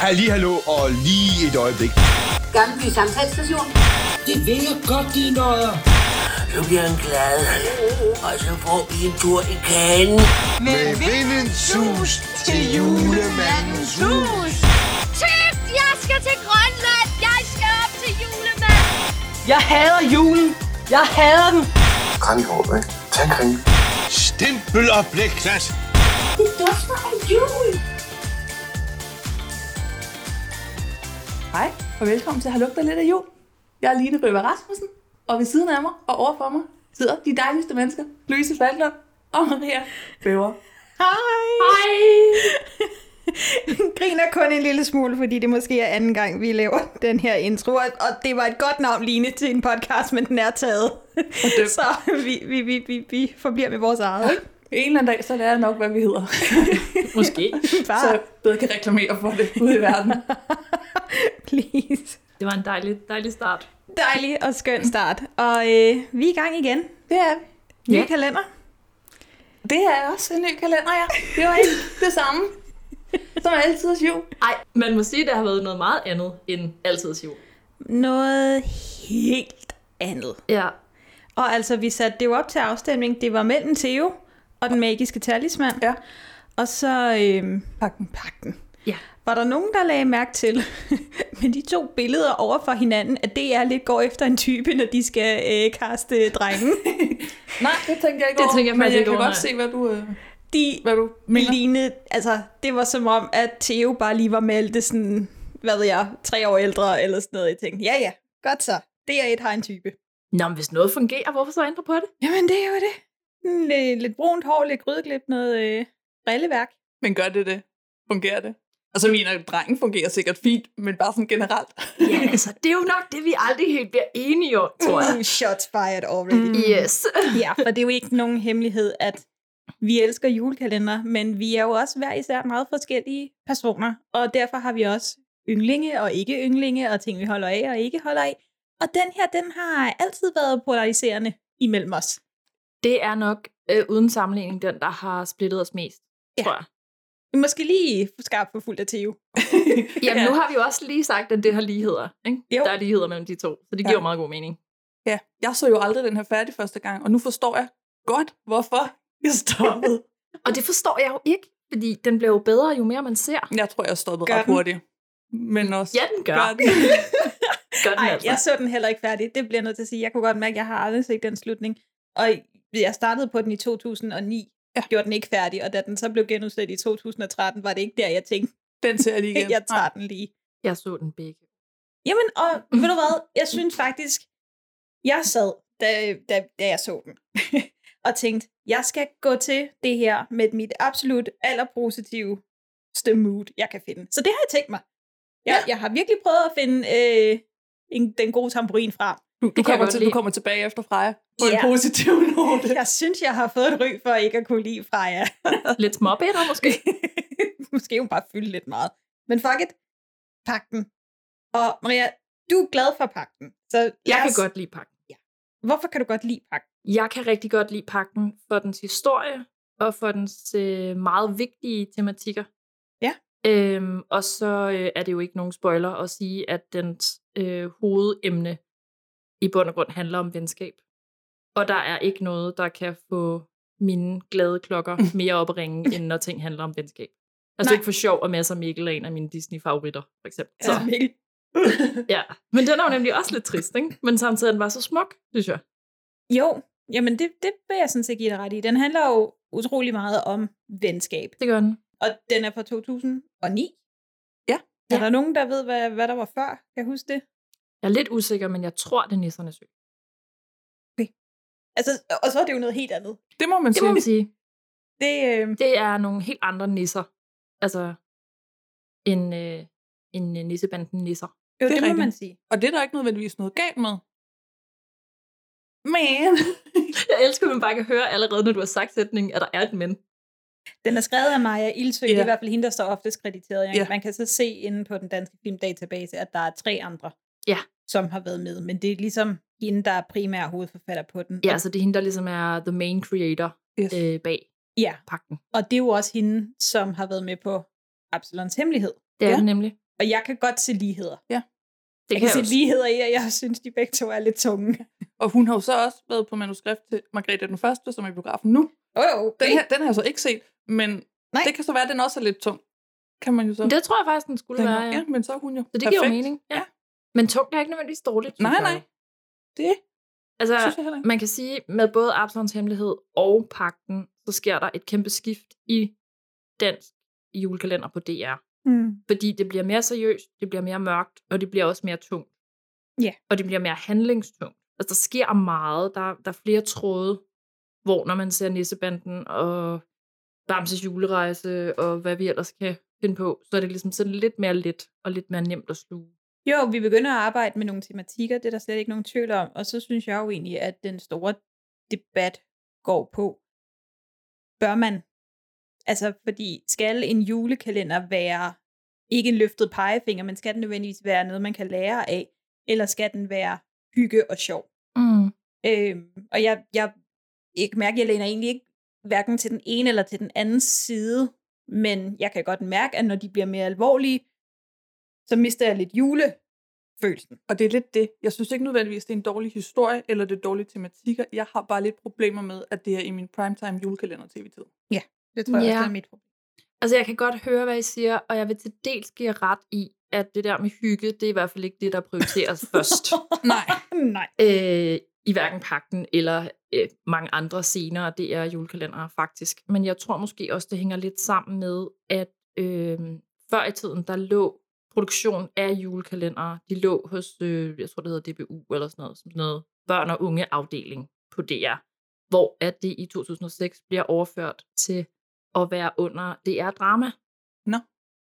Halli, hallo og lige et øjeblik. Gammelby Samtalsstation. Det vil jeg godt, de nøjer. Så bliver han glad. Og så får vi en tur i kagen. Med vindens sus til julemandens hus. Tøft, jeg skal til Grønland. Jeg skal op til julemanden. Jeg hader julen. Jeg hader den. Kranjehåb, ikke? Tag. Stempel og blikklat. Det dufter af jul. Hej, og velkommen til Har lugter lidt af jul. Jeg er Line Røver Rasmussen, og ved siden af mig og overfor mig sidder de dejligste mennesker, Louise Falkland og Maria Bøver. Hej! Hej! griner kun en lille smule, fordi det måske er anden gang, vi laver den her intro. Og det var et godt navn, Line, til en podcast, men den er taget. så vi, vi, vi, vi, vi forbliver med vores eget. Ikke? En eller anden dag, så lærer jeg nok, hvad vi hedder. Måske. så jeg bedre kan reklamere for det ude i verden. Please. Det var en dejlig, dejlig start. Dejlig og skøn start. Og øh, vi er i gang igen. Det er Ny Ja. kalender. Det er også en ny kalender, ja. Det var ikke det samme som altid jul. Ej, man må sige, at det har været noget meget andet end altid jul. Noget helt andet. Ja. Og altså, vi satte det jo op til afstemning. Det var mellem Theo og den magiske talisman. Ja. Og så øh, Pakken. pakken. Ja. Var der nogen, der lagde mærke til, med de to billeder over for hinanden, at det er lidt går efter en type, når de skal øh, kaste drengen? Nej, det tænker jeg ikke Det over, tænker jeg men jeg ikke kan godt nej. se, hvad du, øh, De hvad du mener. lignede, altså det var som om, at Theo bare lige var meldt sådan, hvad ved jeg, tre år ældre eller sådan noget. Jeg tænkte, ja ja, godt så. Det er et har en type. Nå, men hvis noget fungerer, hvorfor så ændre på det? Jamen det er jo det. Lidt, lidt brunt hår, lidt grydeklip, noget øh, brilleværk. Men gør det det? Fungerer det? Og så mener jeg, at drengen fungerer sikkert fint, men bare sådan generelt. Ja, altså, det er jo nok det, vi aldrig helt bliver enige om, tror jeg. Uh, shots fired already. Yes. ja, for det er jo ikke nogen hemmelighed, at vi elsker julekalender, men vi er jo også hver især meget forskellige personer, og derfor har vi også yndlinge og ikke yndlinge, og ting vi holder af og ikke holder af. Og den her, den har altid været polariserende imellem os. Det er nok øh, uden sammenligning den, der har splittet os mest, Ja. tror jeg. Måske lige skarpt for fuldt af Theo. Jamen, nu har vi jo også lige sagt, at det har ligheder. Ikke? Jo. Der er ligheder mellem de to, så det Ja. giver jo meget god mening. Ja, jeg så jo aldrig den her færdig første gang, og nu forstår jeg godt, hvorfor jeg stoppede. Og det forstår jeg jo ikke, fordi den bliver jo bedre, jo mere man ser. Jeg tror, jeg stoppede Gør ret den? hurtigt. Men også... Ja, den gør. Gør den. Gør den Nej, altså. jeg så den heller ikke færdig. Det bliver jeg nødt til at sige. Jeg kunne godt mærke, at jeg har aldrig set den slutning. Og jeg startede på den i 2009. Jeg gjorde den ikke færdig, og da den så blev genudsendt i 2013, var det ikke der, jeg tænkte, Den ser jeg lige igen. jeg tager den lige. Jeg så den begge. Jamen, og ved du hvad? Jeg synes faktisk, jeg sad, da, da, da jeg så den, og tænkte, jeg skal gå til det her med mit absolut allerpositivste mood, jeg kan finde. Så det har jeg tænkt mig. Jeg, ja. jeg har virkelig prøvet at finde øh, en, den gode tamburin frem. Du, du, kommer til, du kommer tilbage efter Freja på Ja. en positiv note. Jeg synes, jeg har fået et ry for ikke at kunne lide Freja. Lidt småbitter måske. Måske hun bare fylde lidt meget. Men fuck it. Pakten. Og Maria, du er glad for pakten. Så Jeg lad kan os- godt lide pakken. Hvorfor kan du godt lide pakten? Jeg kan rigtig godt lide pakken for dens historie og for dens øh, meget vigtige tematikker. Ja. Øhm, og så øh, er det jo ikke nogen spoiler at sige, at dens øh, hovedemne i bund og grund handler om venskab. Og der er ikke noget, der kan få mine glade klokker mere op at ringe, end når ting handler om venskab. Altså Nej. ikke for sjov, og masser Mikkel er en af mine Disney-favoritter, for eksempel. Så, Ja, Mikkel. ja. Men den er jo nemlig også lidt trist, ikke? Men samtidig den bare så smuk, synes jeg. Jo, jamen det, det vil jeg sådan set give dig ret i. Den handler jo utrolig meget om venskab. Det gør den. Og den er fra 2009. Ja. Er der nogen, der ved, hvad, hvad der var før? Kan jeg huske det? Jeg er lidt usikker, men jeg tror, det er Nissernes Ø. Altså, og så er det jo noget helt andet. Det må man Det må sige. man sige. Det, øh, Det er nogle helt andre nisser. Altså, en, øh, en øh, nissebanden nisser. jo, Det er det, det må rigtigt. man sige. Og det er der ikke nødvendigvis noget galt med. Men... Jeg elsker, at man bare kan høre allerede, når du har sagt sætningen, at der er et men. Den er skrevet af Maja Ilsø. Ja. Det er i hvert fald hende, der står oftest krediteret. Ja. Man kan så se inde på den danske filmdatabase, at der er tre andre, Ja. som har været med. Men det er ligesom hende, der er primær hovedforfatter på den. Ja, så det er hende, der ligesom er the main creator Yes. øh, bag ja. pakken. Og det er jo også hende, som har været med på Absalons Hemmelighed. Det er Ja. det nemlig. Og jeg kan godt se ligheder. Ja. Det jeg kan, kan se jeg også. ligheder i, at jeg synes, de begge to er lidt tunge. Og hun har jo så også været på manuskript til Margrethe den Første, som er i biografen nu. Oh, okay. Den, her, den har jeg så ikke set, men Nej. det kan så være, at den også er lidt tung. Kan man jo så Det tror jeg faktisk, den skulle være, ja. Ja, men så er hun jo Så det perfekt. giver jo mening. Ja. Ja. Men tungt er ikke nødvendigvis dårligt, Nej, nej. Det Altså, synes jeg heller man kan sige, med både Absalons Hemmelighed og Pakten, så sker der et kæmpe skift i dansk julekalender på DR. Mm. Fordi det bliver mere seriøst, det bliver mere mørkt, og det bliver også mere tungt. Ja. Og det bliver mere handlingstungt. Altså, der sker meget. Der, der er flere tråde, hvor når man ser Nissebanden og Bamses julerejse, og hvad vi ellers kan finde på, så er det ligesom sådan lidt mere let og lidt mere nemt at sluge. Jo, vi begynder at arbejde med nogle tematikker, det er der slet ikke nogen tvivl om. Og så synes jeg jo egentlig, at den store debat går på, bør man, altså fordi skal en julekalender være ikke en løftet pegefinger, men skal den nødvendigvis være noget, man kan lære af, eller skal den være hygge og sjov? Mm. Øhm, og jeg, jeg, jeg kan mærke, at jeg læner egentlig ikke hverken til den ene eller til den anden side, men jeg kan godt mærke, at når de bliver mere alvorlige, så mister jeg lidt julefølelsen. Og det er lidt det. Jeg synes ikke nødvendigvis, det er en dårlig historie, eller det er dårlige tematikker. Jeg har bare lidt problemer med, at det er i min primetime julekalender tv-tid. Det tror jeg Ja. også, det er mit problem. Altså, jeg kan godt høre, hvad I siger, og jeg vil til dels give ret i, at det der med hygge, det er i hvert fald ikke det, der prioriteres først. Nej. Nej. øh, I hverken pakten eller øh, mange andre scener, det er julekalendere faktisk. Men jeg tror måske også, det hænger lidt sammen med, at øh, før i tiden, der lå produktion af julekalendere, de lå hos, øh, jeg tror det hedder DBU eller sådan noget, sådan noget børn- og unge afdeling på DR, hvor at det i 2006 bliver overført til at være under DR Drama. Nå.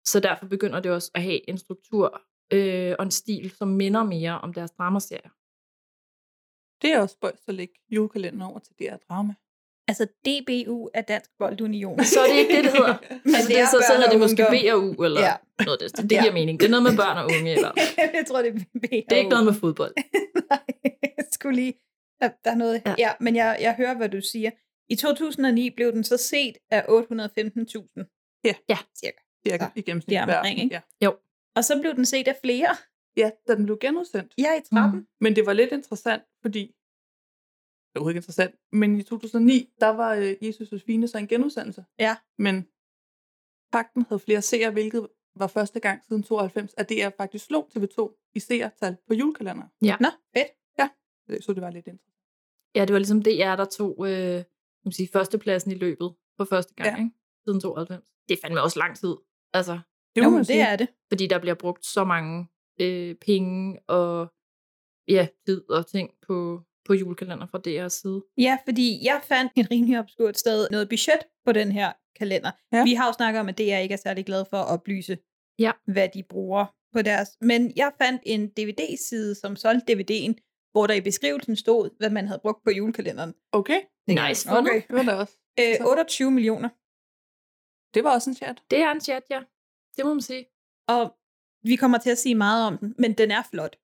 Så derfor begynder det også at have en struktur øh, og en stil, som minder mere om deres dramaserier. Det er også spøjst at lægge julekalender over til DR Drama. Altså DBU er Dansk Boldunion. Så er det ikke det, det hedder. Men altså, det er så, så hedder det måske. BAU, eller Ja. noget af det. Det, det Ja. giver mening. Det er noget med børn og unge, eller jeg tror, det er BAU. det er ikke noget med fodbold. Nej, jeg skulle lige... Der, der er noget... Ja, Ja. men jeg, jeg hører, hvad du siger. I 2009 blev den så set af 815.000. Ja. Ja. Cirka. Cirka i gennemsnit. det er omkring, ikke? Ja. Og så blev den set af flere. ja, da den blev genudsendt. Ja, i 13. Mm. Men det var lidt interessant, fordi... Det var overhovedet ikke interessant. Men i 2009, der var øh, Jesus Josefine så en genudsendelse. Ja. Men pakten havde flere seere, hvilket var første gang siden 92, at DR faktisk slog TV2 i seertal på julekalender. Nå, fedt. Så det var lidt interessant. Ja, det var ligesom DR, der tog øh, kan man sige, førstepladsen i løbet for første gang, Ja. ja. ikke? siden 92. Det er fandme også lang tid. Altså, Det Jo, må men man det er det. fordi der bliver brugt så mange øh, penge og ja, tid og ting på, på julekalender fra DR's side. Ja, fordi jeg fandt et rimelig obskurt sted noget budget på den her kalender. Ja. Vi har jo snakket om, at DR ikke er særlig glad for at oplyse, Ja. hvad de bruger på deres. Men jeg fandt en DVD-side, som solgte DVD'en, hvor der i beskrivelsen stod, hvad man havde brugt på julekalenderen. Okay, Nice. Okay. det var der også. Øh, Så- 28 millioner. Det var også en chat. Det er en chat, ja. Det må man sige. Og vi kommer til at sige meget om den, men den er flot.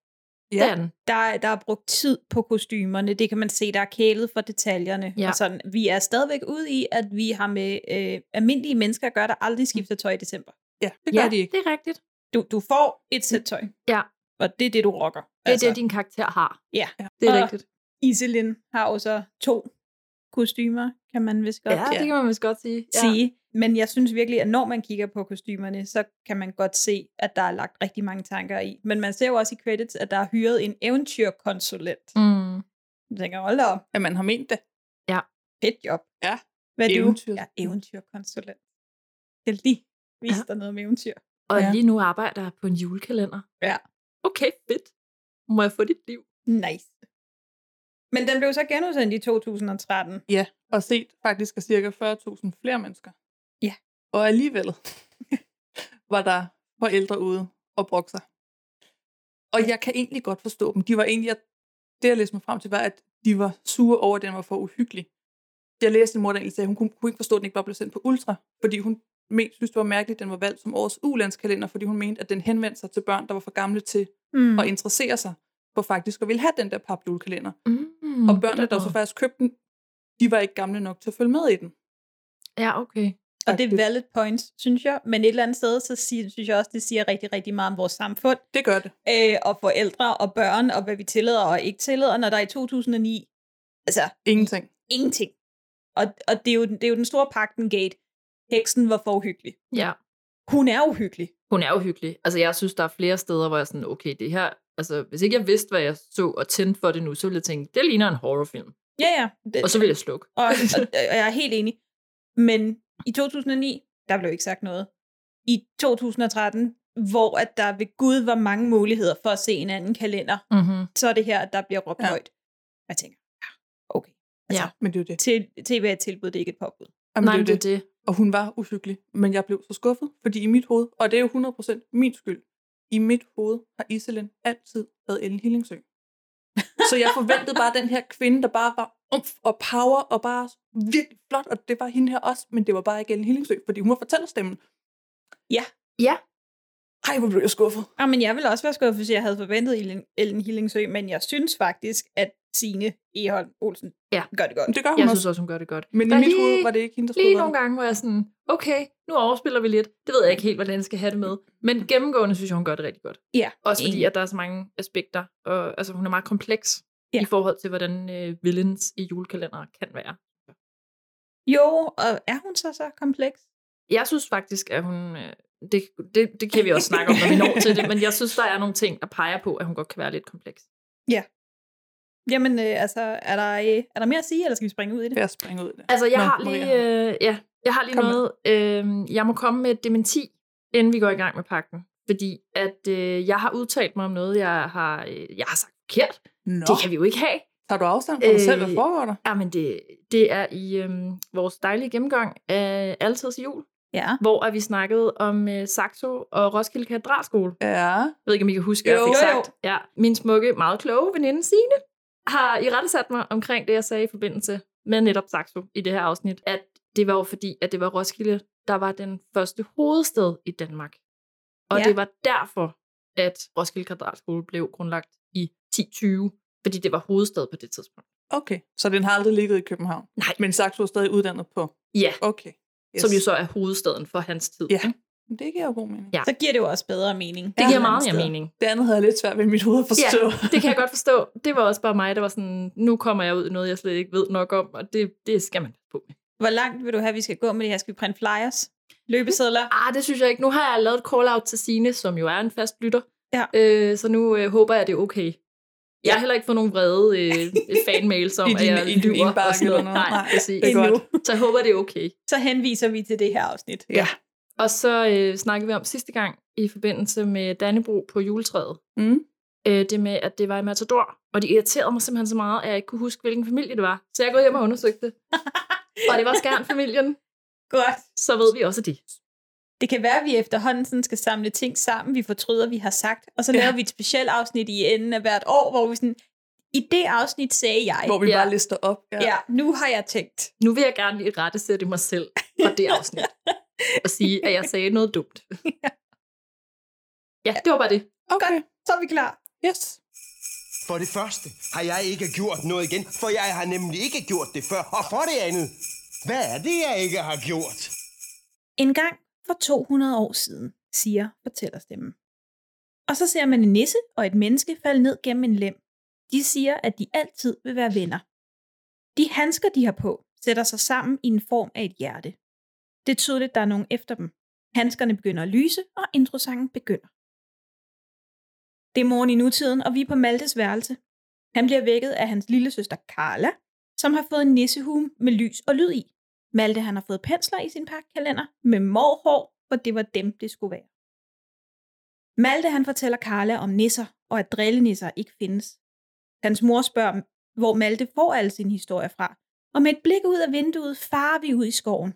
Ja. Er den. Der, er- der er brugt tid på kostymerne. Det kan man se, der er kælet for detaljerne. Ja. Og sådan. Vi er stadigvæk ude i, at vi har med øh, almindelige mennesker at gøre, der aldrig skifter tøj i december. Ja, det gør Ja, de ikke. det er rigtigt. Du, du får et sæt tøj. Ja. Og det er det, du rocker. Det er det, din karakter har. Ja. Det er Og rigtigt. Iselin har jo så to kostymer, kan man vist godt Ja, det kan man vist godt sige. Ja. sige. Men jeg synes virkelig, at når man kigger på kostymerne, så kan man godt se, at der er lagt rigtig mange tanker i. Men man ser jo også i credits, at der er hyret en eventyrkonsulent. Mm. Jeg tænker, hold da op. At man har ment det. Fedt job. Ja. Hvad er Eventyr. du? Ja, eventyrkonsulent. Jeg vil lige vise dig noget om eventyr. Og Ja. lige nu arbejder jeg på en julekalender. Ja. Okay, fedt. Må jeg få dit liv? Nice. Men den blev så genudsendt i 2013. Ja, og set faktisk af cirka 40.000 flere mennesker. Ja. Og alligevel var der forældre ude og brugte sig. Og jeg kan egentlig godt forstå dem. De var egentlig, det jeg læste mig frem til, var, at de var sure over, at den var for uhyggelig. Jeg læste en mor, der sagde, at hun kunne, kunne ikke forstå, at den ikke bare blev sendt på Ultra, fordi hun men, synes, det var mærkeligt, at den var valgt som årets ulandskalender, fordi hun mente, at den henvendte sig til børn, der var for gamle til Mm. at interessere sig for faktisk at ville have den der papjulekalender. Mm. Og børnene, der så faktisk købte den, de var ikke gamle nok til at følge med i den. Ja, okay. Og det er valid points, synes jeg. Men et eller andet sted, så siger, synes jeg også, det siger rigtig, rigtig meget om vores samfund. Det gør det. Øh, og forældre og børn, og hvad vi tillader og ikke tillader, når der er i 2009, altså Ingenting. ingenting. Og, og det, er jo, det er jo den store pakten gate. Heksen var for uhyggelig. Ja. Hun er uhyggelig. Hun er uhyggelig. Altså, jeg synes, der er flere steder, hvor jeg er sådan, okay, det her... Altså, hvis ikke jeg vidste, hvad jeg så og tændte for det nu, så ville jeg tænke, det ligner en horrorfilm. Ja, ja. Det, Og så vil jeg slukke. og, og, og jeg er helt enig. Men i 2009, der blev ikke sagt noget. I 2013, hvor at der ved Gud var mange muligheder for at se en anden kalender, Mm-hmm. så er det her, at der bliver råbt Ja. højt. Jeg tænker, ja, okay. Altså, Ja. Men det er jo det. Til, TV er et tilbud, det er ikke et påbud. Jamen, Nej, det er det. det. Og hun var uhyggelig. Men jeg blev så skuffet, fordi i mit hoved, og det er jo 100% min skyld, i mit hoved har Iselin altid været Ellen Hillingsø. Så jeg forventede bare den her kvinde, der bare var umf og power, og bare virkelig flot, og det var hende her også, men det var bare ikke Ellen Hillingsø, fordi hun var fortællerstemmen. Ja. Ja. Ej, hvor blev jeg skuffet. Ja, men jeg ville også være skuffet, hvis jeg havde forventet Ellen, Ellen Hillingsø, men jeg synes faktisk, at Signe Eholm Olsen Ja. gør det godt. Det gør hun Jeg også. synes også, hun gør det godt. Men Der i er mit lige- hoved var det ikke hende, der Lige nogle gange, hvor jeg er sådan, okay, nu overspiller vi lidt. Det ved jeg ikke helt, hvordan jeg skal have det med. Men gennemgående synes jeg, hun gør det rigtig godt. Ja, Også fordi, at der er så mange aspekter. Og, altså, hun er meget kompleks Ja. i forhold til, hvordan øh, villains i julekalendere kan være. Jo, og er hun så så kompleks? Jeg synes faktisk, at hun... Øh, det, det, det kan vi også snakke om, når vi når til det, men jeg synes, der er nogle ting, der peger på, at hun godt kan være lidt kompleks. Jamen, øh, altså, er der, øh, er der mere at sige, eller skal vi springe ud i det? at springe ud i det. Altså, jeg Nå, har lige, øh, ja, jeg har lige Kom noget. Øh, jeg må komme med et dementi, inden vi går i gang med pakken. Fordi at øh, jeg har udtalt mig om noget, jeg har, øh, jeg har sagt forkert. Nå, Det kan vi jo ikke have. tager du afstand fra dig selv? Hvad Øh, foregår der? Jamen, det, det er i øh, vores dejlige gennemgang af Altidets Jul, Ja. hvor er vi snakkede om øh, Saxo og Roskilde Katedralskole. Ja. Jeg ved ikke, om I kan huske, hvad jeg Jo, fik jo. sagt. Ja, min smukke, meget kloge veninde Signe har i rette sat mig omkring det, jeg sagde i forbindelse med netop Saxo i det her afsnit, at det var jo fordi, at det var Roskilde, der var den første hovedstad i Danmark. Og Ja. det var derfor, at Roskilde Katedralskole blev grundlagt i 1020, fordi det var hovedstad på det tidspunkt. Okay, så den har aldrig ligget i København? Nej. Men Saxo er stadig uddannet på? Ja, Okay. yes. som jo så er hovedstaden for hans tid. Ja. ikke? Det giver jo god mening. Ja. Så giver det jo også bedre mening. Det Et giver meget mere mening. Det andet havde jeg lidt svært ved i mit hoved at forstå. Ja, det kan jeg godt forstå. Det var også bare mig, der var sådan, nu kommer jeg ud i noget, jeg slet ikke ved nok om, og det, det skal man på med. Hvor langt vil du have, vi skal gå med det her? Skal vi printe flyers? Løbesedler? Ah, det synes jeg ikke. Nu har jeg lavet et call-out til Sine, som jo er en fast lytter. Ja. Øh, så nu øh, håber jeg, det er okay. Jeg har heller ikke fået nogen vrede øh, fanmails om, I at jeg i din lyver og indbakke sådan noget. eller noget? Nej, Nej, præcis. det er godt. Så jeg håber, det er okay. Så henviser vi til det her afsnit. Ja. Og så øh, snakkede vi om sidste gang i forbindelse med Dannebro på juletræet. Mm. Øh, det med, at det var i Matador. Og det irriterede mig simpelthen så meget, at jeg ikke kunne huske, hvilken familie det var. Så jeg går hjem og undersøgte det. og det var Skjern-familien. Godt. Så ved vi også det. Det kan være, at vi efterhånden sådan skal samle ting sammen, vi fortryder, vi har sagt, og så Ja. laver vi et specielt afsnit i enden af hvert år, hvor vi sådan, i det afsnit sagde jeg, Hvor vi Ja. bare lister op. ja. ja, nu har jeg tænkt. Nu vil jeg gerne lige rette sætte mig selv fra det afsnit. og sige, at jeg sagde noget dumt. Ja, det var bare det. Okay, Så er vi klar. yes. For det første har jeg ikke gjort noget igen, for jeg har nemlig ikke gjort det før. Og for det andet, hvad er det, jeg ikke har gjort? En gang for 200 år siden, siger fortællerstemmen. Og så ser man en nisse og et menneske falde ned gennem en lem. De siger, at de altid vil være venner. De handsker, de har på, sætter sig sammen i en form af et hjerte. Det er tydeligt, der er nogen efter dem. Handskerne begynder at lyse, og introsangen begynder. Det er morgen i nutiden, og vi er på Maltes værelse. Han bliver vækket af hans lille søster Carla, som har fået en nissehue med lys og lyd i. Malte han har fået pensler i sin pakkalender med morhår, for det var dem, det skulle være. Malte han fortæller Carla om nisser, og at drillenisser ikke findes. Hans mor spørger, hvor Malte får alle sine historier fra, og med et blik ud af vinduet farer vi ud i skoven.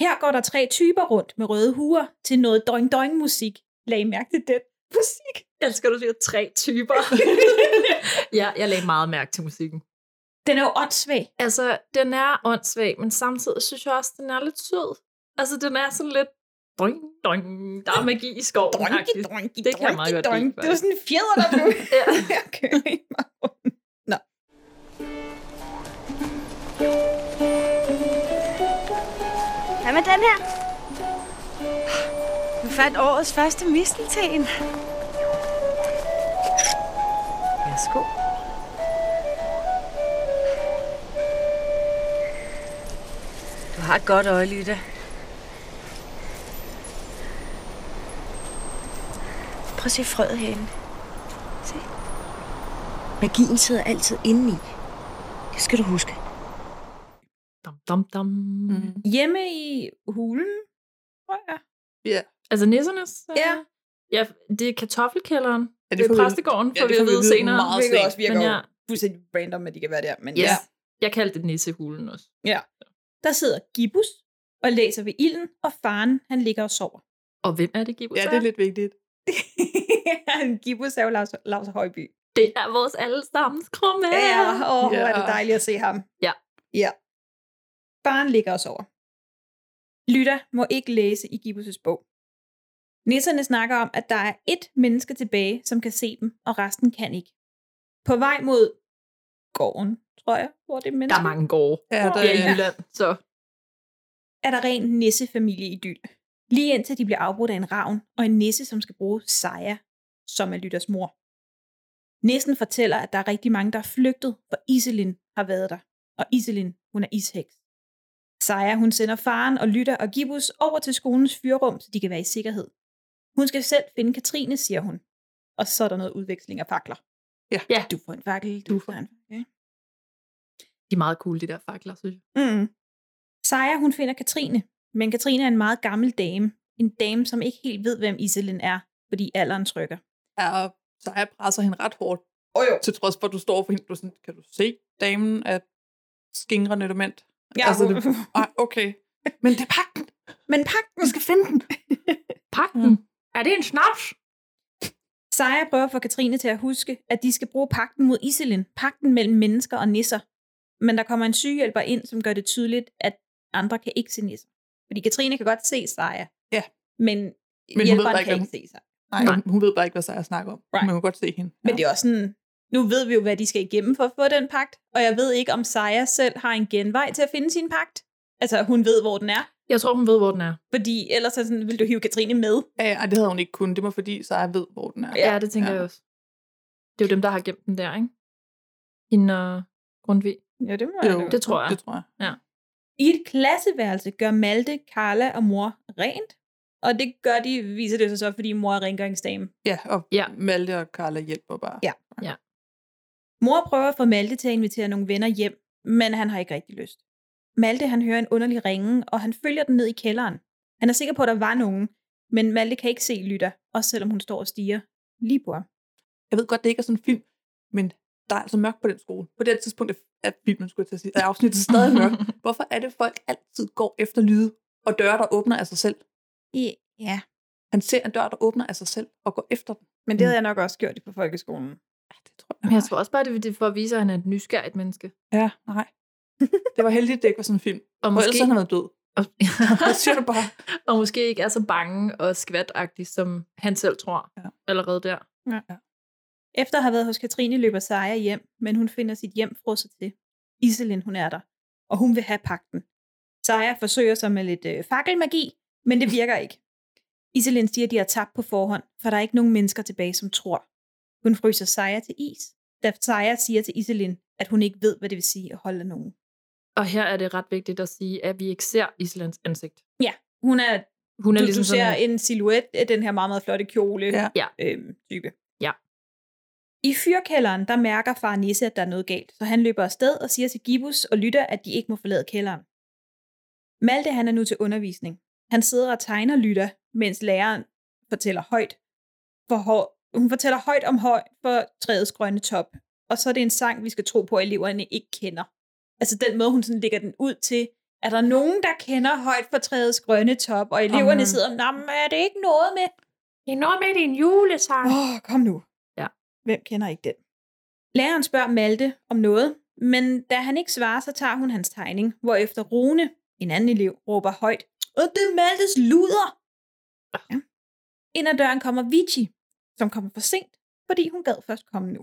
Her går der tre typer rundt med røde huer til noget doing-doing musik. Lag I mærke til den musik. Jeg elsker, du siger tre typer. ja, jeg lagde meget mærke til musikken. Den er jo åndssvag. Altså, den er åndssvag, men samtidig synes jeg også, den er lidt sød. Altså, den er sådan lidt... Doing, doing, der er magi i skoven. Doinky, doinky, Det kan jeg meget godt lide. Det var sådan en fjeder, der blev Ja. jeg Hvad med den her. Du fandt årets første mistelten. Værsgo. Du har et godt øje, Lytte. Prøv at se frøet herinde. Se. Magien sidder altid indeni. Det skal du huske. Dum, dum. Mm. Hjemme i hulen, tror jeg. Ja. Altså nissernes? øh, Ja. Ja, det er kartoffelkælderen. Ja, det er præstegården, ja, får det vi at vide senere. meget Hvilket også virker Men ja. fuldstændig random, at de kan være der. Men Yes. ja. Jeg kaldte det nissehulen også. ja. Der sidder Gibbus og læser ved ilden, og faren han ligger og sover. Og hvem er det, Gibbus? Ja, det er lidt vigtigt. Gibbus er jo Lars, Lars Højby. Det er vores allesammens krumme. Ja, åh, hvor er Ja. det dejligt at se ham. Ja. Ja. Faren ligger og sover. Lytter må ikke læse i Gibbus' bog. Nisserne snakker om, at der er ét menneske tilbage, som kan se dem, og resten kan ikke. På vej mod gården, tror jeg, hvor det er menneske. Der er mange gårde. Ja, der Det er i Jylland, så er der ren nissefamilieidyl. Lige indtil de bliver afbrudt af en ravn og en nisse, som skal bruge Saja, som er Lytters mor. Nissen fortæller, at der er rigtig mange, der er flygtet, for Iselin har været der. Og Iselin, hun er isheks. Saja, hun sender faren og Lytter og Gibbus over til skolens fyrrum, så de kan være i sikkerhed. Hun skal selv finde Katrine, siger hun. Og så er der noget udveksling af fakler. Ja. Ja. Du får en fakkel, du, får en fakkel. de er meget cool, de der fakler, synes jeg. Mm. Saja, hun finder Katrine, men Katrine er en meget gammel dame. En dame, som ikke helt ved, hvem Iselin er, fordi alderen trykker. Ja, og så jeg presser hende ret hårdt. Oh, jo. Til trods for, at du står for hende. Du sådan, kan du se, damen er skingrende element? Ja, altså, det, okay. Men det er pakken. Men pakken! Du skal finde den. Pakken? Er det en snaps? Saja prøver få Katrine til at huske, at de skal bruge pakten mod Iselin, pakten mellem mennesker og nisser. Men der kommer en sygehjælper ind, som gør det tydeligt, at andre kan ikke se nisser. Fordi Katrine kan godt se Saja. Ja. Men, Men hun ved hjælperen bare ikke, kan hvad ikke se sig. Nej, Nej. hun ved bare ikke, hvad Saja snakker om. Right. Man kan godt se hende. Men det er også sådan, nu ved vi jo, hvad de skal igennem for at få den pagt, og jeg ved ikke, om Saja selv har en genvej til at finde sin pagt. Altså, hun ved, hvor den er, Jeg tror, hun ved, hvor den er. fordi ellers er sådan, vil du hive Katrine med. Ja, ja, det havde hun ikke kunnet. Det var fordi, Saja ved, hvor den er. Ja, det tænker Ja. jeg også. Det er jo dem, der har gemt den der, ikke? Hende og Grundtvig. Ja, det må Jo, jeg Det tror jeg. Det tror jeg. I et klasseværelse gør Malte, Carla og mor rent, og det gør de, viser det sig så, fordi mor er rengøringsdame. Ja, og Ja. Malte og Carla hjælper bare. Ja. Ja. Mor prøver at få Malte til at invitere nogle venner hjem, men han har ikke rigtig lyst. Malte han hører en underlig ringe, og han følger den ned i kælderen. Han er sikker på, at der var nogen, men Malte kan ikke se Lytter, også selvom hun står og stiger lige på ham. Jeg ved godt, det ikke er sådan en film, men der er altså mørkt på den skole. På det tidspunkt er- filmen, skulle jeg til at sige, er afsnittet stadig mørkt. Hvorfor er det, folk altid går efter lyde og døre, der åbner af sig selv? Ja, Han ser en dør, der åbner af sig selv og går efter den. men det havde jeg nok også gjort på folkeskolen. Ja, det tror jeg. Men jeg tror også bare, det er for at vise, at han er et nysgerrigt menneske. Ja, nej. Det var heldigt, det ikke var sådan en film. Og Og ellers måske, havde han været død. og, Det siger du bare. og måske ikke er så bange og skvatagtig, som han selv tror Ja. allerede der. Efter at have været hos Katrine, løber Saja hjem, men hun finder sit hjem frosset til. Iselin, hun er der, og hun vil have pakten. Saja forsøger sig med lidt øh, fakkelmagi, men det virker ikke. Iselin siger, at de har tabt på forhånd, for der er ikke nogen mennesker tilbage, som tror. Hun fryser Saja til is, da Saja siger til Iselin, at hun ikke ved, hvad det vil sige at holde nogen. Og her er det ret vigtigt at sige, at vi ikke ser Islands ansigt. Ja, hun er, Hun er du, ligesom du ser sådan, en silhuet af den her meget, meget flotte kjole Ja. Øhm, type. Ja. I fyrkælderen, der mærker far Nisse, at der er noget galt, så han løber afsted og siger til Gibbus og Lytter, at de ikke må forlade kælderen. Malte han er nu til undervisning. Han sidder og tegner Lytter, mens læreren fortæller højt. For hår, hun fortæller højt om højt for træets grønne top. Og så er det en sang, vi skal tro på, at eleverne ikke kender. Altså den måde, hun sådan lægger den ud til, er der nogen, der kender højt for træets grønne top, og eleverne Mhm. sidder, men er det ikke noget med? det er noget med din julesang. Åh, oh, kom nu. Ja. Hvem kender ikke den? Læreren spørger Malte om noget, men da han ikke svarer, så tager hun hans tegning, hvorefter Rune, en anden elev, råber højt, og det er Maltes luder! Ja. Ind ad døren kommer Vici, som kommer for sent, fordi hun gad først komme nu.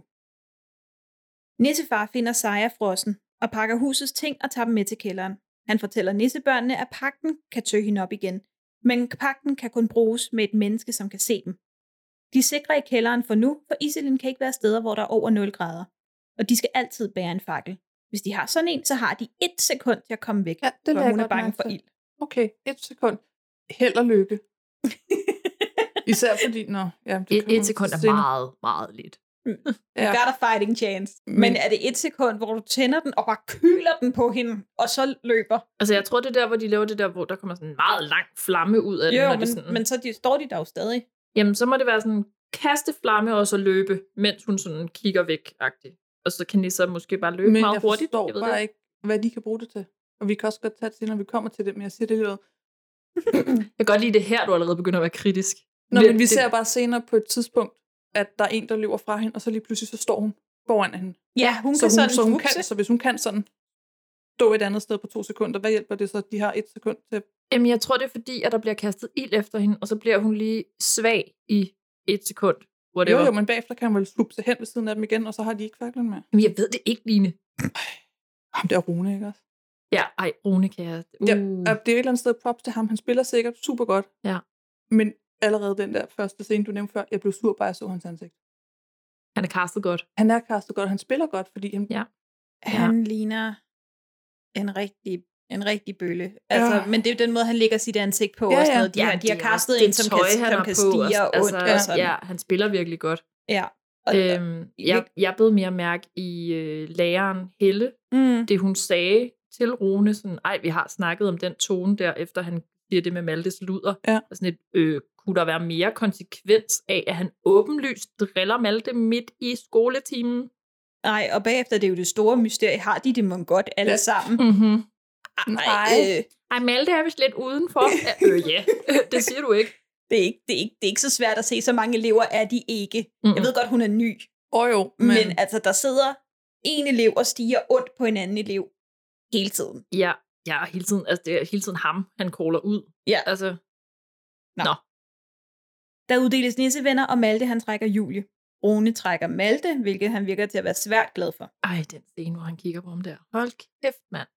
Nissefar finder Saja frossen og pakker husets ting og tager dem med til kælderen. Han fortæller nissebørnene, at pakken kan tø hende op igen, men pakken kan kun bruges med et menneske, som kan se dem. De er sikre i kælderen for nu, for Iselin kan ikke være steder, hvor der er over 0 grader. Og de skal altid bære en fakkel. Hvis de har sådan en, så har de et sekund til at komme væk, Ja, det for hun er bange for ild. Okay, et sekund. Held og lykke. Især fordi, nå, ja, det Et, et sekund er meget, meget lidt. You Ja. got a fighting chance. Men, Men- er det et sekund, hvor du tænder den og bare kyler den på hende, og så løber? Altså, jeg tror, det er der, hvor de laver det der, hvor der kommer sådan en meget lang flamme ud af den. Jo, men, det sådan, men så de, står de der jo stadig. Jamen, så må det være sådan kaste flamme og så løbe, mens hun sådan kigger væk -agtigt. Og så kan Nissa måske bare løbe Men meget jeg hurtigt. forstår jeg ved bare det. ikke, hvad de kan bruge det til. Og vi kan også godt tage det til, når vi kommer til det, men jeg siger det lige ud. Jeg kan godt lide det her, du allerede begynder at være kritisk. Nå, Det- men vi det- ser bare senere på et tidspunkt, at der er en, der løber fra hende, og så lige pludselig så står hun foran hende. Ja, hun så kan hun, sådan så, hun kan, så hvis hun kan sådan stå et andet sted på to sekunder, hvad hjælper det så, at de har et sekund til? Jamen, jeg tror, det er fordi, at der bliver kastet ild efter hende, og så bliver hun lige svag i et sekund. Whatever. Jo, jo, men bagefter kan hun vel sluppe sig hen ved siden af dem igen, og så har de ikke faklen med. Jamen, jeg ved det ikke, Line. Ham der Rune, ikke også? Ja, ej, Rune kan jeg... Uh. Ja, det er et eller andet sted props til ham. Han spiller sikkert super godt. Ja. Men allerede den der første scene, du nævnte før, jeg blev sur bare, jeg så hans ansigt. Han er castet godt. Han er castet godt, han spiller godt, fordi han... Ja. Han ligner en rigtig en rigtig bølle. Altså, Ja. Men det er jo den måde, han lægger sit ansigt på. Ja, og sådan ja. noget. De, har, de har det er kastet en, som tøj, kan, han som kan på, stige og- og ondt. Altså, og sådan. ja, han spiller virkelig godt. ja. Og, Øhm, jeg, jeg blev mere mærke i øh, læreren Helle, mm, det hun sagde til Rune, sådan, ej, vi har snakket om den tone der, efter han siger det med Maltes luder. Ja. Og sådan et, øh, kunne der være mere konsekvens af, at han åbenlyst driller Malte midt i skoletimen? nej, og bagefter det er jo det store mysterie. Har de det mon godt alle Ja. sammen? Mm-hmm. Nej, øh, Ej, Malte er vist lidt udenfor. Ja, øh, ja, det siger du ikke. det, er ikke, det, er ikke, det er ikke så svært at se, så mange elever er de ikke. Mm-mm. Jeg ved godt, hun er ny. Åh oh, jo, Men, men, altså, der sidder en elev og stiger ondt på en anden elev hele tiden. Ja, ja, hele tiden, altså det er hele tiden ham, han caller ud. Ja. Altså, Nå. Nå. Der uddeles nissevenner, og Malte han trækker Julie. Rune trækker Malte, hvilket han virker til at være svært glad for. ej, den scene, hvor han kigger på ham der. Hold kæft, mand.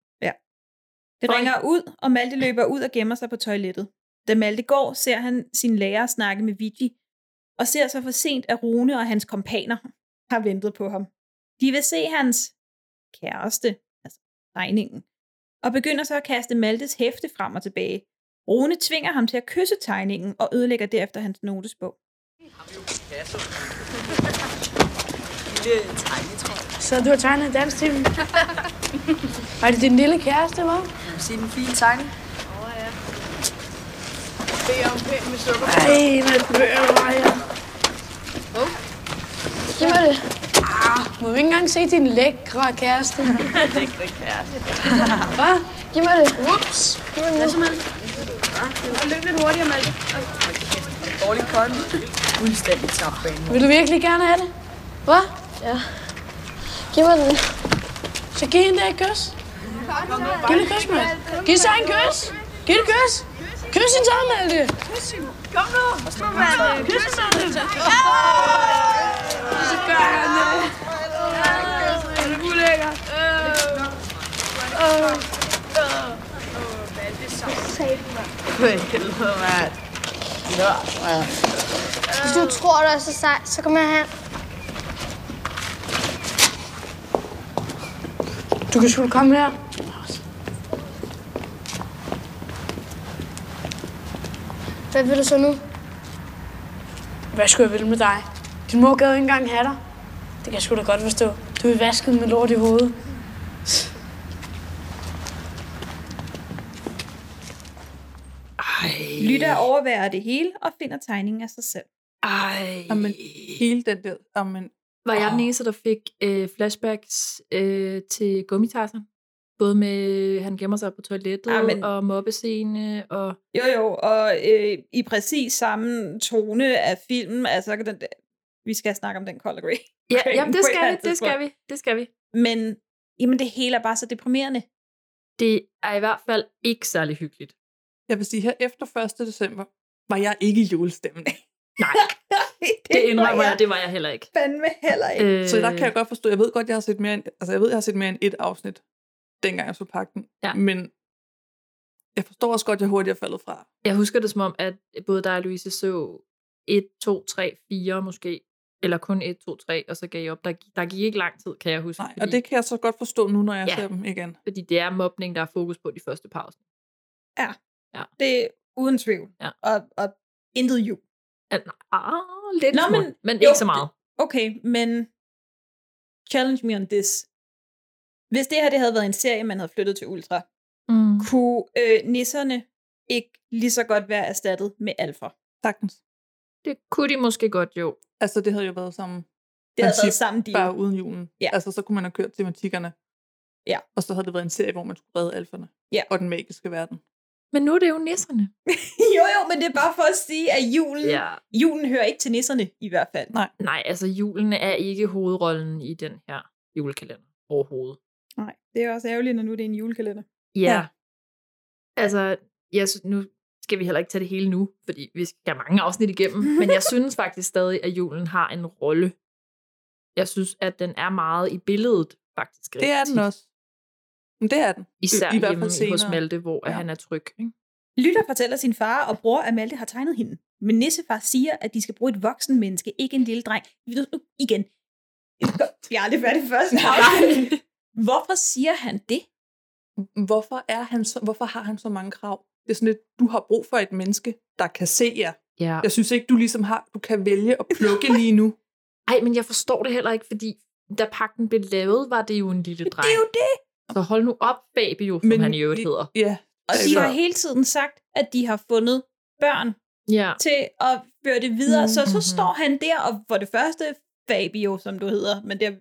Det Oj. ringer ud, og Malte løber ud og gemmer sig på toilettet. Da Malte går, ser han sin lærer snakke med Vigi, og ser så for sent, at Rune og hans kompaner har ventet på ham. De vil se hans kæreste, altså tegningen, og begynder så at kaste Maltes hæfte frem og tilbage. Rune tvinger ham til at kysse tegningen og ødelægger derefter hans notesbog. Så du har tegnet en dansk til Var det din lille kæreste, hva'? Se den fine tegning. Ej, hvad bøger var jeg? Giv mig det. Ah, må vi ikke engang se din lækre kæreste? lækre kæreste. Hvad? Giv mig det. Ups. Giv mig det. Hvad så, Malte? Løb lidt hurtigere, Malte. Dårlig kold. Fuldstændig tabt bane. Vil du virkelig gerne have det? Hvad? Ja. Giv mig den. Så giv hende der et kys. Giv hende et kys, Malte. Giv så en kys. Giv et kys. Kys hende så, Malte. Kom nu. Kom, Malte. Kys hende, Malte. Så gør han det. Er det ulækkert? Hvis du tror, du er så sej, så kom her. Du kan sgu komme her. Hvad vil du så nu? Hvad skulle jeg ville med dig? Din mor gad ikke engang have dig. Det kan jeg sgu da godt forstå. Du er vasket med lort i hovedet. Ej. Lytter overværer det hele og finder tegningen af sig selv. Ej. Jamen, hele den der... Jamen, Var jeg den eneste, der fik øh, flashbacks øh, til gummitasser? Både med, han gemmer sig på toilettet, Ah, men- og mobbescene, og... Jo, jo, og øh, i præcis samme tone af filmen, altså den der, vi skal snakke om den Color Grey. Ja, jamen, det skal vi, det skal vi, det skal vi. Men jamen, det hele er bare så deprimerende. Det er i hvert fald ikke særlig hyggeligt. Jeg vil sige, her efter 1. december, var jeg ikke i julestemmen. Nej, det, det indrømmer jeg, det var jeg heller ikke. fandme heller ikke. Øh, Så der kan jeg godt forstå, jeg ved godt, jeg har set mere end, altså jeg ved, jeg har set mere end et afsnit, dengang jeg så pakken. Ja. Men Jeg forstår også godt, at jeg hurtigt er faldet fra. Jeg husker det som om, at både dig og Louise så 1, 2, 3, 4 måske, eller kun 1, 2, 3, og så gav jeg op. Der, der gik ikke lang tid, kan jeg huske. Nej, og det kan jeg så godt forstå nu, når jeg Ja. ser dem igen. Fordi det er mobning, der er fokus på de første pauser. Ja. Ja. Det er uden tvivl. Ja. Og, og intet jul. Ah, lidt Nå, men- men, jo, ikke så meget. Okay, men challenge me on this. Hvis det her det havde været en serie, man havde flyttet til Ultra, Mm. kunne øh, nisserne ikke lige så godt være erstattet med alfa. Sagtens. Det kunne de måske godt, jo. Altså, det havde jo været samme Det havde været samme deal. bare uden julen. Ja. Altså, så kunne man have kørt tematikkerne. Ja. Og så havde det været en serie, hvor man skulle redde alferne. Ja. Og den magiske verden. Men nu er det jo nisserne. jo, jo, men det er bare for at sige, at julen, Ja. julen hører ikke til nisserne i hvert fald. Nej. Nej, altså julen er ikke hovedrollen i den her julekalender overhovedet. Nej, det er også ærgerligt, når nu det er en julekalender. Ja. ja. Altså, jeg, sy- nu skal vi heller ikke tage det hele nu, fordi vi skal have mange afsnit igennem, men jeg synes faktisk stadig, at julen har en rolle. Jeg synes, at den er meget i billedet, faktisk. Det er rigtig den også. Men det er den. Især I, i hvert hjemme fald hos senere. Malte, hvor ja. Han er tryg. Ikke? Lytter fortæller sin far og bror, at Malte har tegnet hende. Men Nissefar siger, at de skal bruge et voksen menneske, ikke en lille dreng. Igen. Jeg er aldrig færdig først. Hvorfor siger han det? Hvorfor, er han så, hvorfor har han så mange krav? Det er sådan lidt, du har brug for et menneske, der kan se jer. Ja. Jeg synes ikke, du ligesom har, du kan vælge at plukke lige nu. Ej, men jeg forstår det heller ikke, fordi da pakken blev lavet, var det jo en lille dreng. Det er jo det. Så hold nu op, Fabio, som Men han i øvrigt hedder. Ja. Og de Altså- har hele tiden sagt, at de har fundet børn Ja. til at føre det videre. Så så Mhm. står han der, og for det første, Fabio, som du hedder, men det er,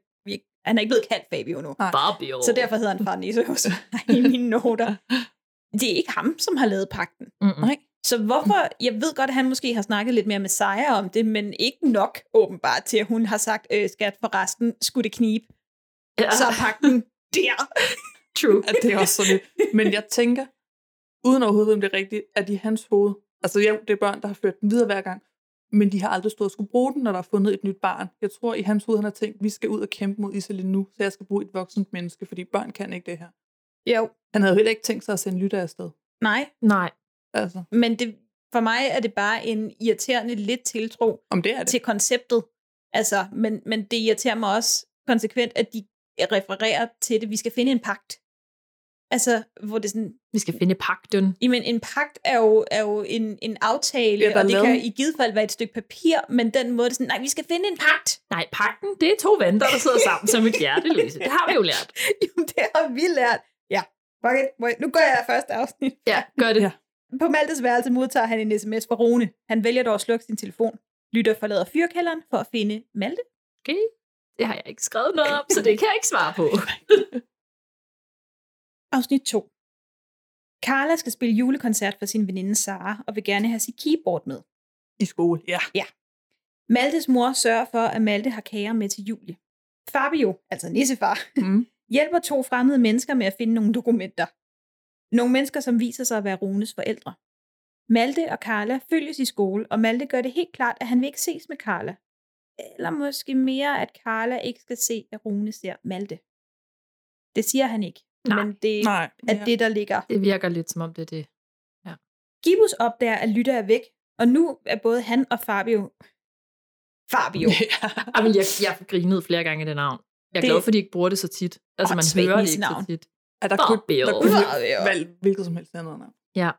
han er ikke blevet kaldt Fabio nu. Fabio. Så derfor hedder han far mig i mine noter. Det er ikke ham, som har lavet pakten. Mm-mm. Nej. Så hvorfor, jeg ved godt, at han måske har snakket lidt mere med Seja om det, men ikke nok åbenbart til, at hun har sagt, øh, skat for resten, skulle det knibe. Ja. Så er pakten der. True. At det er også sådan lidt. Men jeg tænker, uden overhovedet, om det er rigtigt, at i hans hoved, altså jo, det er børn, der har ført den videre hver gang, men de har aldrig stået og skulle bruge den, når der er fundet et nyt barn. Jeg tror, i hans hoved, han har tænkt, vi skal ud og kæmpe mod Iselin nu, så jeg skal bruge et voksent menneske, fordi børn kan ikke det her. Jo, Han havde jo heller ikke tænkt sig at sende lytter afsted. nej. Nej. Altså, Men det, for mig er det bare en irriterende lidt tiltro om det er det. til konceptet. Altså, men, men det irriterer mig også konsekvent, at de refererer til det. Vi skal finde en pagt. Altså, hvor det er sådan, Vi skal finde pakten. jamen en pagt er jo, er jo en, en aftale, Ja, der og det kan i givet fald være et stykke papir, men den måde det sådan, nej, vi skal finde en pagt. Nej, pakten, det er to venner, der sidder sammen som et hjerte, Louise. Det har vi jo lært. Jamen, det har vi lært. Ja, fuck it. Må jeg- Nu går jeg første afsnit. Ja, gør det. Ja. På Maltes værelse modtager han en sms fra Rune. Han vælger dog at slukke sin telefon. Lytter forlader fyrkælderen for at finde Malte. Okay. Det har jeg ikke skrevet noget om, så det kan jeg ikke svare på. Afsnit 2. Carla skal spille julekoncert for sin veninde Sara, og vil gerne have sit keyboard med. I skole, ja. Maltes mor sørger for, at Malte har kager med til Julie. Fabio, altså nissefar, Mm. hjælper to fremmede mennesker med at finde nogle dokumenter. Nogle mennesker, som viser sig at være Runes forældre. Malte og Carla følges i skole, og Malte gør det helt klart, at han vil ikke ses med Carla. Eller måske mere, at Carla ikke skal se, at Rune ser Malte. Det siger han ikke, Nej. men det Nej. er det, der ligger. Det virker lidt som om det er det. Gibus opdager, at Lytter er væk, og nu er både han og Fabio... Fabio. Jamen, jeg, jeg har grinet flere gange i det navn. Jeg er Det- glad for, at de ikke bruger det så tit. Altså, man hører det ikke navn. så tit. Ja, der kunne, der kunne valgt hvilket som helst andet navn. Ja.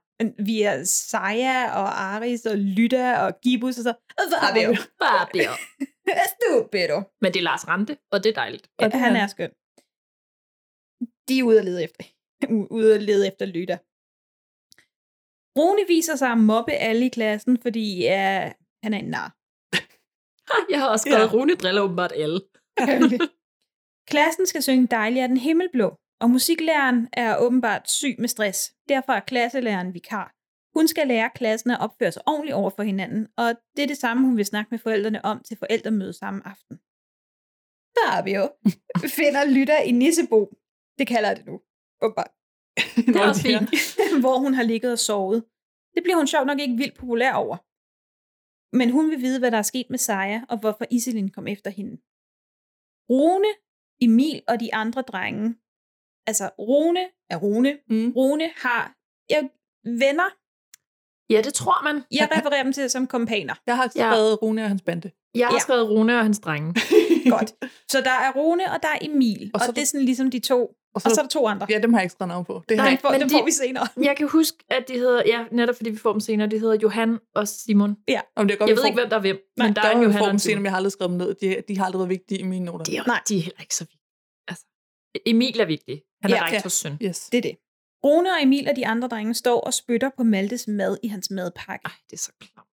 Vi er Saja og Aris og Lytta og Gibus og så... Fabio. Fabio. Stupido. Men det er Lars Rante, og det er dejligt. Ja, han er skøn. De er ude at lede efter, ude at lede efter Lytter. Rune viser sig at mobbe alle i klassen, fordi ja, han er en nar. Jeg har også skrevet, Ja. ja. Rune driller åbenbart alle. Klassen skal synge Dejlig er den himmelblå, og musiklæreren er åbenbart syg med stress. Derfor er klasselæreren vikar. Hun skal lære klassen at opføre sig ordentligt over for hinanden, og det er det samme, hun vil snakke med forældrene om til forældremøde samme aften. Fabio finder lytter i Nissebo. Det kalder jeg det nu. Åbenbart. Det er også fint. hvor hun har ligget og sovet. Det bliver hun sjovt nok ikke vildt populær over. Men hun vil vide, hvad der er sket med Saja, og hvorfor Iselin kom efter hende. Rune, Emil og de andre drenge. Altså, Rune er Rune. Mm. Rune har... Jeg venner. Ja, det tror man. Jeg refererer dem til som kompaner. Jeg har skrevet Rune og hans bande. Jeg har Ja. skrevet Rune og hans drenge. Godt. Så der er Rune, og der er Emil. Og, Og så- og det er sådan ligesom de to. Og så, og så er der to andre. Ja, dem har jeg ikke skrevet navn på. Det Nej, har dem får, men dem de- får vi senere. Jeg kan huske, at de hedder, ja, netop fordi vi får dem senere, de hedder Johan og Simon. Ja. Om det er godt, Jeg ved får- ikke, hvem der er hvem, Nej, men der, Der er en jo Johan og få en senere, men jeg har aldrig skrevet dem ned. De, de har aldrig været vigtige i mine noter. De er, Nej. de er heller ikke så vigtige. Altså, Emil er vigtig. Han er Ja. ja, rektors søn. Yes. Det er det. Rune og Emil og de andre drenge står og spytter på Maltes mad i hans madpakke. Ej, det er så klamt.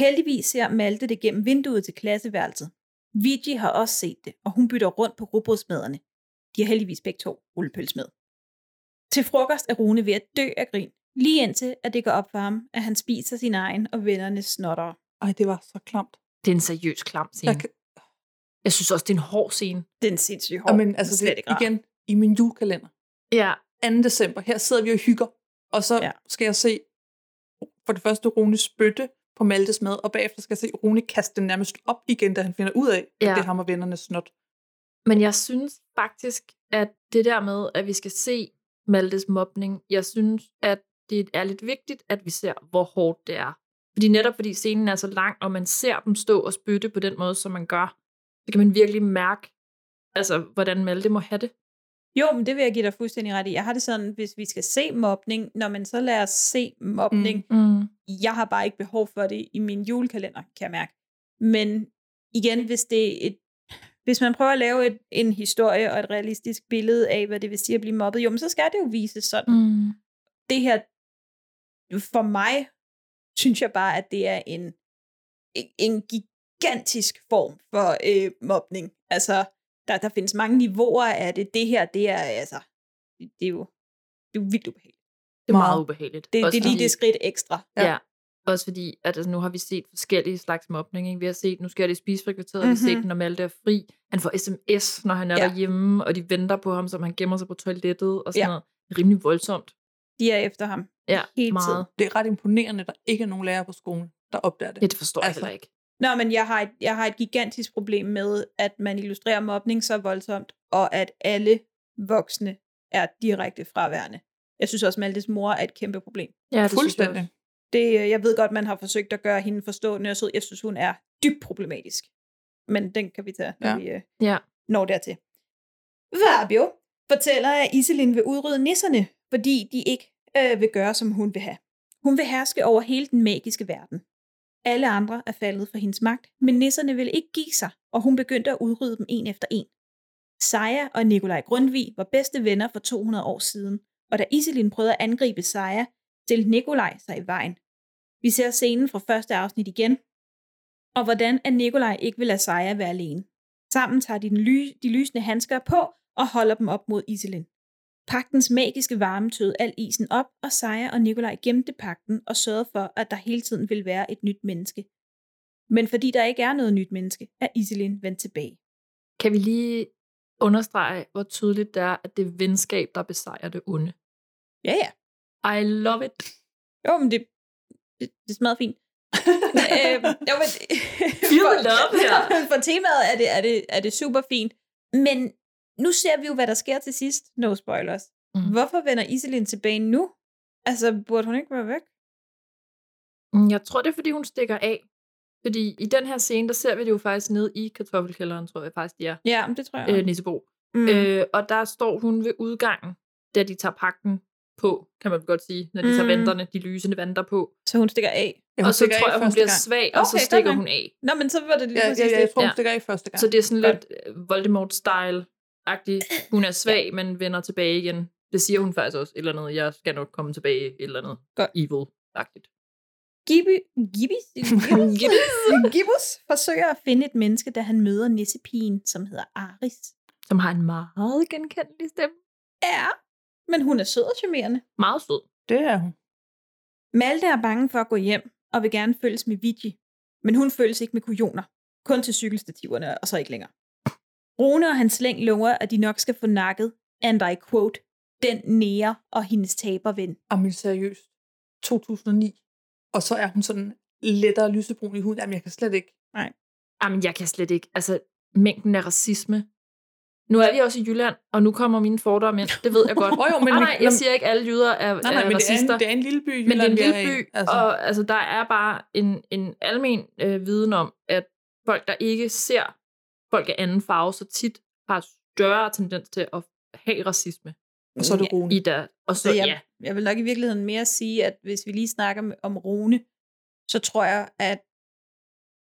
Heldigvis ser Malte det gennem vinduet til klasseværelset. Vigi har også set det, og hun bytter rundt på rugbrødsmaderne. De har heldigvis begge to rullepøls med. Til frokost er Rune ved at dø af grin, lige indtil at det går op for ham, at han spiser sin egen og vennernes snotter. Ej, det var så klamt. Det er en seriøs klam scene. Jeg kan, jeg synes også, det er en hård scene. Det er en sindssygt hård. men, altså, slet det, igen, i min julekalender. Ja, 2. december, her sidder vi og hygger. Og så Ja. skal jeg se for det første Rune spytte på Maltes mad, og bagefter skal jeg se Rune kaste den nærmest op igen, da han finder ud af, at Ja. det er ham og vennernes snot. men jeg synes faktisk, at det der med, at vi skal se Maltes mobning, jeg synes, at det er lidt vigtigt, at vi ser, hvor hårdt det er. Fordi netop fordi scenen er så lang, og man ser dem stå og spytte på den måde, som man gør, så kan man virkelig mærke, altså, hvordan Malte må have det. Jo, men det vil jeg give dig fuldstændig ret i. Jeg har det sådan, hvis vi skal se mobning, når man så lader os se mobning, Mm. jeg har bare ikke behov for det i min julekalender, kan jeg mærke. Men igen, hvis det er et hvis man prøver at lave et, en historie og et realistisk billede af, hvad det vil sige at blive mobbet, jo, men så skal det jo vises sådan. Mm. Det her, for mig, synes jeg bare, at det er en, en gigantisk form for øh, mobning. Altså, der, der findes mange niveauer af det. Det her, det er altså, det, er jo det er jo vildt ubehageligt. Det er meget Meget. ubehageligt. Det, Også det er lige fordi- det skridt ekstra. Ja. ja. Også fordi, at altså, nu har vi set forskellige slags mobning. Ikke? Vi har set, nu sker det i spisefrikvarteret, mm-hmm. vi har set, Mhm. når Malte er fri. Han får sms, når han er Ja. derhjemme, og de venter på ham, som han gemmer sig på toilettet og sådan Ja. noget. Rimelig voldsomt. De er efter ham. Ja, Hele meget. tiden. Det er ret imponerende, at der ikke er nogen lærer på skolen, der opdager det. Ja, det forstår jeg Altså, heller ikke. Nå, men jeg har, et, jeg har et gigantisk problem med, at man illustrerer mobning så voldsomt, og at alle voksne er direkte fraværende. Jeg synes også, at Maltes mor er et kæmpe problem. Ja, det synes jeg Fuldstændig. Det, øh, jeg ved godt, man har forsøgt at gøre hende forstående og sød. Jeg synes, hun er dybt problematisk. Men den kan vi tage, når Ja. vi øh, Ja. når dertil. Fabio fortæller, at Iselin vil udrydde nisserne, fordi de ikke øh, vil gøre, som hun vil have. Hun vil herske over hele den magiske verden. Alle andre er faldet for hendes magt, men nisserne vil ikke give sig, og hun begyndte at udrydde dem en efter en. Seja og Nikolaj Grundvig var bedste venner for 200 år siden, og da Iselin prøvede at angribe Seja, stillede Nikolaj sig i vejen. Vi ser scenen fra første afsnit igen, og hvordan at Nikolaj ikke vil lade Seja være alene. Sammen tager de den ly- de lysende handsker på og holder dem op mod Iselin. Pagtens magiske varme tød al isen op, og Seja og Nikolaj gemte pagten og sørgede for, at der hele tiden ville være et nyt menneske. Men fordi der ikke er noget nyt menneske, er Iselin vendt tilbage. Kan vi lige understrege, hvor tydeligt det er, at det er venskab, der besejrer det onde. Ja, ja. I love it. Jo, men det, det, det smager fint. øh, jo, men, Feel the love her. for temaet er det, er, det, er det super fint. Men nu ser vi jo, hvad der sker til sidst. No spoilers. Mm. Hvorfor vender Iselin tilbage nu? Altså, burde hun ikke være væk? Mm, Jeg tror, det er, fordi hun stikker af. Fordi i den her scene, der ser vi det jo faktisk ned i kartoffelkælderen, tror jeg faktisk, de er. Ja, det tror jeg. Øh, Nissebo. Mm. Øh, og der står hun ved udgangen, da de tager pakken på, kan man godt sige, når de mm. tager venterne, de lysende vanter på. Så hun stikker af. Ja, hun og så stikker tror jeg, hun bliver gang. svag, og så Okay, stikker godt hun af. Nå, men så var det lige Ja, præcis ja, ja, jeg tror, hun Ja. stikker af første gang. Så det er sådan lidt øh, Voldemort-style-agtigt. Hun er svag, men vender tilbage igen. Det siger hun faktisk også et eller andet. Jeg skal nok komme tilbage et eller andet Godt. evil-agtigt. Gibi, Gibis, Gibus, Gibus forsøger at finde et menneske, da han møder nissepigen, som hedder Aris. Som har en meget genkendelig stemme. Ja, men hun er sød og charmerende. Meget sød. Det er hun. Malte er bange for at gå hjem, og vil gerne følges med Vigi. Men hun følges ikke med kujoner. Kun til cykelstativerne, og så ikke længere. Rune og hans slæng lover, at de nok skal få nakket, and I quote, den nære og hendes taberven. Jamen seriøst. 2009. Og så er hun sådan lettere lysebrun i huden. Jamen jeg kan slet ikke. Jamen, jeg kan slet ikke. Altså, mængden af racisme Nu er vi også i Jylland, og nu kommer mine fordomme ind. Det ved jeg godt. Åh, jo, men Ah, nej, jeg siger ikke, at alle jyder er, Nej, nej, er men det er, racister. en, det er en lille by. Men det er en Jylland, lille i. by, altså. og altså, der er bare en, en almen øh, viden om, at folk, der ikke ser folk af anden farve, så tit har større tendens til at have racisme. Og så er det Rune. I der, og så, Så jeg, ja. jeg vil nok i virkeligheden mere sige, at hvis vi lige snakker om Rune, så tror jeg, at,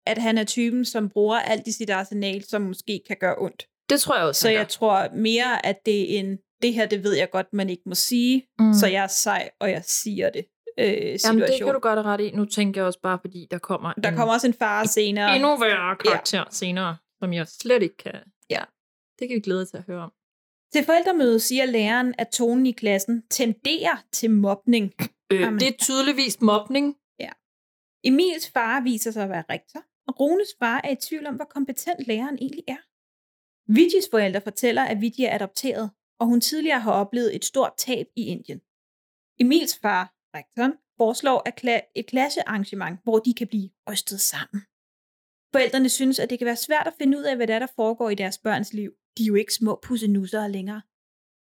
at han er typen, som bruger alt i sit arsenal, som måske kan gøre ondt. Det tror jeg også, Så jeg gør. tror mere, at det er en, det her, det ved jeg godt, man ikke må sige, Mm. så jeg er sej, og jeg siger det. Øh, situation. Jamen, det kan du godt ret i. Nu tænker jeg også bare, fordi der kommer Der en kommer også en far senere. endnu værre karakter ja. senere, som jeg slet ikke kan... Ja. Det kan vi glæde til at høre om. Til forældremødet siger læreren, at tonen i klassen tenderer til mobning. Øh, det er tydeligvis mobning. Ja. Emils far viser sig at være rektor, og Runes far er i tvivl om, hvor kompetent læreren egentlig er. Vigis forældre fortæller, at Vigi er adopteret, og hun tidligere har oplevet et stort tab i Indien. Emils far, rektoren, foreslår at kla- et klassearrangement, hvor de kan blive rystet sammen. Forældrene synes, at det kan være svært at finde ud af, hvad der, er, der foregår i deres børns liv. De er jo ikke små pussenusser længere.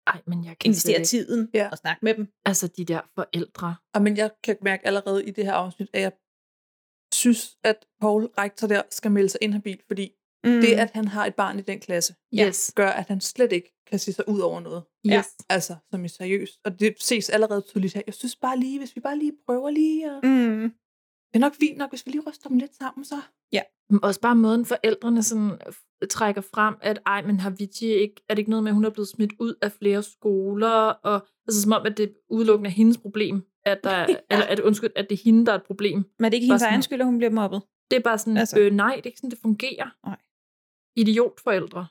Ej, men jeg kan Investere tiden Ja. og snakke med dem. Altså, de der forældre. Og men jeg kan mærke allerede i det her afsnit, at jeg synes, at Paul rektor der skal melde sig inhabil, fordi mm. det, at han har et barn i den klasse, Yes. gør, at han slet ikke kan se sig ud over noget. Yes. Altså, som er seriøst. Og det ses allerede tydeligt her. Jeg synes bare lige, hvis vi bare lige prøver lige at... Mm. Det er nok fint nok, hvis vi lige ryster dem lidt sammen, så... Men Også bare måden forældrene sådan f- trækker frem, at ej, men har Vici ikke, er det ikke noget med, at hun er blevet smidt ud af flere skoler, og altså som om, at det udelukkende er hendes problem, at der, ja. eller at, undskyld, at det er hende, der er et problem. Men er det ikke hendes egen skyld, at hun bliver mobbet? Det er bare sådan, Altså. øh, nej, det er ikke sådan, det fungerer. Nej. Idiotforældre.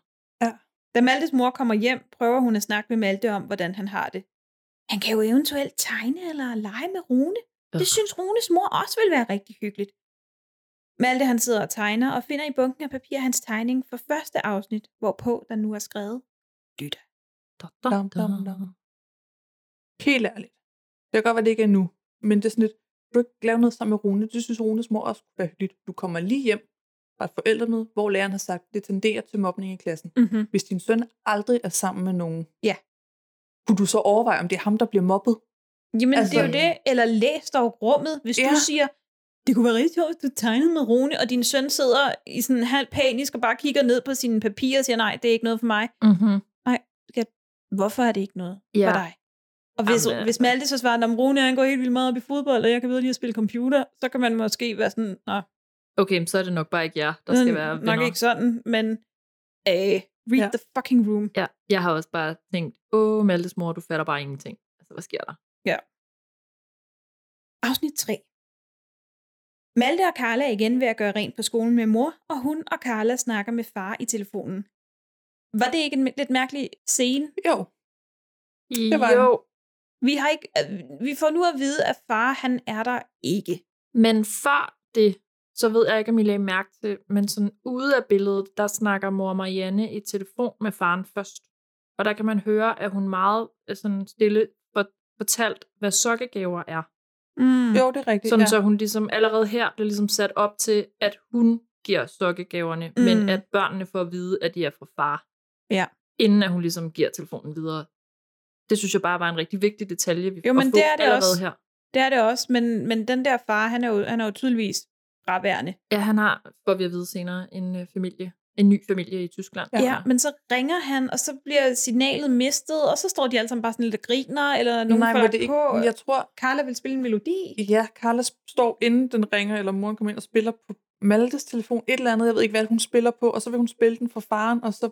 Da Maltes mor kommer hjem, prøver hun at snakke med Malte om, hvordan han har det. Han kan jo eventuelt tegne eller lege med Rune. Det synes Runes mor også vil være rigtig hyggeligt. Malte han sidder og tegner og finder i bunken af papir hans tegning for første afsnit, hvorpå der nu er skrevet Dum, dum, dum. Helt ærligt. Det kan godt være, det ikke er nu. Men det er sådan lidt, du ikke lave noget sammen med Rune. Det synes Runes mor også kunne være hyggeligt. Du kommer lige hjem fra et forældremøde, hvor læreren har sagt, det tenderer til mobning i klassen. Mm-hmm. Hvis din søn aldrig er sammen med nogen, Ja. kunne du så overveje, om det er ham, der bliver mobbet? Jamen, altså, det er jo det. Eller læs dog rummet. Hvis ja. Du siger, det kunne være rigtig sjovt, hvis du tegnede med Rune, og din søn sidder i sådan halv panisk og bare kigger ned på sine papirer og siger, nej, det er ikke noget for mig. Mm-hmm. Hvorfor er det ikke noget Ja. for dig? Og hvis, Jamen, hvis Malte så svarer, at Rune han går helt vildt meget op i fodbold, og jeg kan bedre lige at spille computer, så kan man måske være sådan, nå, Okay, så er det nok bare ikke jer, der skal være nok venner. ikke sådan, men øh, read Ja. the fucking room. Ja, jeg har også bare tænkt, åh, Maltes mor, du fatter bare ingenting. Altså, hvad sker der? Afsnit 3. Malte og Carla er igen ved at gøre rent på skolen med mor, og hun og Carla snakker med far i telefonen. Var det ikke en lidt mærkelig scene? Jo. Det var jo, Vi, har ikke, øh, vi får nu at vide, at far han er der ikke. men før det, så ved jeg ikke, om I lagde mærke til, men sådan ude af billedet, der snakker mor Marianne i telefon med faren først. Og der kan man høre, at hun meget øh, sådan stille fortalt, hvad sokkegaver er. Mm. Jo, det er rigtigt. Sådan ja. så hun ligesom allerede her bliver ligesom sat op til, at hun giver sokkegaverne, mm. Men at børnene får at vide, at de er fra far. Ja. Inden at hun ligesom giver telefonen videre. Det synes jeg bare var en rigtig vigtig detalje, vi Jo, får men få det er det allerede også. her. Det er det også, men, men den der far, han er jo, han er jo tydeligvis fraværende. Ja, han har, får vi at vide senere, en øh, familie, en ny familie i Tyskland. Ja. ja, men så ringer han, og så bliver signalet mistet, og så står de alle sammen bare sådan lidt og griner, eller nogen Nej, falder men det er ikke, på. jeg tror, Carla vil spille en melodi. ja, Carla står inden den ringer, eller moren kommer ind og spiller på Maltes telefon, et eller andet, jeg ved ikke, hvad hun spiller på, og så vil hun spille den for faren, og så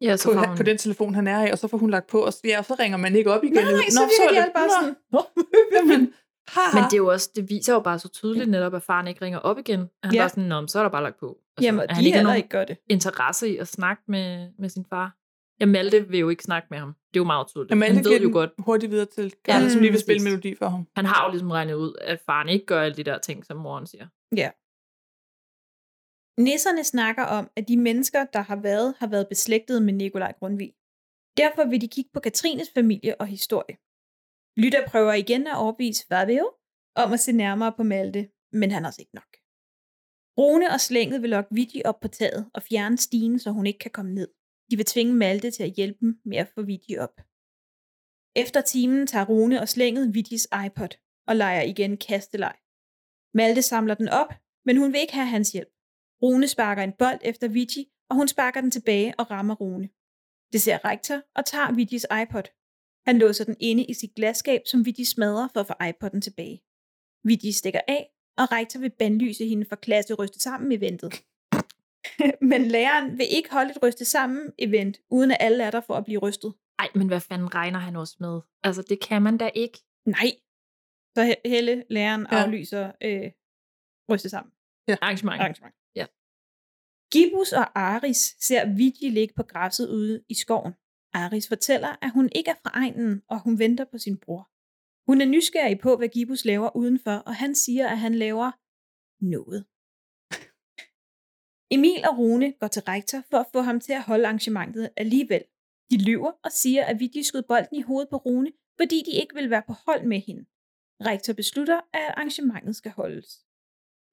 Ja, så på, hun, på den telefon, han er i, og så får hun lagt på, og så, ja, så ringer man ikke op igen. Nej, nej, så virker de alle bare sådan, Jamen, haha. Men det, er jo også, det viser jo bare så tydeligt netop, at faren ikke ringer op igen. Han Ja. ja. bare sådan, Nå, så er der bare lagt på. Altså, Jamen, de han ikke heller ikke gør det. interesse i at snakke med, med sin far. Ja, Malte vil jo ikke snakke med ham. Det er jo meget tydeligt. Han Malte ved giver jo godt, hurtigt videre til Ja, Carla, som lige vil præcis. spille melodi for ham. han har jo ligesom regnet ud, at faren ikke gør alle de der ting, som moren siger. Ja. Nisserne snakker om, at de mennesker, der har været, har været beslægtede med Nikolaj Grundvig. Derfor vil de kigge på Katrines familie og historie. Lytter prøver igen at overbevise Fabio om at se nærmere på Malte, men han er altså ikke nok. Rune og slænget vil lokke Vidi op på taget og fjerne stigen, så hun ikke kan komme ned. De vil tvinge Malte til at hjælpe dem med at få Vidi op. Efter timen tager Rune og slænget Vidis iPod og leger igen kasteleg. Malte samler den op, men hun vil ikke have hans hjælp. Rune sparker en bold efter Vigi, og hun sparker den tilbage og rammer Rune. Det ser rektor og tager Vidis iPod. Han låser den inde i sit glasskab, som Vidi smadrer for at få iPod'en tilbage. Vidi stikker af, og rektor vil bandlyse hende for klasse ryste sammen eventet. men læreren vil ikke holde et ryste sammen event, uden at alle er der for at blive rystet. Ej, men hvad fanden regner han også med? Altså, det kan man da ikke. Nej. Så He- Helle, læreren, Ja. ja. aflyser øh, ryste sammen. Arrangement. Arrangement. Ja. Gibus og Aris ser Vigi ligge på græsset ude i skoven. Aris fortæller, at hun ikke er fra egnen, og hun venter på sin bror. Hun er nysgerrig på, hvad Gibus laver udenfor, og han siger, at han laver noget. Emil og Rune går til rektor for at få ham til at holde arrangementet alligevel. De lyver og siger, at Vigi skød bolden i hovedet på Rune, fordi de ikke vil være på hold med hende. Rektor beslutter, at arrangementet skal holdes.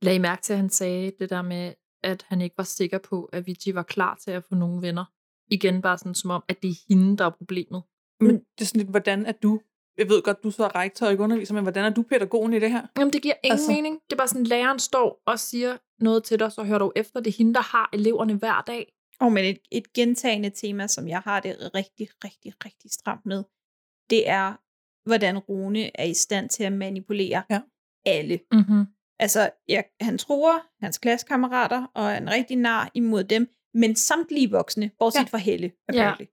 Lag I mærke til, at han sagde det der med, at han ikke var sikker på, at Vigi var klar til at få nogle venner. Igen bare sådan som om, at det er hende, der er problemet. Men det er sådan lidt, hvordan er du? Jeg ved godt, du så er rektor og ikke underviser, men hvordan er du pædagogen i det her? Jamen, det giver ingen Altså- mening. Det er bare sådan, læreren står og siger noget til dig, så hører du efter. Det er hende, der har eleverne hver dag. Og men et, et gentagende tema, som jeg har det rigtig, rigtig, rigtig stramt med, det er, hvordan Rune er i stand til at manipulere Ja. alle. Mm-hmm. Altså, jeg, han tror hans klassekammerater, og er en rigtig nar imod dem, men samtlige voksne, bortset Ja. ja. fra Helle, Ja. apparently.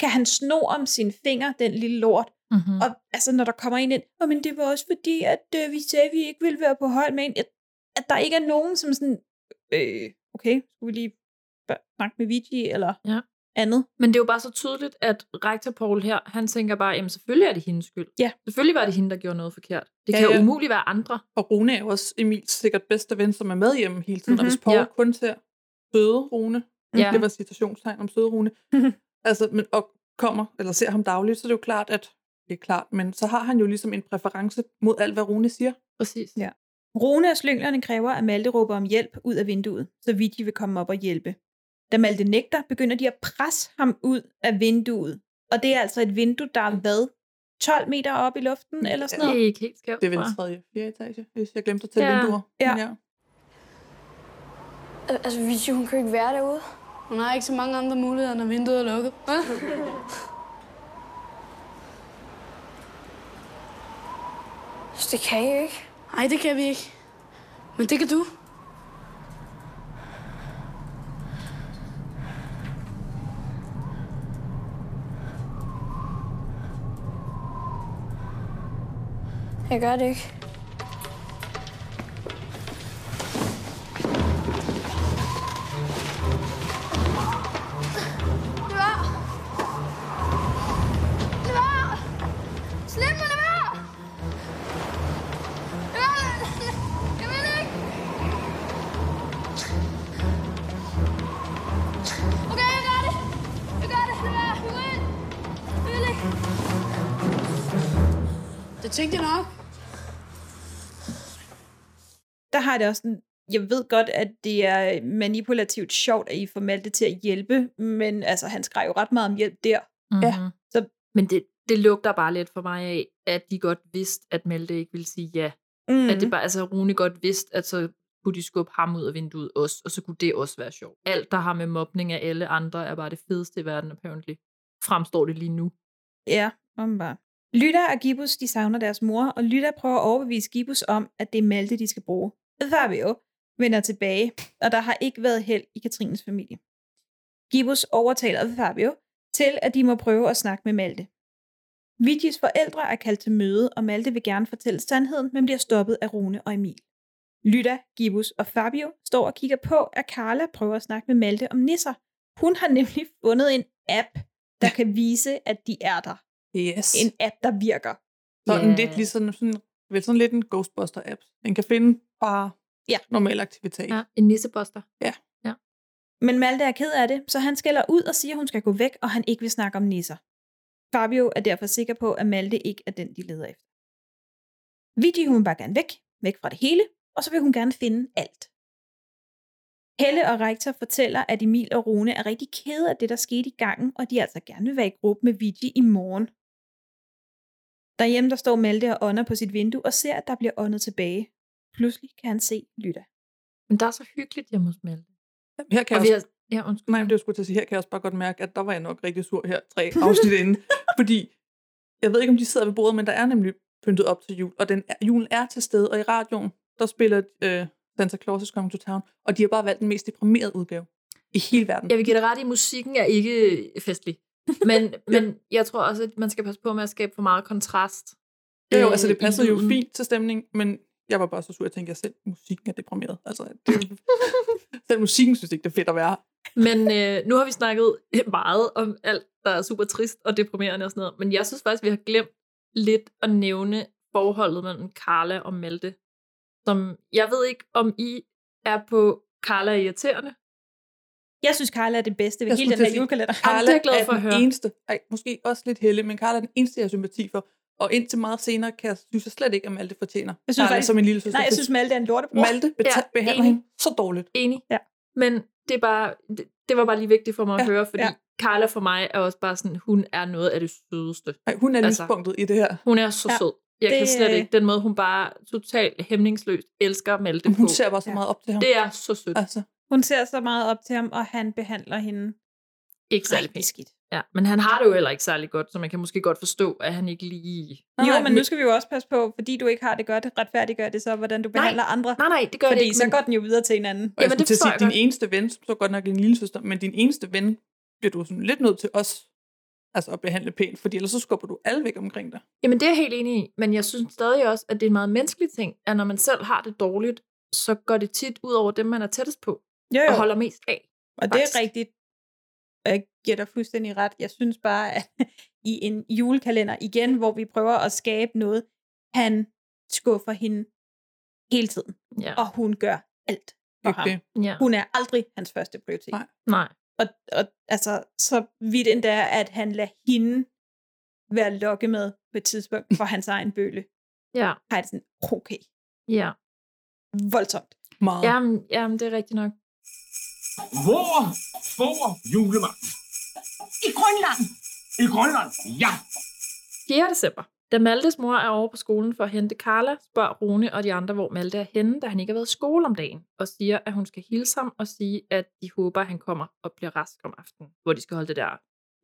Kan han sno om sin finger, den lille lort, Mm-hmm. og altså, når der kommer en ind, oh, men det var også fordi, at øh, vi sagde, at vi ikke ville være på hold med en, at, at der ikke er nogen, som sådan, øh, okay, skulle vi lige snakke med Vigi, eller Ja. andet. Men det er jo bare så tydeligt, at rektor Paul her, han tænker bare, jamen selvfølgelig er det hendes skyld. Ja. Selvfølgelig var det hende, der gjorde noget forkert. Det Ja, kan jo ja. umuligt være andre. Og Rune er jo også Emils sikkert bedste ven, som er med hjemme hele tiden. Mm-hmm. Og hvis Paul Ja. ja. kun ser søde Rune, Ja. det var citationstegn om søde Rune, altså, men, og kommer, eller ser ham dagligt, så er det jo klart, at det er klart, men så har han jo ligesom en præference mod alt, hvad Rune siger. Præcis. Ja. Rune og slynglerne kræver, at Malte råber om hjælp ud af vinduet, så Vigi vil komme op og hjælpe. Da Malte nægter, begynder de at presse ham ud af vinduet. Og det er altså et vindue, der er hvad? 12 meter op i luften, eller sådan Det noget? er ikke helt skævt. Det er vel tredje, fjerde etage, hvis jeg glemte at tælle Ja. vinduer. Ja. Ja. Al- Altså, Vicky, hun kan ikke være derude. Hun har ikke så mange andre muligheder, når vinduet er lukket. Hva? Så det kan jeg ikke. Nej, det kan vi ikke. Men det kan du. Jeg gør det ikke. Det tænkte jeg nok. Der har det også sådan, jeg ved godt, at det er manipulativt sjovt, at I får Malte til at hjælpe, men altså, han skrev jo ret meget om hjælp der. Mm-hmm. Ja, så- Men det, det lugter bare lidt for mig af, at de godt vidste, at Malte ikke ville sige ja. Mm. At det bare, altså Rune godt vidste, at så kunne de skubbe ham ud af vinduet også, og så kunne det også være sjovt. Alt, der har med mobning af alle andre, er bare det fedeste i verden, apparently. Fremstår det lige nu. Ja, om bare. Lytter og Gibus, de savner deres mor, og Lytter prøver at overbevise Gibus om, at det er Malte, de skal bruge. Fabio vender tilbage, og der har ikke været held i Katrines familie. Gibus overtaler Fabio til, at de må prøve at snakke med Malte. Vigis forældre er kaldt til møde, og Malte vil gerne fortælle sandheden, men bliver stoppet af Rune og Emil. Lytta, Gibus og Fabio står og kigger på, at Carla prøver at snakke med Malte om nisser. Hun har nemlig fundet en app, der kan vise, at de er der. Yes. En app, der virker. Sådan Ja. lidt ligesom sådan, vel sådan lidt en Ghostbuster-app. Den kan finde bare Ja. normal aktivitet. Ja, en nisseboster. Men Malte er ked af det, så han skælder ud og siger, at hun skal gå væk, og han ikke vil snakke om nisser. Fabio er derfor sikker på, at Malte ikke er den, de leder efter. Vigi, hun vil bare gerne væk, væk fra det hele, og så vil hun gerne finde alt. Helle og rektor fortæller, at Emil og Rune er rigtig kede af det, der skete i gangen, og de altså gerne vil være i gruppe med Vigi i morgen. Derhjemme der står Malte og ånder på sit vindue og ser, at der bliver åndet tilbage. Pludselig kan han se Lytta. Men der er så hyggeligt hjemme hos Malte. Her kan Og jeg vi også, har, ja, undskyld. nej, det var sgu til at sige, her kan jeg også bare godt mærke, at der var jeg nok rigtig sur her tre afsnit inde. Fordi, jeg ved ikke, om de sidder ved bordet, men der er nemlig pyntet op til jul, og den er, julen er til stede, og i radioen, der spiller øh, Santa Claus is Coming to Town, og de har bare valgt den mest deprimerede udgave i hele verden. Jeg vil give dig ret i, at musikken er ikke festlig. Men, men jeg tror også, at man skal passe på med at skabe for meget kontrast. Jo, jo, øh, altså det i passer jo fint til stemningen, men jeg var bare så sur, jeg tænkte, at selv musikken er deprimeret. Altså, det, selv musikken synes ikke, det er fedt at være. Men øh, nu har vi snakket meget om alt, der er super trist og deprimerende og sådan noget. Men jeg synes faktisk, vi har glemt lidt at nævne forholdet mellem Carla og Malte. Som jeg ved ikke, om I er på Carla er irriterende. Jeg synes, Carla er det bedste ved Jeg hele den her julekalender. Det er glad er for at den høre. eneste, ej, måske også lidt Helle, men Carla er den eneste, jeg har sympati for. Og indtil meget senere kan jeg, synes jeg slet ikke, at Malte fortjener. Jeg synes Carla faktisk- som en lille søster. Nej, jeg synes, Malte er en lortebror. Malte beta- Ja, behandler enig. hende så dårligt. Enig. Ja. Men det, er bare, det, det var bare lige vigtigt for mig at Ja, høre, fordi ja. Carla for mig er også bare sådan, hun er noget af det sødeste. Ej, hun er Altså, lyspunktet i det her. Hun er så Ja, sød. Jeg det- kan slet ikke. Den måde, hun bare totalt hæmningsløst elsker Malte Hun på. ser bare så Ja. meget op til ham. Det er så sødt. Altså, Hun ser så meget op til ham, og han behandler hende Ikke særlig pænt. skidt. Ja, men han har det jo heller ikke særlig godt, så man kan måske godt forstå, at han ikke lige... Nej, Jo, nej, men nu skal vi jo også passe på, fordi du ikke har det godt, retfærdiggør det så, hvordan du behandler andre. Nej, nej, det gør det Fordi ikke. så men- går den jo videre til hinanden. og jeg Jamen, det til at sige, din eneste ven, så godt nok din lille søster, men din eneste ven bliver du sådan lidt nødt til os altså at behandle pænt, fordi ellers så skubber du alle væk omkring dig. Jamen, det er jeg helt enig i, men jeg synes stadig også, at det er en meget menneskelig ting, at når man selv har det dårligt, så går det tit ud over dem, man er tættest på, Jo, og jo. holder mest af. Og det er faktisk. rigtigt. Og Jeg giver dig fuldstændig ret. Jeg synes bare, at i en julekalender igen, hvor vi prøver at skabe noget, han skuffer hende hele tiden. Ja. Og hun gør alt for ham. ja. Hun er aldrig hans første prioritet. Nej. Nej. Og, og altså, så vidt endda, at han lader hende være lokke med på et tidspunkt for hans egen bøle. Ja. Har jeg det sådan, okay, Ja. voldsomt. Meget. Jamen, jamen, det er rigtigt nok. Hvor får julemanden? I Grønland. I Grønland, ja. 4. december. Da Maltes mor er over på skolen for at hente Carla, spørger Rune og de andre, hvor Malte er henne, da han ikke har været i skole om dagen, og siger, at hun skal hilse ham og sige, at de håber, at han kommer og bliver rask om aftenen, hvor de skal holde det der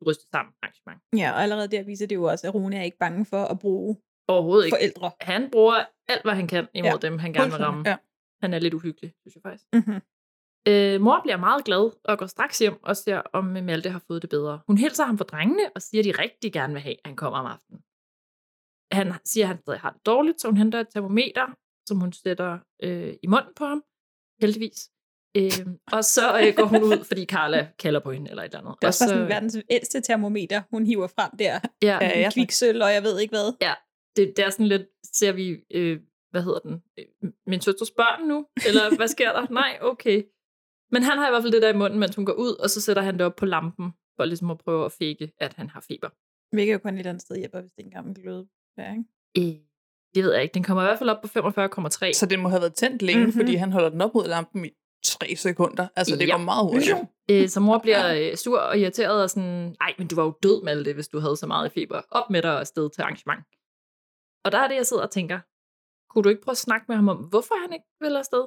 rystet sammen arrangement. Ja, og allerede der viser det jo også, at Rune er ikke bange for at bruge Overhovedet ikke. forældre. Han bruger alt, hvad han kan imod ja, dem, han gerne vil ramme. Ja. Han er lidt uhyggelig, synes jeg faktisk. Mm-hmm. Øh, mor bliver meget glad og går straks hjem og ser, om Malte har fået det bedre. Hun hilser ham for drengene og siger, at de rigtig gerne vil have, at han kommer om aftenen. Han siger, at han stadig har det dårligt, så hun henter et termometer, som hun sætter øh, i munden på ham, heldigvis. Øh, og så øh, går hun ud, fordi Carla kalder på hende eller et eller andet. Det er og også bare så, sådan verdens ældste termometer, hun hiver frem der. ja, Ja, ja. Kviksøl, og jeg ved ikke hvad. det, det er sådan lidt, ser vi, øh, hvad hedder den, øh, min søsters børn nu? Eller hvad sker der? Nej, okay. Men han har i hvert fald det der i munden, mens hun går ud, og så sætter han det op på lampen, for ligesom at prøve at fake, at han har feber. Hvilket jo kun et eller andet sted hjælper, hvis det er en gammel gløde. Ja, ikke? Øh, det ved jeg ikke. Den kommer i hvert fald op på 45,3. Så det må have været tændt længe, Mhm. mm-hmm. fordi han holder den op mod lampen i tre sekunder. Altså, det Ja. går meget hurtigt. Øh, så mor bliver øh, sur og irriteret og sådan, nej, men du var jo død, Malte, hvis du havde så meget feber. Op med dig og afsted til arrangement. Og der er det, jeg sidder og tænker, kunne du ikke prøve at snakke med ham om, hvorfor han ikke vil afsted?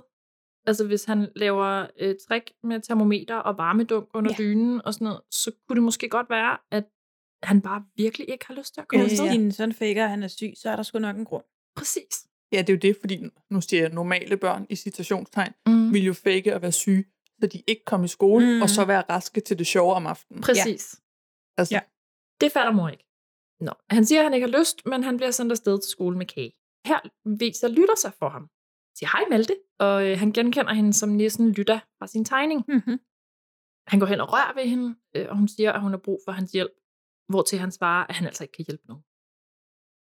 Altså hvis han laver øh, trick med termometer og varmedunk under Ja. ja. dynen og sådan noget, så kunne det måske godt være, at han bare virkelig ikke har lyst til at komme Hvis afsted. ja. din søn faker, at han er syg, så er der sgu nok en grund. Præcis. Ja, det er jo det, fordi nu siger jeg normale børn i citationstegn, Mm. vil jo fake at være syge, så de ikke kom i skole, Mm. og så være raske til det sjove om aftenen. Præcis. Altså, Ja. Det fatter mor ikke. Nå. Han siger, at han ikke har lyst, men han bliver sendt afsted til skole med kage. Her viser Lytter sig for ham. Siger hej Malte, og øh, han genkender hende som nissen Lytter fra sin tegning. Mm-hmm. Han går hen og rører ved hende, øh, og hun siger, at hun har brug for hans hjælp, hvortil han svarer, at han altså ikke kan hjælpe nogen.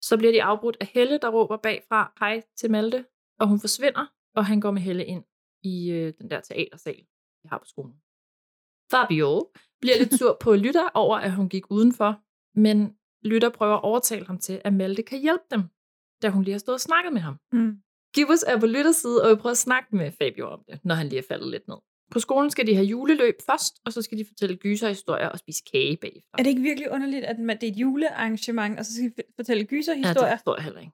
Så bliver de afbrudt af Helle, der råber bagfra hej til Malte, og hun forsvinder, og han går med Helle ind i øh, den der teatersal, vi har på skolen. Fabio bliver lidt sur på Lytter over, at hun gik udenfor, men Lytter prøver at overtale ham til, at Malte kan hjælpe dem, da hun lige har stået og snakket med ham. Mm. Gibbs er på Lytters side, og vil prøve at snakke med Fabio om det, når han lige er faldet lidt ned. På skolen skal de have juleløb først, og så skal de fortælle gyserhistorier og spise kage bagefter. Er det ikke virkelig underligt, at man, det er et julearrangement, og så skal vi fortælle Ja, gyserhistorier? det forstår jeg heller ikke.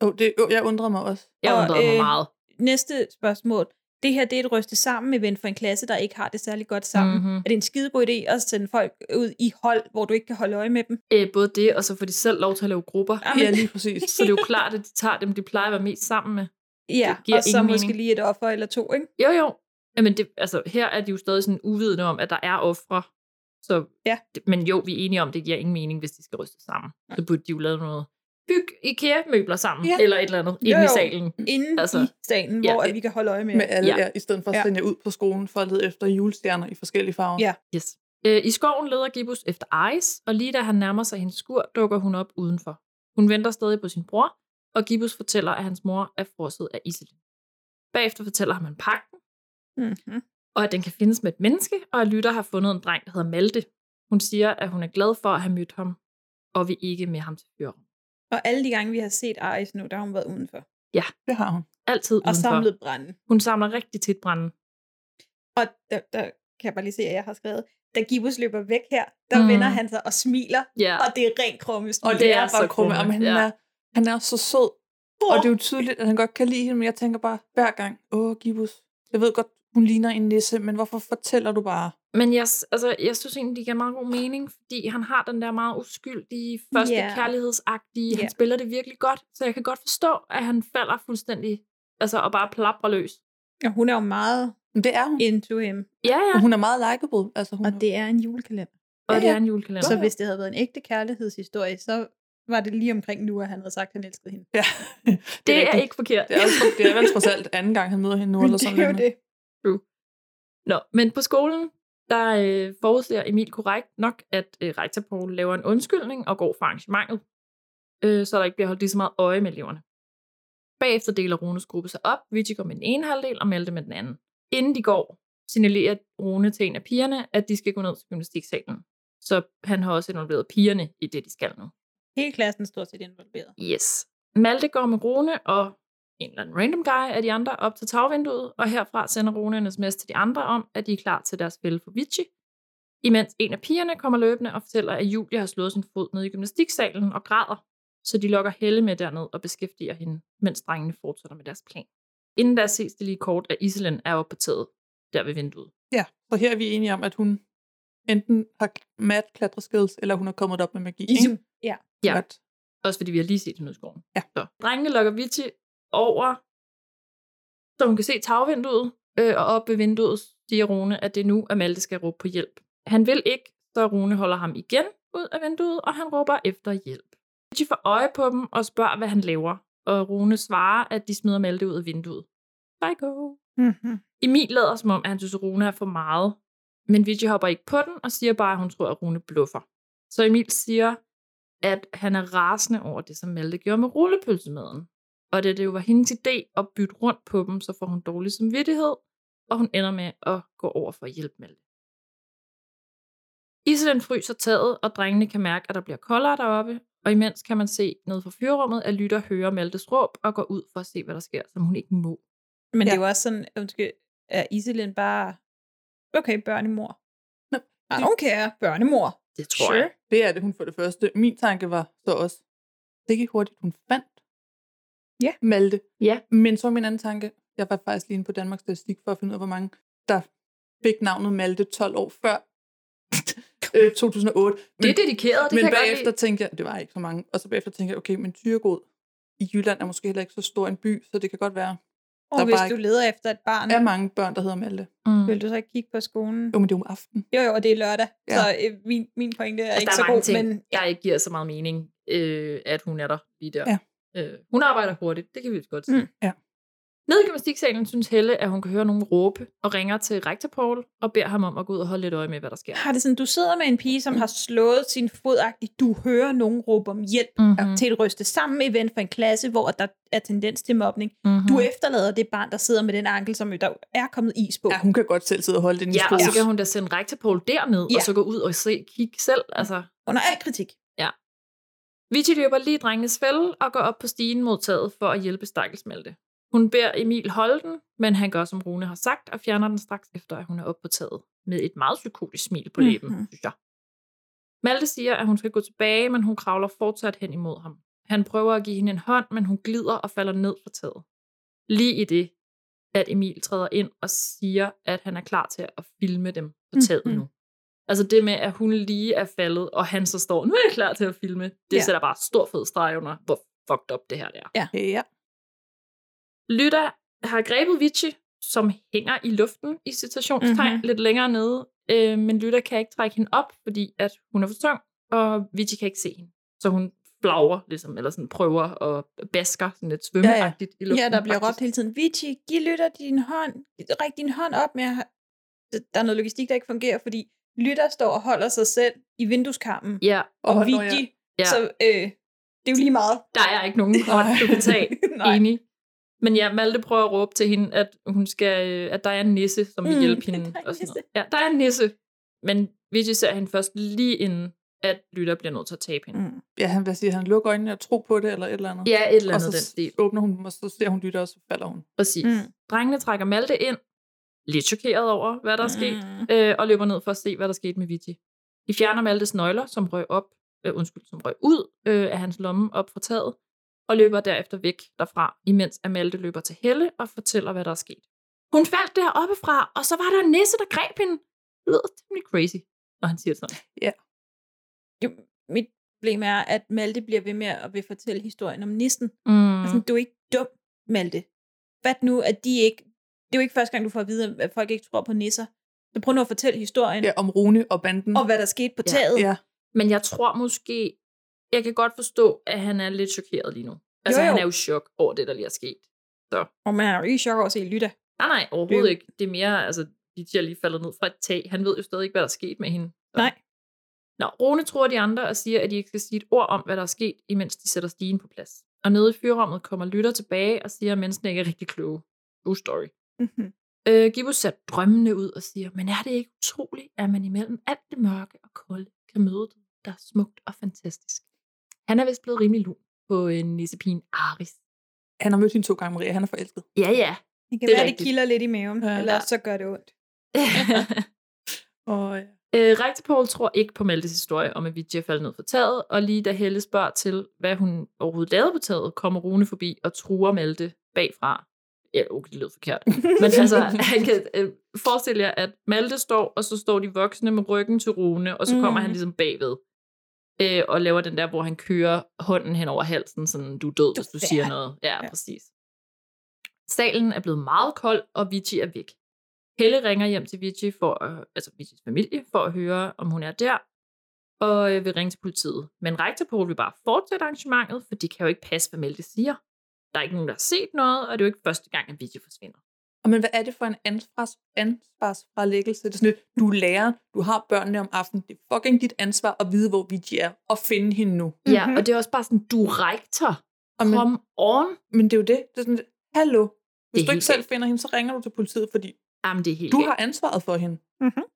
Oh, det, oh, jeg undrede mig også. Jeg Og, undrede mig øh, meget. Næste spørgsmål. Det her det er et ryste sammen event for en klasse, der ikke har det særlig godt sammen. Mhm. Mm-hmm. Er det en skidegod idé at sende folk ud i hold, hvor du ikke kan holde øje med dem? Øh, både det, og så får de selv lov til at lave grupper. Jamen. Ja, lige præcis. Så det er jo klart, at de tager dem, de plejer at være mest sammen med. Ja, Det giver og så ingen måske mening. lige et offer eller to, ikke? Jo, jo. Jamen, det, altså, her er de jo stadig sådan uvidende om, at der er ofre. Så, Ja. det, men jo, vi er enige om, at det giver ingen mening, hvis de skal ryste sammen. Så burde de jo lave noget. Byg IKEA-møbler sammen, Ja. eller et eller andet, inde Jo, i salen. Inde Altså, i salen, ja, hvor at det- vi kan holde øje med. Med alle, Ja. ja. i stedet for at Ja. sende jer ud på skolen for at lede efter julestjerner i forskellige farver. Ja. Yes. Øh, I skoven leder Gibbus efter Ice, og lige da han nærmer sig hendes skur, dukker hun op udenfor. Hun venter stadig på sin bror, og Gibbus fortæller, at hans mor er frosset af Iselin. Bagefter fortæller han om pakken, Mm-hmm. og at den kan findes med et menneske, og at Lytter har fundet en dreng, der hedder Malte. Hun siger, at hun er glad for at have mødt ham, og vil ikke med ham til fyrum. Og alle de gange, vi har set Aris nu, der har hun været udenfor. Ja, Det har hun. altid Og udenfor. samlet brænde. Hun samler rigtig tit brænde. Og der, der kan jeg bare lige se, at jeg har skrevet, da Gibbus løber væk her, der Mm. vender han sig og smiler, Ja. og det er rent krummesmil. Og det, Det er, er bare så krumme. krumme, Han, ja. er, han er så sød. Og det er jo tydeligt, at han godt kan lide hende, men jeg tænker bare hver gang, åh, Gibbus, jeg ved godt, hun ligner en nisse, men hvorfor fortæller du bare? Men jeg, altså, jeg synes egentlig, det giver meget god mening, fordi han har den der meget uskyldige, første Ja. yeah. kærlighedsagtige. Ja. Han spiller det virkelig godt, så jeg kan godt forstå, at han falder fuldstændig, altså, og bare plapper løs. Og hun er jo meget det er hun. into him. Ja, ja. Og hun er meget likeable. Altså, hun Og det er en julekalender. Og Ja, det er ja. en julekalender. Så hvis det havde været en ægte kærlighedshistorie, så var det lige omkring nu, at han havde sagt, at han elskede hende. Ja, det er rigtigt. ikke forkert. Det er, også, det er vel trods alt anden gang, han møder hende nu, eller det sådan er jo noget. det. Nå, men på skolen, der øh, forudser Emil korrekt nok, at øh, rektor Paul laver en undskyldning og går fra arrangementet, øh, så der ikke bliver holdt lige så meget øje med eleverne. Bagefter deler Runes gruppe sig op. Vici går med den ene halvdel, og Malte med den anden. Inden de går, signalerer Rune til en af pigerne, at de skal gå ned til gymnastiksalen. Så han har også involveret pigerne i det, de skal nu. Hele klassen stort set involveret. Yes. Malte går med Rune og en eller anden random guy af de andre op til tagvinduet, og herfra sender Rune en sms til de andre om, at de er klar til deres fælde for Vici. Imens en af pigerne kommer løbende og fortæller, at Julia har slået sin fod ned i gymnastiksalen og græder, så de lokker Helle med derned og beskæftiger hende, mens drengene fortsætter med deres plan. Inden der ses det lige kort, at Iselin er oppe på taget, der ved vinduet. Ja, så her er vi enige om, at hun enten har mat klatreskills, eller hun er kommet op med magi. Isu. Ikke? Ja. Ja. Godt. Også fordi vi har lige set hende ud i skoven. Ja. Så drengene lokker Vici over, så hun kan se tagvinduet, øh, og op ved vinduet siger Rune, at det er nu, at Malte skal råbe på hjælp. Han vil ikke, så Rune holder ham igen ud af vinduet, og han råber efter hjælp. Vici får øje på dem og spørger, hvad han laver, og Rune svarer, at de smider Malte ud af vinduet. Psycho. Mm-hmm. Emil lader som om, at han synes, at Rune er for meget, men Vici hopper ikke på den og siger bare, at hun tror, at Rune bluffer. Så Emil siger, at han er rasende over det, som Malte gjorde med rullepølsemaden. Og da det jo var hendes idé at bytte rundt på dem, så får hun dårlig samvittighed, og hun ender med at gå over for at hjælpe Malte. Iselin fryser taget, og drengene kan mærke, at der bliver koldere deroppe, og imens kan man se ned fra fyrrummet, at Lytter hører Maltes råb og går ud for at se, hvad der sker, som hun ikke må. Men ja. det er jo også sådan, undskyld, er Iselin bare, okay, børnemor. Nå, I don't care, børnemor. Det tror Sure. jeg. Det er det, hun for det første. Min tanke var så også, det gik hurtigt, hun fandt Ja. Malte. Ja. Men så min anden tanke, jeg var faktisk lige inde på Danmarks Statistik for at finde ud af, hvor mange der fik navnet Malte 12 år før øh, 2008. Men, Det er dedikeret, det men kan jeg bagefter lide. tænkte jeg, det var ikke så mange. Og så bagefter tænkte jeg, okay, men Tyregod i Jylland er måske heller ikke så stor en by, så det kan godt være, Og Der er hvis bare du leder efter et barn, er mange børn, der hedder Malte. Mm. vil du så ikke kigge på skolen? Jo, men det er jo om aftenen. Jo, jo, og det er lørdag, Ja. så øh, min, min pointe er Altså, ikke der så er mange god, ting, men der ikke giver så meget mening, øh, at hun er der lige der. Ja. Øh, hun arbejder hurtigt, det kan vi godt sige. Mm, ja. Nede i gymnastiksalen synes Helle, at hun kan høre nogen råbe, og ringer til rektor Paul og beder ham om at gå ud og holde lidt øje med, hvad der sker. har det sådan, du sidder med en pige, som har slået sin fodagtigt, du hører nogen råbe om hjælp Mm-hmm. til et ryste sammen event for en klasse, hvor der er tendens til mobning. Mm-hmm. Du efterlader det barn, der sidder med den ankel, som jo der er kommet is på. Ja, hun kan godt selv sidde og holde den i Ja, og så kan hun da sende rektor Paul derned, Ja. og så gå ud og se, kigge selv. Altså, Under al kritik. Vici løber lige drengenes fælde og går op på stigen mod taget for at hjælpe stakkels Malte. Hun beder Emil holde den, men han gør, som Rune har sagt, og fjerner den straks efter, at hun er oppe på taget. Med et meget psykotisk smil på læben, Mhm. mm-hmm. synes jeg. Malte siger, at hun skal gå tilbage, men hun kravler fortsat hen imod ham. Han prøver at give hende en hånd, men hun glider og falder ned fra taget. Lige i det, at Emil træder ind og siger, at han er klar til at filme dem på taget Mhm. nu. Altså det med, at hun lige er faldet, og han så står, nu er jeg klar til at filme, det Ja. ja. sætter bare stor fed streg under, hvor fucked up det her det er. Ja. Ja. Lytta har grebet Vici, som hænger i luften i citationstegn Mhm. mm-hmm. lidt længere nede, øh, men Lytta kan ikke trække hende op, fordi at hun er for tung, og Vici kan ikke se hende. Så hun flagrer, ligesom, eller sådan prøver at basker sådan lidt svømmeagtigt i luften. Ja, der bliver faktisk. råbt hele tiden, Vici, giv lytter din hånd, ræk din hånd op med. Der er noget logistik, der ikke fungerer, fordi lytter står og holder sig selv i vindueskarmen, Ja, og Vici, ja. så øh, det er jo lige meget. der er ikke nogen hånd, du kan tage. Enig. Men ja, Malte prøver at råbe til hende, at, hun skal, øh, at der er en nisse, som vil Mm, hjælpe der hende. er en Og sådan noget. Ja, der er en nisse. Men Vici ser hende først lige inden, at Lytter bliver nødt til at tabe hende. Mm. Ja, han, hvad siger han? Lukker øjnene og tro på det, eller et eller andet. Ja, et eller og andet så den stil. åbner hun og så ser hun lytter, og så falder hun. Præcis. Mm. Mm. Drengene trækker Malte ind, lidt chokeret over, hvad der er sket, Mm. øh, og løber ned for at se, hvad der skete med Vici. De fjerner Maltes nøgler, som røg op, øh, undskyld, som røg ud øh, af hans lomme op fra taget, og løber derefter væk derfra, imens at Malte løber til Helle og fortæller, hvad der er sket. Hun faldt deroppe fra, og så var der en nisse, der greb hende. Det lyder temmelig crazy, når han siger sådan. Jo, mit problem er, at Malte bliver ved med at vil fortælle historien om nissen. Mm. Altså, du er ikke dum, Malte. Hvad nu, at de ikke... Det er jo ikke første gang, du får at vide, at folk ikke tror på nisser. Så prøv nu at fortælle historien, Ja, om Rune og banden. og hvad der skete på Ja, taget. ja. Men jeg tror måske, jeg kan godt forstå, at han er lidt chokeret lige nu. Altså, Jo, jo. han er jo i chok over det, der lige er sket. Så. Og man er jo ikke i chok over at se Lytta. Nej, nej, overhovedet Det ikke. Det er mere, altså, de er lige faldet ned fra et tag. Han ved jo stadig ikke, hvad der er sket med hende. Så. Nej. Nå, Rune tror de andre og siger, at de ikke skal sige et ord om, hvad der er sket, imens de sætter stigen på plads. Og nede i fyrrummet kommer Lytter tilbage og siger, at menneskene ikke er rigtig kloge. True story. Mhm. Øh, Gibbus ser drømmende ud og siger, men er det ikke utroligt, at man imellem alt det mørke og kolde kan møde det, der er smukt og fantastisk. Han er vist blevet rimelig lun på en nissepigen Aris. Han har mødt hende to gange, Maria. Han er forelsket. Ja, ja. Det kan Det være, det kilder lidt i maven, Ja. ellers så gør det ondt. Og, ja. Øh, Rigtipol tror ikke på Maltes historie om, at Vici er faldet ned fra taget, og lige da Helle spørger til, hvad hun overhovedet lavede på taget, kommer Rune forbi og truer Malte bagfra. Ja, okay, det lød forkert. Men altså, han kan øh, forestille jer, at Malte står, og så står de voksne med ryggen til Rune, og så kommer Mhm. han ligesom bagved. Øh, og laver den der, hvor han kører hånden hen over halsen, sådan, du er død, hvis du er siger færdig." noget. Ja, Ja. præcis. Salen er blevet meget kold, og Vici er væk. Helle ringer hjem til Vici, for, at- altså Vicis familie, for at høre, om hun er der, og øh, vil ringe til politiet. Men Rektorpol vil bare fortsætte arrangementet, for det kan jo ikke passe, hvad Melte siger. Der er ikke nogen, der har set noget, og det er jo ikke første gang, at Vici forsvinder. Og men hvad er det for en ansvars, ansvarsfralæggelse? Det er sådan lidt, du er lærer, du har børnene om aftenen. Det er fucking dit ansvar at vide, hvor Vici er, og finde hende nu. Mm-hmm. Ja, og det er også bare sådan, du er rektor. Og men, Come on. men det er jo det. Det er sådan hallo. Hvis er du ikke selv finder hende, så ringer du til politiet, fordi Jamen, det er helt du galt. har ansvaret for hende.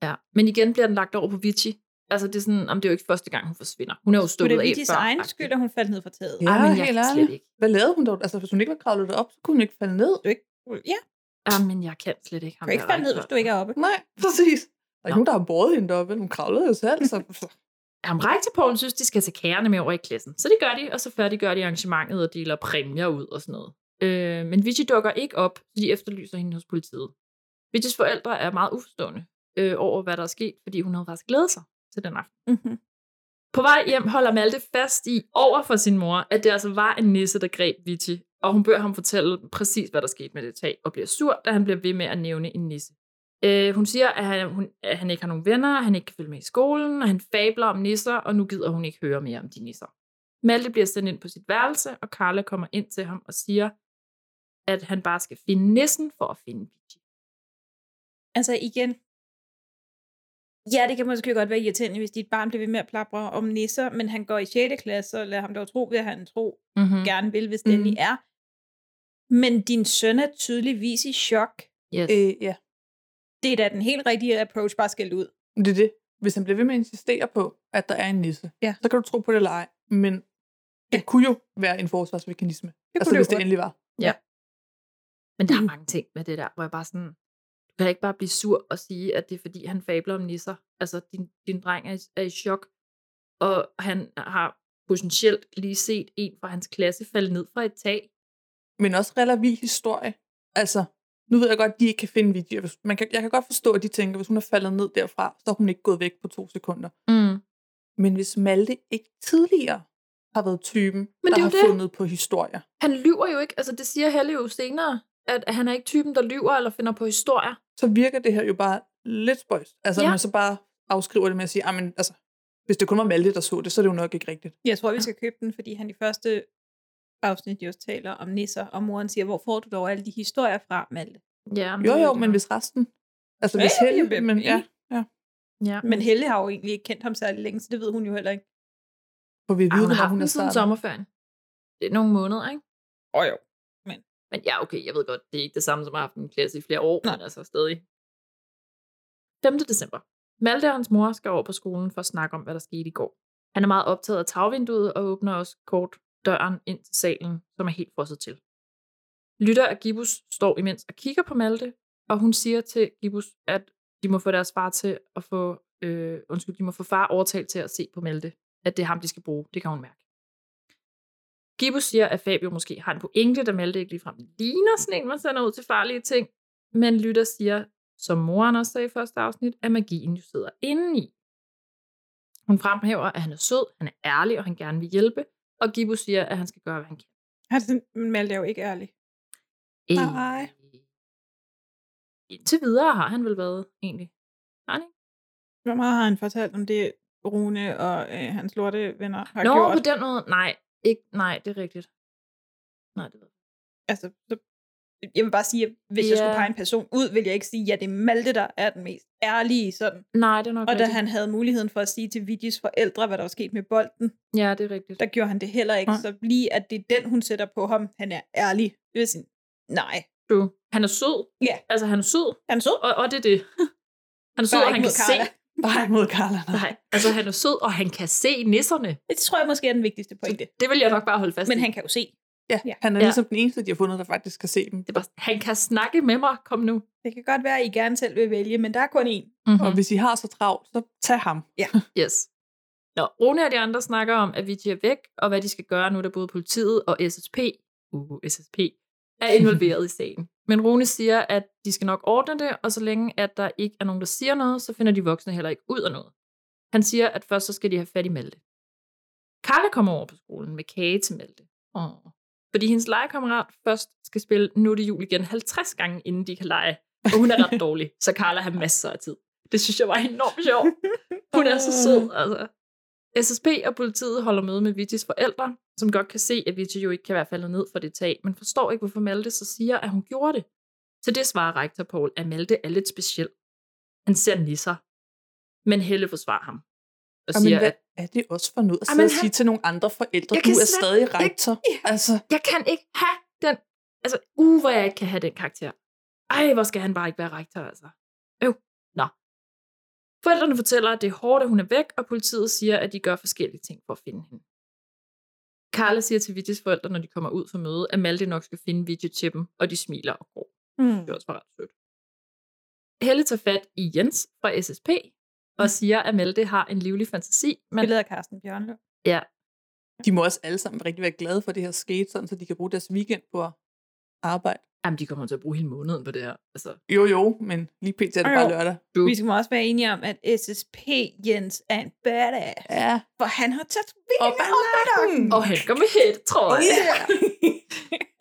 Ja. Men igen bliver den lagt over på Vici. Altså, det er sådan, om det er jo ikke første gang, hun forsvinder. Hun er jo Nu er stukket det af Vitis før. egen skyld, at hun faldt ned fra taget. Ja, Ej, men jeg helt slet ikke. Hvad lavede hun dog? Altså, hvis hun ikke var kravlet op, så kunne hun ikke falde ned. Du ikke, ja, Ja, men jeg kan slet ikke. du kan ikke falde ned, hvis du ikke er oppe. Nej, præcis. Der er ikke nogen, der har båret hende deroppe. Hun kravlede jo selv. Så... Jamen, rektorpolen synes, de skal tage kærerne med over i klassen. Så det gør de, og så færdiggør de arrangementet og deler præmier ud og sådan noget. Øh, men Vici dukker ikke op, så de efterlyser hende hos politiet. Vicis forældre er meget uforstående øh, over, hvad der er sket, fordi hun havde faktisk glædet sig til den aften. Mm-hmm. På vej hjem holder Malte fast i over for sin mor, at det altså var en nisse, der greb Vici, og hun bør ham fortælle præcis, hvad der skete med det tag, og bliver sur, da han bliver ved med at nævne en nisse. Øh, hun siger, at han, hun, at han ikke har nogen venner, han ikke kan følge med i skolen, og han fabler om nisser, og nu gider hun ikke høre mere om de nisser. Malte bliver sendt ind på sit værelse, og Carla kommer ind til ham og siger, at han bare skal finde nissen for at finde Vici. Altså igen, ja, det kan måske godt være irriterende, hvis dit barn bliver ved med at plapre om nisser, men han går i 6. klasse, så lad ham dog tro, hvad han tro Mm-hmm. gerne vil, hvis det Mhm. endelig er. Men din søn er tydeligvis i chok. Yes. Øh, ja, Det er da den helt rigtige approach, bare skældt ud. det er det. Hvis han bliver ved med at insistere på, at der er en nisse, Ja. så kan du tro på det eller ej. Men det kunne jo være en forsvarsmekanisme. Det altså, kunne det hvis jo det endelig var. Ja. Men der er mange ting med det der, hvor jeg bare sådan, du kan ikke bare blive sur og sige, at det er fordi, han fabler om nisser. Altså, din, din dreng er, i- er i chok, og han har potentielt lige set en fra hans klasse falde ned fra et tag. Men også relativt historie. Altså, nu ved jeg godt, at de ikke kan finde videoer. Man kan, jeg kan godt forstå, at de tænker, hvis hun er faldet ned derfra, så er hun ikke gået væk på to sekunder. Mm. Men hvis Malte ikke tidligere har været typen, Men der det har det. fundet på historier, Han lyver jo ikke. Altså, det siger Helle jo senere, at han er ikke typen, der lyver eller finder på historier. så virker det her jo bare lidt spøjst. Altså, Ja. ja. man så bare afskriver det med at sige, men altså, hvis det kun var Malte, der så det, så er det jo nok ikke rigtigt. Jeg tror, vi skal købe den, fordi han i første afsnit just taler om nisser, og moren siger, hvor får du dog alle de historier fra, Malte? Ja, Jo, jo, men hvis resten... Altså, hvis Ja, Helle... Men, ja, ja. ja. Men Helle har jo egentlig ikke kendt ham særlig længe, så det ved hun jo heller ikke. For vi ved, hun har hun er den siden sommerferien. Det er nogle måneder, ikke? Åh oh, jo. Men ja, okay, jeg ved godt, det er ikke det samme, som at have haft en klasse i flere år, Nej. men altså stadig. 5. december. Malte og hans mor skal over på skolen for at snakke om, hvad der skete i går. Han er meget optaget af tagvinduet og åbner også kort døren ind til salen, som er helt frosset til. Lytter af Gibus står imens og kigger på Malte, og hun siger til Gibus, at de må få deres far til at få, øh, undskyld, de må få far overtalt til at se på Malte, at det er ham, de skal bruge. Det kan hun mærke. Gibus siger, at Fabio måske har en pointe, da Malte ikke ligefrem ligner sådan en, man sender ud til farlige ting. Men Lytter siger, som moren også sagde i første afsnit, at magien jo sidder indeni. Hun fremhæver, at han er sød, han er ærlig, og han gerne vil hjælpe. Og Gibus siger, at han skal gøre, hvad han kan. Altså, men Malte er jo ikke ærlig. Øh, Nej. Indtil videre har han vel været, egentlig. Har han ikke? Hvor meget har han fortalt om det, Rune og øh, hans lorte venner har Nå, gjort? på den måde. Nej, ikke, nej, det er rigtigt. Nej, det ved jeg. Altså, så, jeg vil bare sige, at hvis yeah. jeg skulle Ja. pege en person ud, vil jeg ikke sige, at ja, det er Malte, der er den mest ærlige sådan. Nej, det er nok Og da rigtigt. han havde muligheden for at sige til Vigis forældre, hvad der var sket med bolden, Ja, det er rigtigt. der gjorde han det heller ikke. Nej. Så lige at det er den, hun sætter på ham, han er ærlig. Det vil sige, nej. Du, han er sød. Ja. Altså, han er sød. Han er sød. Og, og det er det. Han er sød, Bare og han kan mod se. Carla. Bare ikke mod Carla. nej. Nej, altså han er sød, og han kan se nisserne. Det tror jeg måske er den vigtigste pointe. Det vil jeg nok bare holde fast Men i. han kan jo se. Ja, Ja. han er Ja. ligesom den eneste, de har fundet, der faktisk kan se dem. Det bare, han kan snakke med mig. Kom nu. Det kan godt være, at I gerne selv vil vælge, men der er kun én. Mm-hmm. Og hvis I har så travlt, så tag ham. Yes. Nå, Rune og de andre snakker om, at Vigi er væk, og hvad de skal gøre nu, da både politiet og SSP, uh, SSP er involveret i sagen. Men Rune siger, at de skal nok ordne det, og så længe at der ikke er nogen, der siger noget, så finder de voksne heller ikke ud af noget. Han siger, at først så skal de have fat i Malte. Karla kommer over på skolen med kage til Malte. Oh. Fordi hendes legekammerat først skal spille Nu er det jul igen 50 gange, inden de kan lege. Og hun er ret dårlig, så Karla har masser af tid. Det synes jeg var enormt sjovt. Hun er så sød, altså. SSP og politiet holder møde med Vitis forældre, som godt kan se, at Vitti jo ikke kan være faldet ned for det tag, men forstår ikke, hvorfor Malte så siger, at hun gjorde det. Til det svarer rektor Paul, at Malte er lidt speciel. Han ser nisser. Men Helle forsvarer ham. Og Jamen, siger, hvad at er det også for noget at Jamen, han- sige til nogle andre forældre, du er slet stadig rektor? Altså, jeg kan ikke have den... Altså, uh, hvor jeg ikke kan have den karakter. Ej, hvor skal han bare ikke være rektor, altså. Øv. Nå. Forældrene fortæller, at det er hårdt, at hun er væk, og politiet siger, at de gør forskellige ting for at finde hende. Carla siger til Vigis forældre, når de kommer ud for møde, at Malte nok skal finde Vigil til dem, og de smiler og går. Mm. Det er også bare ret sødt. Helle tager fat i Jens fra SSP, og siger, at Malte har en livlig fantasi. Men Billedet af Carsten Bjørnlund. ja, de må også alle sammen rigtig være glade for det her skete, sådan, så de kan bruge deres weekend på at arbejde. jamen, de kommer til at bruge hele måneden på det her. Altså, Jo, jo, men lige pt. er det Jo, bare lørdag. du, Vi skal også være enige om, at SSP Jens er en badass. Ja. For han har tatoveret Og med balladen. og han går med hæt, tror jeg. Yeah.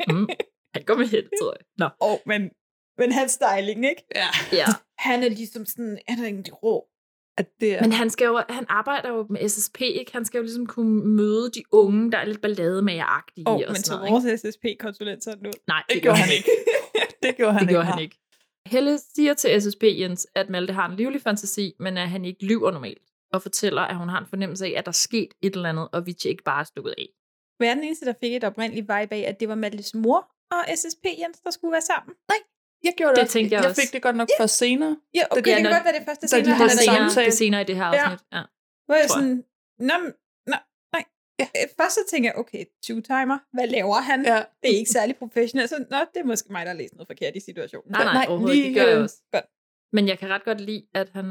Mm, han går med hæt, tror jeg. Nå. oh, men, men hans styling, ikke? ja. Ja. Han er ligesom sådan, han er egentlig rå. At det er... Men han, skal jo, han arbejder jo med SSP, ikke? Han skal jo ligesom kunne møde de unge, der er lidt ballademageragtige Oh, og men sådan så noget. Ikke? vores SSP-konsulent sådan ud. Nej, det gjorde han ikke. det gjorde han Det ikke. gjorde han ikke. Helle siger til SSP Jens, at Malte har en livlig fantasi, men at han ikke lyver normalt, og fortæller, at hun har en fornemmelse af, at der er sket et eller andet, og Vici ikke bare er stukket af. Hvad er den eneste, der fik et oprindeligt vibe af, at det var Maltes mor og SSP Jens, der skulle være sammen? Nej. Jeg gjorde det, Det også. tænkte jeg jeg også. fik det godt nok først senere. Ja, okay, Det- det, ja, kan godt være det første scene, Det er er senere, det er senere i det her Ja. afsnit. Ja. Hvor jeg sådan, nå, nå, nej. Ja. Først så tænker jeg, okay, two-timer, hvad laver han? Ja. Det er ikke særlig professionelt. Så, nå, det er måske mig, der har læst noget forkert i situationen. Nej, nej, Nej, overhovedet, lige, det gør jeg øh, også. godt. Men jeg kan ret godt lide, at han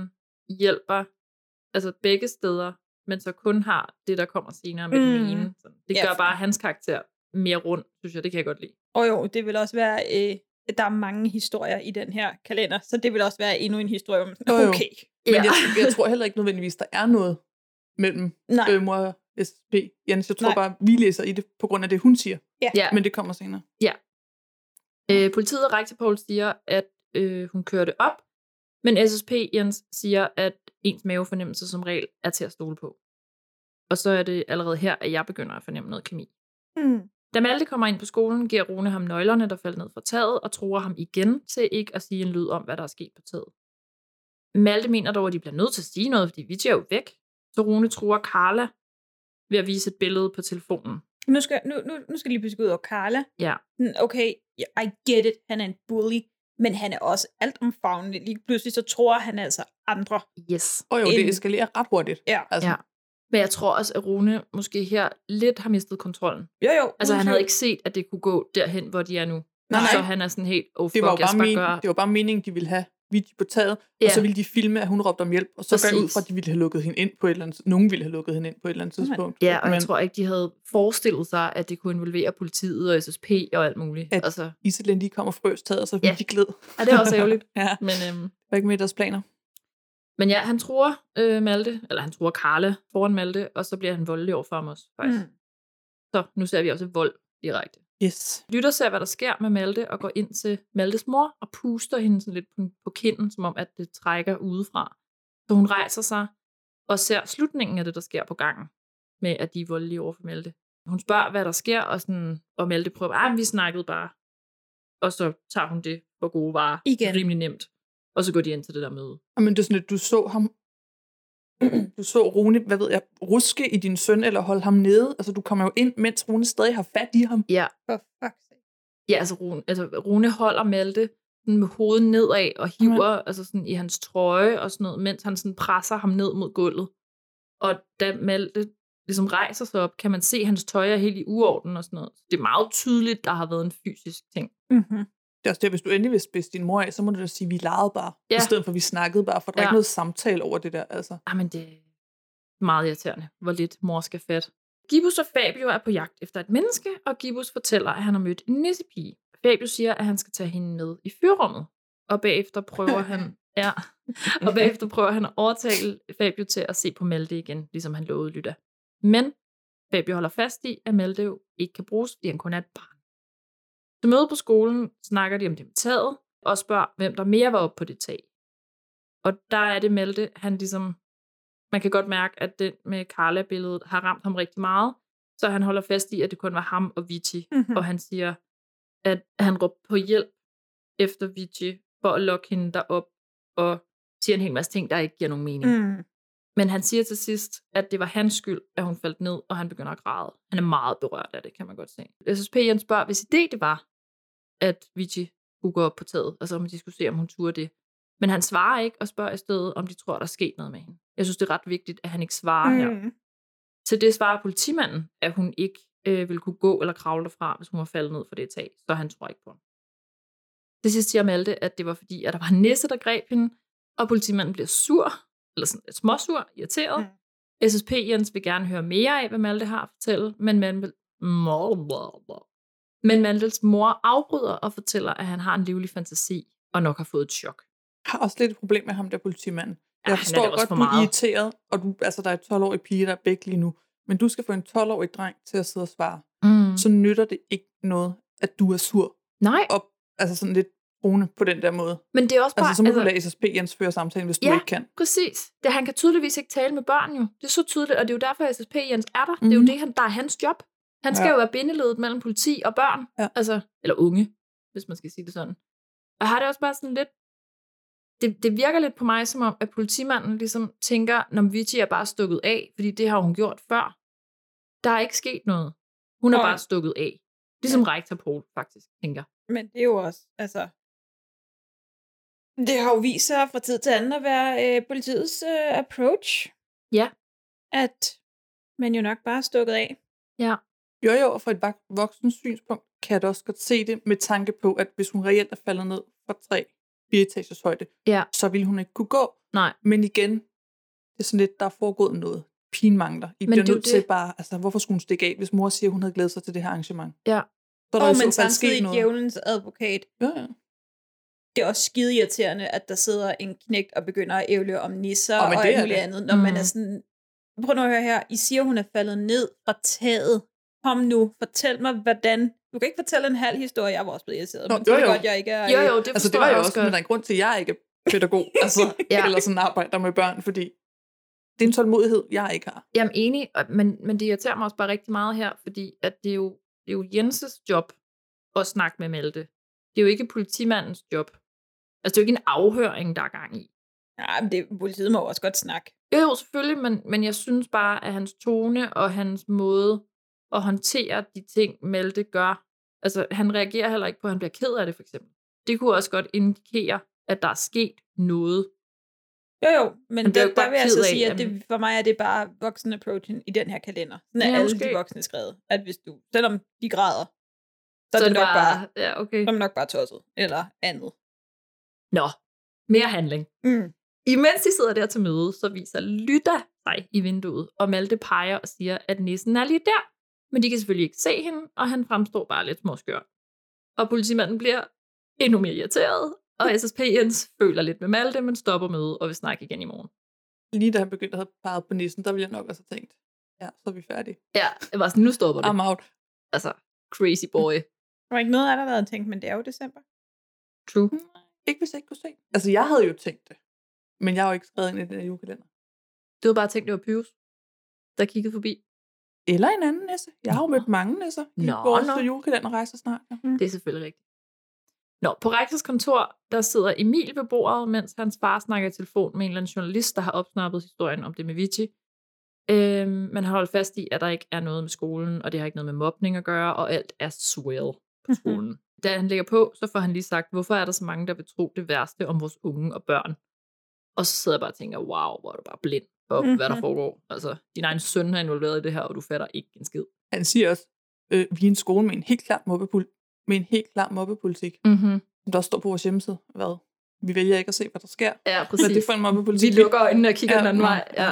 hjælper altså begge steder, men så kun har det, der kommer senere med mm. den ene. Det Ja. gør bare hans karakter mere rund, synes jeg. Det kan jeg godt lide. Og jo, det vil også være, øh, der er mange historier i den her kalender, så det vil også være endnu en historie om, Jo, sådan, jo. okay, Men Ja. jeg, jeg tror heller ikke nødvendigvis, der er noget mellem nej, øh, mor og SP. Jens, jeg tror Nej. bare, vi læser i det på grund af det, hun siger. Ja. Men det kommer senere. Øh, politiet og Rektorpol siger, at øh, hun kørte op, men SSP Jens siger, at ens mavefornemmelse som regel er til at stole på. Og så er det allerede her, at jeg begynder at fornemme noget kemi. mm. Da Malte kommer ind på skolen, giver Rune ham nøglerne, der faldt ned fra taget, og tror ham igen til ikke at sige en lyd om, hvad der er sket på taget. Malte mener dog, at de bliver nødt til at sige noget, fordi Vijay er jo væk. Så Rune tror Carla ved at vise et billede på telefonen. nu, skal, nu, nu, nu skal jeg lige pludselig ud over Carla. Ja. Okay, I get it, han er en bully, men han er også alt omfavnende. Lige pludselig så tror han altså andre. Yes. Og jo, det En- eskalerer ret hurtigt. Ja. Altså, Ja. Men jeg tror også, at Rune måske her lidt har mistet kontrollen. Jo, jo. Altså, han havde ikke set, at det kunne gå derhen, hvor de er nu. Nej, Så nej. han er sådan helt, oh fuck, det, var jo jeg bare skal bare men, gøre... det var bare meningen, de ville have video på taget, Ja. og så ville de filme, at hun råbte om hjælp, og så går jeg ud Præcis. fra, at de ville have lukket hende ind på et eller andet, nogen ville have lukket hende ind på et eller andet tidspunkt. Ja, og Men jeg tror ikke, de havde forestillet sig, at det kunne involvere politiet og SSP og alt muligt. At- Altså, Iselin lige kom og frøs taget, og så ville Ja. de gled. er det også ærgerligt. ja, Men, øhm, det var ikke med i deres planer. Men ja, han tror øh, Malte, eller han tror Karla foran Malte, og så bliver han voldelig over for ham også, faktisk. Mm. Så nu ser vi også vold direkte. Yes. Lytter ser, hvad der sker med Malte, og går ind til Maltes mor og puster hende sådan lidt på, på kinden, som om, at det trækker udefra. Så hun rejser sig og ser slutningen af det, der sker på gangen, med at de er voldelige over for Malte. Hun spørger, hvad der sker, og, sådan, og Malte prøver, ah, vi snakkede bare. Og så tager hun det for gode varer. Igen. Rimelig nemt. Og så går de ind til det der møde. Men det er sådan, at du så ham, du så Rune, hvad ved jeg, ruske i din søn, eller holde ham nede. Altså, du kommer jo ind, mens Rune stadig har fat i ham. Ja, For fuck's sake. Ja, altså Rune, altså Rune holder Malte sådan med hovedet nedad og hiver altså sådan i hans trøje og sådan noget, mens han sådan presser ham ned mod gulvet. Og da Malte ligesom rejser sig op, kan man se, at hans tøj er helt i uorden og sådan noget. Så det er meget tydeligt, der har været en fysisk ting. Mm-hmm. Det er også det, hvis du endelig vil spidse din mor af, så må du da sige, at vi legede bare. Ja. I stedet for, at vi snakkede bare, for der er Ja. ikke noget samtale over det der. Altså. Jamen, det er meget irriterende, hvor lidt mor skal fat. Gibus og Fabio er på jagt efter et menneske, og Gibus fortæller, at han har mødt en nissepige. Fabio siger, at han skal tage hende med i fyrrummet, og bagefter prøver han, ja, og bagefter prøver han at overtale Fabio til at se på Malte igen, ligesom han lovede Lytta. Men Fabio holder fast i, at Malte jo ikke kan bruges, fordi han kun er et barn. Til møde på skolen snakker de om det med taget, og spørger, hvem der mere var oppe på det tag. Og der er det Malte, han ligesom, man kan godt mærke, at den med Carla-billedet har ramt ham rigtig meget, så han holder fast i, at det kun var ham og Vici, Mhm. og han siger, at han råbte på hjælp efter Vici, for at lokke hende derop, og siger en hel masse ting, der ikke giver nogen mening. Mm. Men han siger til sidst, at det var hans skyld, at hun faldt ned, og han begynder at græde. Han er meget berørt af det, kan man godt se. SSP Jens spørger, hvis idé det var, at Vici skulle gå op på taget, altså om de skulle se, om hun turde det. Men han svarer ikke, og spørger i stedet, om de tror, der er sket noget med hende. Jeg synes, det er ret vigtigt, at han ikke svarer mm. her. Til det svarer politimanden, at hun ikke øh, ville kunne gå eller kravle derfra, hvis hun var faldet ned for det tag, så han tror ikke på hende. Til sidst siger Malte, at det var fordi, at der var en der greb hende, og politimanden bliver sur, eller sådan lidt småsur, irriteret. Mm. SSP Jens vil gerne høre mere af, hvad Malte har at fortælle, men Malte, men Maltes mor afbryder og fortæller, at han har en livlig fantasi, og nok har fået et chok. Jeg har også lidt et problem med ham der politimanden. Ja, Jeg er forstår godt, for du er irriteret, og du, altså, der er et 12-årig pige, der er begge lige nu. Men du skal få en 12-årig dreng til at sidde og svare. Mm. Så nytter det ikke noget, at du er sur. Nej. Og, altså sådan lidt brune på den der måde. Men det er også bare... Altså, så må altså, du lade SSP Jens føre samtalen, hvis du Ja. ikke kan. Præcis. Det, han kan tydeligvis ikke tale med børn jo. Det er så tydeligt, og det er jo derfor, at SSP Jens er der. Mm. Det er jo Mhm. det, han, der er hans job. Han skal Ja. jo være bindeledet mellem politi og børn. Ja. Altså, eller unge, hvis man skal sige det sådan. Og har det også bare sådan lidt... Det, det virker lidt på mig, som om, at politimanden ligesom tænker, når Vici er bare stukket af, fordi det har hun gjort før. Der er ikke sket noget. Hun er Nej. bare stukket af. Ligesom ja. rektor Paul faktisk tænker. Men det er jo også, altså... Det har jo vist sig fra tid til anden at være øh, politiets øh, approach. Ja. At men jo nok bare stukket af. Ja. Jo, jo, og fra et vok- voksens synspunkt kan jeg da også godt se det med tanke på, at hvis hun reelt er faldet ned fra tre, fire etagers højde, Ja. så ville hun ikke kunne gå. Nej. Men igen, det er sådan lidt, der er foregået noget. Pigen mangler. I Men bliver det er nødt til bare, altså hvorfor skulle hun stikke af, hvis mor siger, hun havde glædet sig til det her arrangement? Ja. Så er der Og men samtidig djævelens advokat. Ja, ja. Det er også skide irriterende, at der sidder en knægt og begynder at ævle om nisser og, og alt muligt det. andet, når mm. man er sådan... Prøv nu at høre her. I siger, hun er faldet ned fra taget. Kom nu, fortæl mig, hvordan... Du kan ikke fortælle en halv historie. Jeg var også blevet irriteret, Nå, men det jo, er godt, jeg ikke er... Jo, jo, det Altså, det var jeg jo også men der er en grund til, at jeg ikke er pædagog, altså, Ja. eller sådan arbejder med børn, fordi det er en tålmodighed, jeg ikke har. Jamen enig, men, men det irriterer mig også bare rigtig meget her, fordi at det, er jo, det er jo Jenses job at snakke med Malte. Det er jo ikke politimandens job. Altså det er jo ikke en afhøring, der er gang i. Ja, men det, politiet må også godt snakke. Jo, jo, selvfølgelig, men, men jeg synes bare, at hans tone og hans måde at håndtere de ting, Malte gør, altså han reagerer heller ikke på, at han bliver ked af det, for eksempel. Det kunne også godt indikere, at der er sket noget. Jo, jo, men bliver der, vil jeg så sige, at det, for mig er det bare voksen approachen i den her kalender. Sådan er Ja, alle måske. de voksne skrevet. At hvis du, selvom de græder, så, Så er det det nok bare, bare- ja, okay. så er det nok bare tosset. Eller andet. Nå, mere handling. Mm. Imens de sidder der til møde, så viser Lytta sig i vinduet, og Malte peger og siger, at nissen er lige der. Men de kan selvfølgelig ikke se hende, og han fremstår bare lidt småskør. Og politimanden bliver endnu mere irriteret, og SSP Jens føler lidt med Malte, men stopper mødet og vil snakke igen i morgen. Lige da han begyndte at have peget på nissen, der ville jeg nok også have tænkt, ja, så er vi færdige. Ja, jeg var sådan, nu stopper det. I'm out. Altså, crazy boy. Der var ikke noget, der havde tænkt, men det er jo december. True. Ikke hvis jeg ikke kunne se. Altså, jeg havde jo tænkt det. Men jeg har jo ikke skrevet ind i den her julekalender. Du havde bare tænkt, det var Pyrus, der kiggede forbi. Eller en anden nisse. Jeg har jo mødt mange nisser. De Nå, vores nå. julekalender rejser snart. Ja. Det er selvfølgelig rigtigt. Nå, på rektors kontor, der sidder Emil ved bordet, mens hans far snakker i telefon med en eller anden journalist, der har opsnappet historien om det med Vici. Øhm, men han holder fast i, at der ikke er noget med skolen, og det har ikke noget med mobning at gøre, og alt er swell på skolen. da han lægger på, så får han lige sagt, hvorfor er der så mange, der vil tro det værste om vores unge og børn? Og så sidder jeg bare og tænker, wow, hvor er du bare blind for, mm-hmm. hvad der Mhm. foregår. Altså, din egen søn er involveret i det her, og du fatter ikke en skid. Han siger også, øh, vi er en skole med en helt klar mobbepul- med en helt klar mobbepolitik. Mm-hmm. Som der står på vores hjemmeside. Hvad? Vi vælger ikke at se, hvad der sker. Ja, Hvad er det for en mobbepolitik? Vi lukker øjnene og kigger Ja, den anden vej. Ja.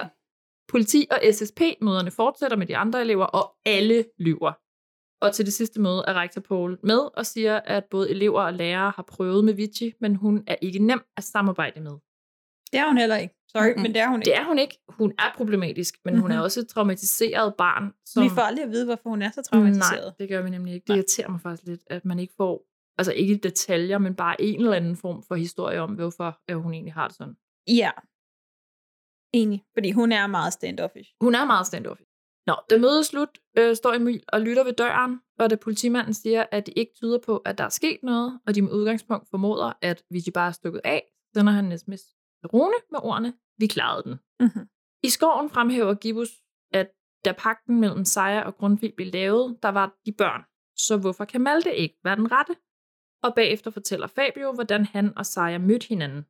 Politi og SSP-møderne fortsætter med de andre elever, og alle lyver. Og til det sidste møde er rektor Paul med og siger, at både elever og lærere har prøvet med Vici, men hun er ikke nem at samarbejde med. Det er hun heller ikke. Sorry, Mm-mm. men det er hun ikke. Det er hun ikke. Hun er problematisk, men mm-hmm. hun er Mhm. også et traumatiseret barn. Som... Vi får aldrig at vide, hvorfor hun er så traumatiseret. Nej, det gør vi nemlig ikke. Det irriterer mig faktisk lidt, at man ikke får, altså ikke detaljer, men bare en eller anden form for historie om, hvorfor hun egentlig har det sådan. Ja. Enig, fordi hun er meget standoffish. Hun er meget standoffish. Nå, da mødet er slut, øh, står Emil og lytter ved døren, og da politimanden siger, at det ikke tyder på, at der er sket noget, og de med udgangspunkt formoder, at Vici bare er stukket af, sender han en sms Rune med ordene, vi klarede den. Mm-hmm. I skoven fremhæver Gibbus, at da pakten mellem Sejer og Grundtvig blev lavet, der var de børn. Så hvorfor kan Malte ikke være den rette? Og bagefter fortæller Fabio, hvordan han og Sejer mødte hinanden.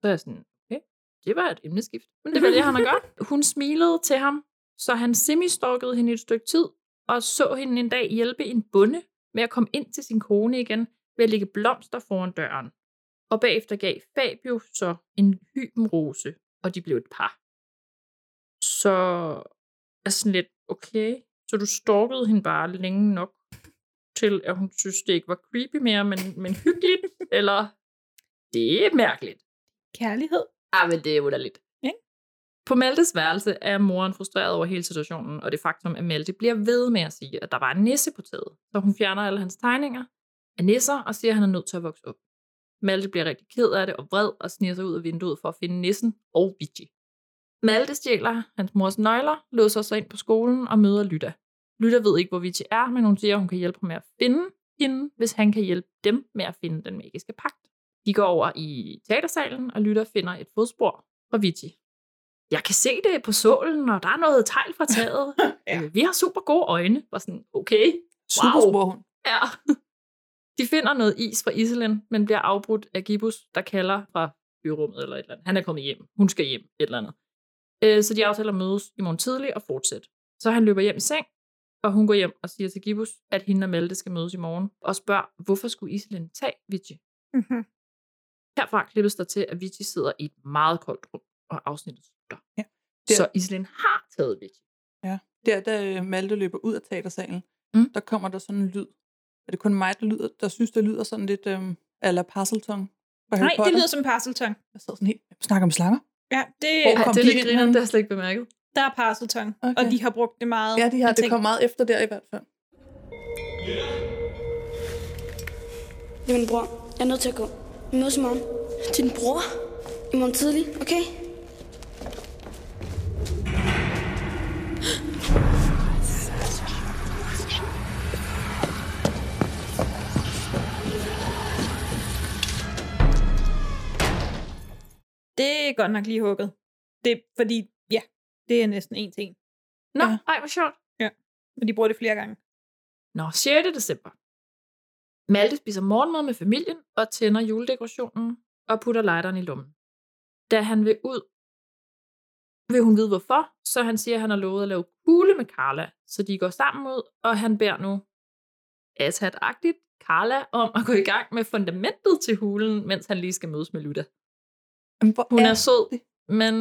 Så er jeg sådan, okay, det var et emneskift. Men det vælger han at gøre. Hun smilede til ham, så han semi-stalkede hende et stykke tid, og så hende en dag hjælpe en bonde med at komme ind til sin kone igen, ved at lægge blomster foran døren. Og bagefter gav Fabio så en hybenrose, og de blev et par. Så er sådan lidt, okay, så du stalkede hende bare længe nok, til at hun synes, det ikke var creepy mere, men, men hyggeligt, eller det er mærkeligt. Kærlighed. Ah, men det er underligt. Ja. På Maltes værelse er moren frustreret over hele situationen, og det faktum, at Malte bliver ved med at sige, at der var en nisse på taget. Så hun fjerner alle hans tegninger af nisser og siger, at han er nødt til at vokse op. Malte bliver rigtig ked af det og vred og sniger sig ud af vinduet for at finde nissen og Vici. Malte stjæler hans mors nøgler, låser sig ind på skolen og møder Lytta. Lytta ved ikke, hvor Vici er, men hun siger, at hun kan hjælpe ham med at finde hende, hvis han kan hjælpe dem med at finde den magiske pagt. De går over i teatersalen, og Lytter finder et fodspor fra Vici. Jeg kan se det på sålen, og der er noget tegl fra taget. ja. Vi har super gode øjne. Var sådan, okay, Superspor hun. Ja. De finder noget is fra Iselin, men bliver afbrudt af Gibbus, der kalder fra byrummet eller et eller andet. Han er kommet hjem. Hun skal hjem. Et eller andet. Øh, så de aftaler at mødes i morgen tidlig og fortsætte. Så han løber hjem i seng, og hun går hjem og siger til Gibbus, at hende og Malte skal mødes i morgen, og spørger, hvorfor skulle Iselin tage Vici? Mhm. Herfra klippes der til, at Vici sidder i et meget koldt rum, og afsnittet slutter. Ja. Så Iselin har taget Vici. Ja. Der, da Malte løber ud af teatersalen, Mm. der kommer der sådan en lyd. Er det kun mig, der, lyder, der synes, det lyder sådan lidt øhm, ala Parselton? fra Harry Nej, det lyder som Parselton. Jeg sidder sådan helt, snakker om slanger. Ja, det, Hvor Ej, kom det er de lidt ind griner, det har jeg slet ikke bemærket. der er Parselton, okay. Og de har brugt det meget. Ja, de har, det kom meget efter der i hvert fald. Det er min bror. Jeg er nødt til at gå. Vi mødes i morgen. Din bror? I morgen tidlig, okay? Det er godt nok lige hugget. Det fordi, ja, det er næsten en ting. Nå, ja. ej, hvor sjovt. Og de bruger det flere gange. Nå, 6. december. Malte spiser morgenmad med familien og tænder juledekorationen og putter lighteren i lommen. Da han vil ud, vil hun vide hvorfor, så han siger, at han har lovet at lave kugle med Carla, så de går sammen ud, og han beder nu ashat-agtigt Carla om at gå i gang med fundamentet til hulen, mens han lige skal mødes med Lytta. Jamen, hvor Hun er sød, det men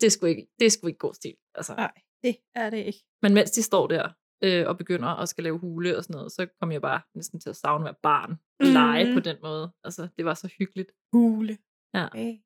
det er sgu ikke, det er sgu ikke god stil. Altså. Nej, det er det ikke. Men mens de står der øh, og begynder at skal lave hule og sådan noget, så kom jeg bare næsten til at savne at være barn. Mm. Lege på den måde. Altså, det var så hyggeligt. Hule. Ja. Okay.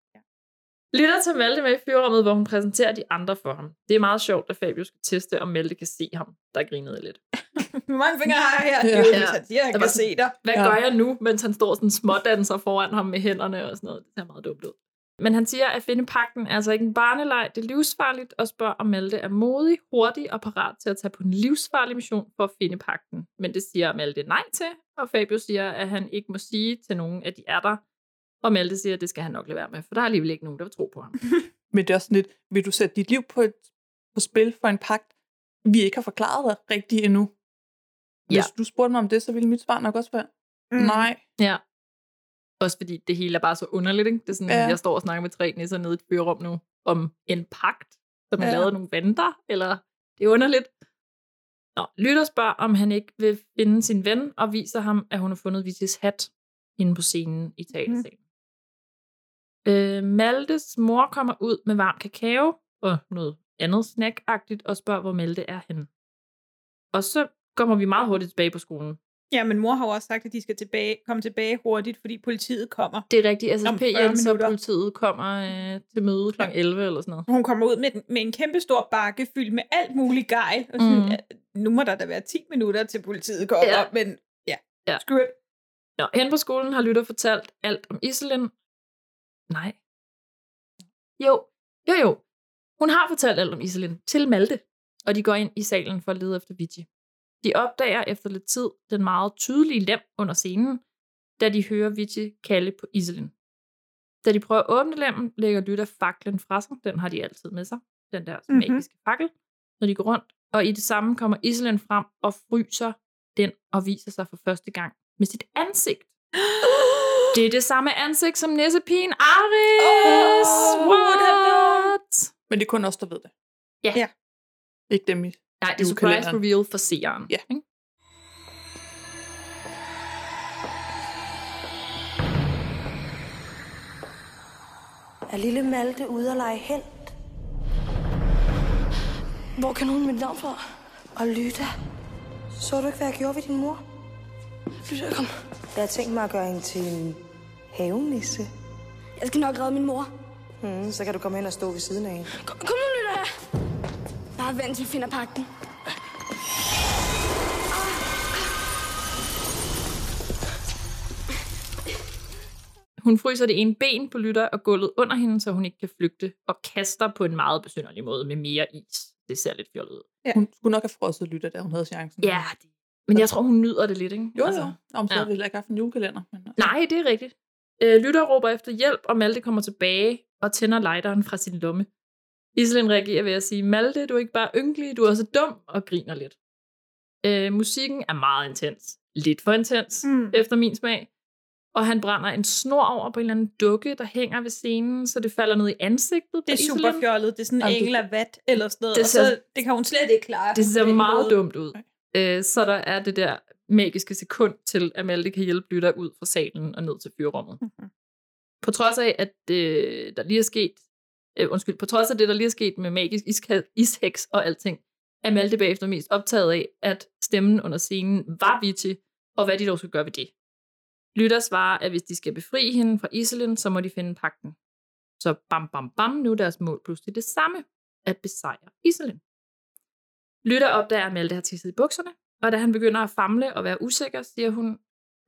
Lytter til Malte med i fyrrummet, hvor hun præsenterer de andre for ham. Det er meget sjovt, at Fabio skal teste, om Malte kan se ham. Der grinede lidt. Hvor mange fingre har jeg her? Ja. Ja. Ja. Jo, han siger, han Der var kan se dig. Hvad Ja. ja. gør jeg nu, mens han står sådan smådanser foran ham med hænderne og sådan noget? Det ser meget dumt ud. Men han siger, at finde pakken er altså ikke en barneleg. Det er livsfarligt og spørger, om Malte er modig, hurtig og parat til at tage på en livsfarlig mission for at finde pakken. Men det siger Malte nej til, og Fabio siger, at han ikke må sige til nogen, at de er der. Og Malte siger, at det skal han nok lade være med, for der er alligevel ikke nogen, der vil tro på ham. Men det er også sådan lidt, vil du sætte dit liv på, et, på spil for en pagt, vi ikke har forklaret dig rigtigt endnu? Hvis Ja. du spurgte mig om det, så ville mit svar nok også være, mm. nej. Ja. Også fordi det hele er bare så underligt, ikke? Det er sådan, Ja. jeg står og snakker med tre nisser nede i et fyrrum nu, om en pagt, som er Ja. lavet nogle venter, eller det er underligt. Nå, Lytter spørger, om han ikke vil finde sin ven, og viser ham, at hun har fundet Vitis hat inde på scenen i teatersalen. Mm. Øh, Maltes mor kommer ud med varm kakao og noget andet snackagtigt, og spørger, hvor Malte er henne. Og så kommer vi meget hurtigt tilbage på skolen. Ja, men mor har jo også sagt, at de skal tilbage, komme tilbage hurtigt, fordi politiet kommer. Det er rigtigt. Om SSP 40 Jens og minutter. politiet kommer øh, til møde kl. 11 eller sådan noget. Hun kommer ud med, med en kæmpe stor bakke fyldt med alt muligt gejl. Og sådan, Mm. mm. Nu må der da være 10 minutter til politiet kommer, Ja. ja. men ja, Ja. it. Nå, hen på skolen har Lytter fortalt alt om Iselin. Nej. Jo, jo jo. Hun har fortalt alt om Iselin til Malte, og de går ind i salen for at lede efter Vici. De opdager efter lidt tid den meget tydelige lem under scenen, da de hører Vici kalde på Iselin. Da de prøver at åbne lemmen, lægger Lytter faklen fra sig. Den har de altid med sig. Den der Mhm. mm-hmm. magiske fakkel, når de går rundt. Og i det samme kommer Iselin frem og fryser den og viser sig for første gang med sit ansigt. Det er det samme ansigt som nissepigen Aris. Oh? What? Men det er kun os, der ved det. Ja. Ja. Ikke dem i. Nej, det er surprise Julekalenderen. reveal for seeren. Ja. Ikke? Er lille Malte ude at lege helt? Hvor kan nogen mit navn fra? Og Lytta, så du ikke, hvad jeg gjorde ved din mor? Lytter, kom. Jeg har tænkt mig at gøre hende til en havenisse. Jeg skal nok redde min mor. Mm, så kan du komme hen og stå ved siden af hende. Kom, kom nu, Lytter her. Bare vent til vi finder pakken. Hun fryser det ene ben på Lytter og gulvet under hende, så hun ikke kan flygte, og kaster på en meget besynderlig måde med mere is. Det ser lidt fjollet ud. Ja. Hun skulle nok have frosset lytter, da hun havde chancen. Ja, det, men jeg tror, hun nyder det lidt, ikke? Jo, altså, jo. Om så ja. ville jeg ikke have en julekalender. Men, altså. Nej, det er rigtigt. Øh, Lytter råber efter hjælp, og Malte kommer tilbage og tænder lighteren fra sin lomme. Iselin reagerer ved at sige, Malte, du er ikke bare ynkelig, du er også dum, og griner lidt. Øh, musikken er meget intens. Lidt for intens, Mm. efter min smag. Og han brænder en snor over på en eller anden dukke, der hænger ved scenen, så det falder ned i ansigtet Det er super fjollet. Det er sådan en engel af vat eller sådan noget. Det ser- og så, det kan hun slet ikke klare. Det ser meget dumt ud. Øh, så der er det der magiske sekund til, at Malte kan hjælpe Lytter ud fra salen og ned til fyrrummet. Mhm. På trods af, at øh, der lige er sket, øh, undskyld, på trods af det, der lige er sket med magisk iska- isheks og alting, er Malte bagefter mest optaget af, at stemmen under scenen var Vici, og hvad de dog skal gøre ved det. Lytter svarer, at hvis de skal befri hende fra Iselin, så må de finde pakten. Så bam, bam, bam, nu er deres mål pludselig det samme, at besejre Iselin. Lytter opdager, at Malte har tisset i bukserne, og da han begynder at famle og være usikker, siger hun,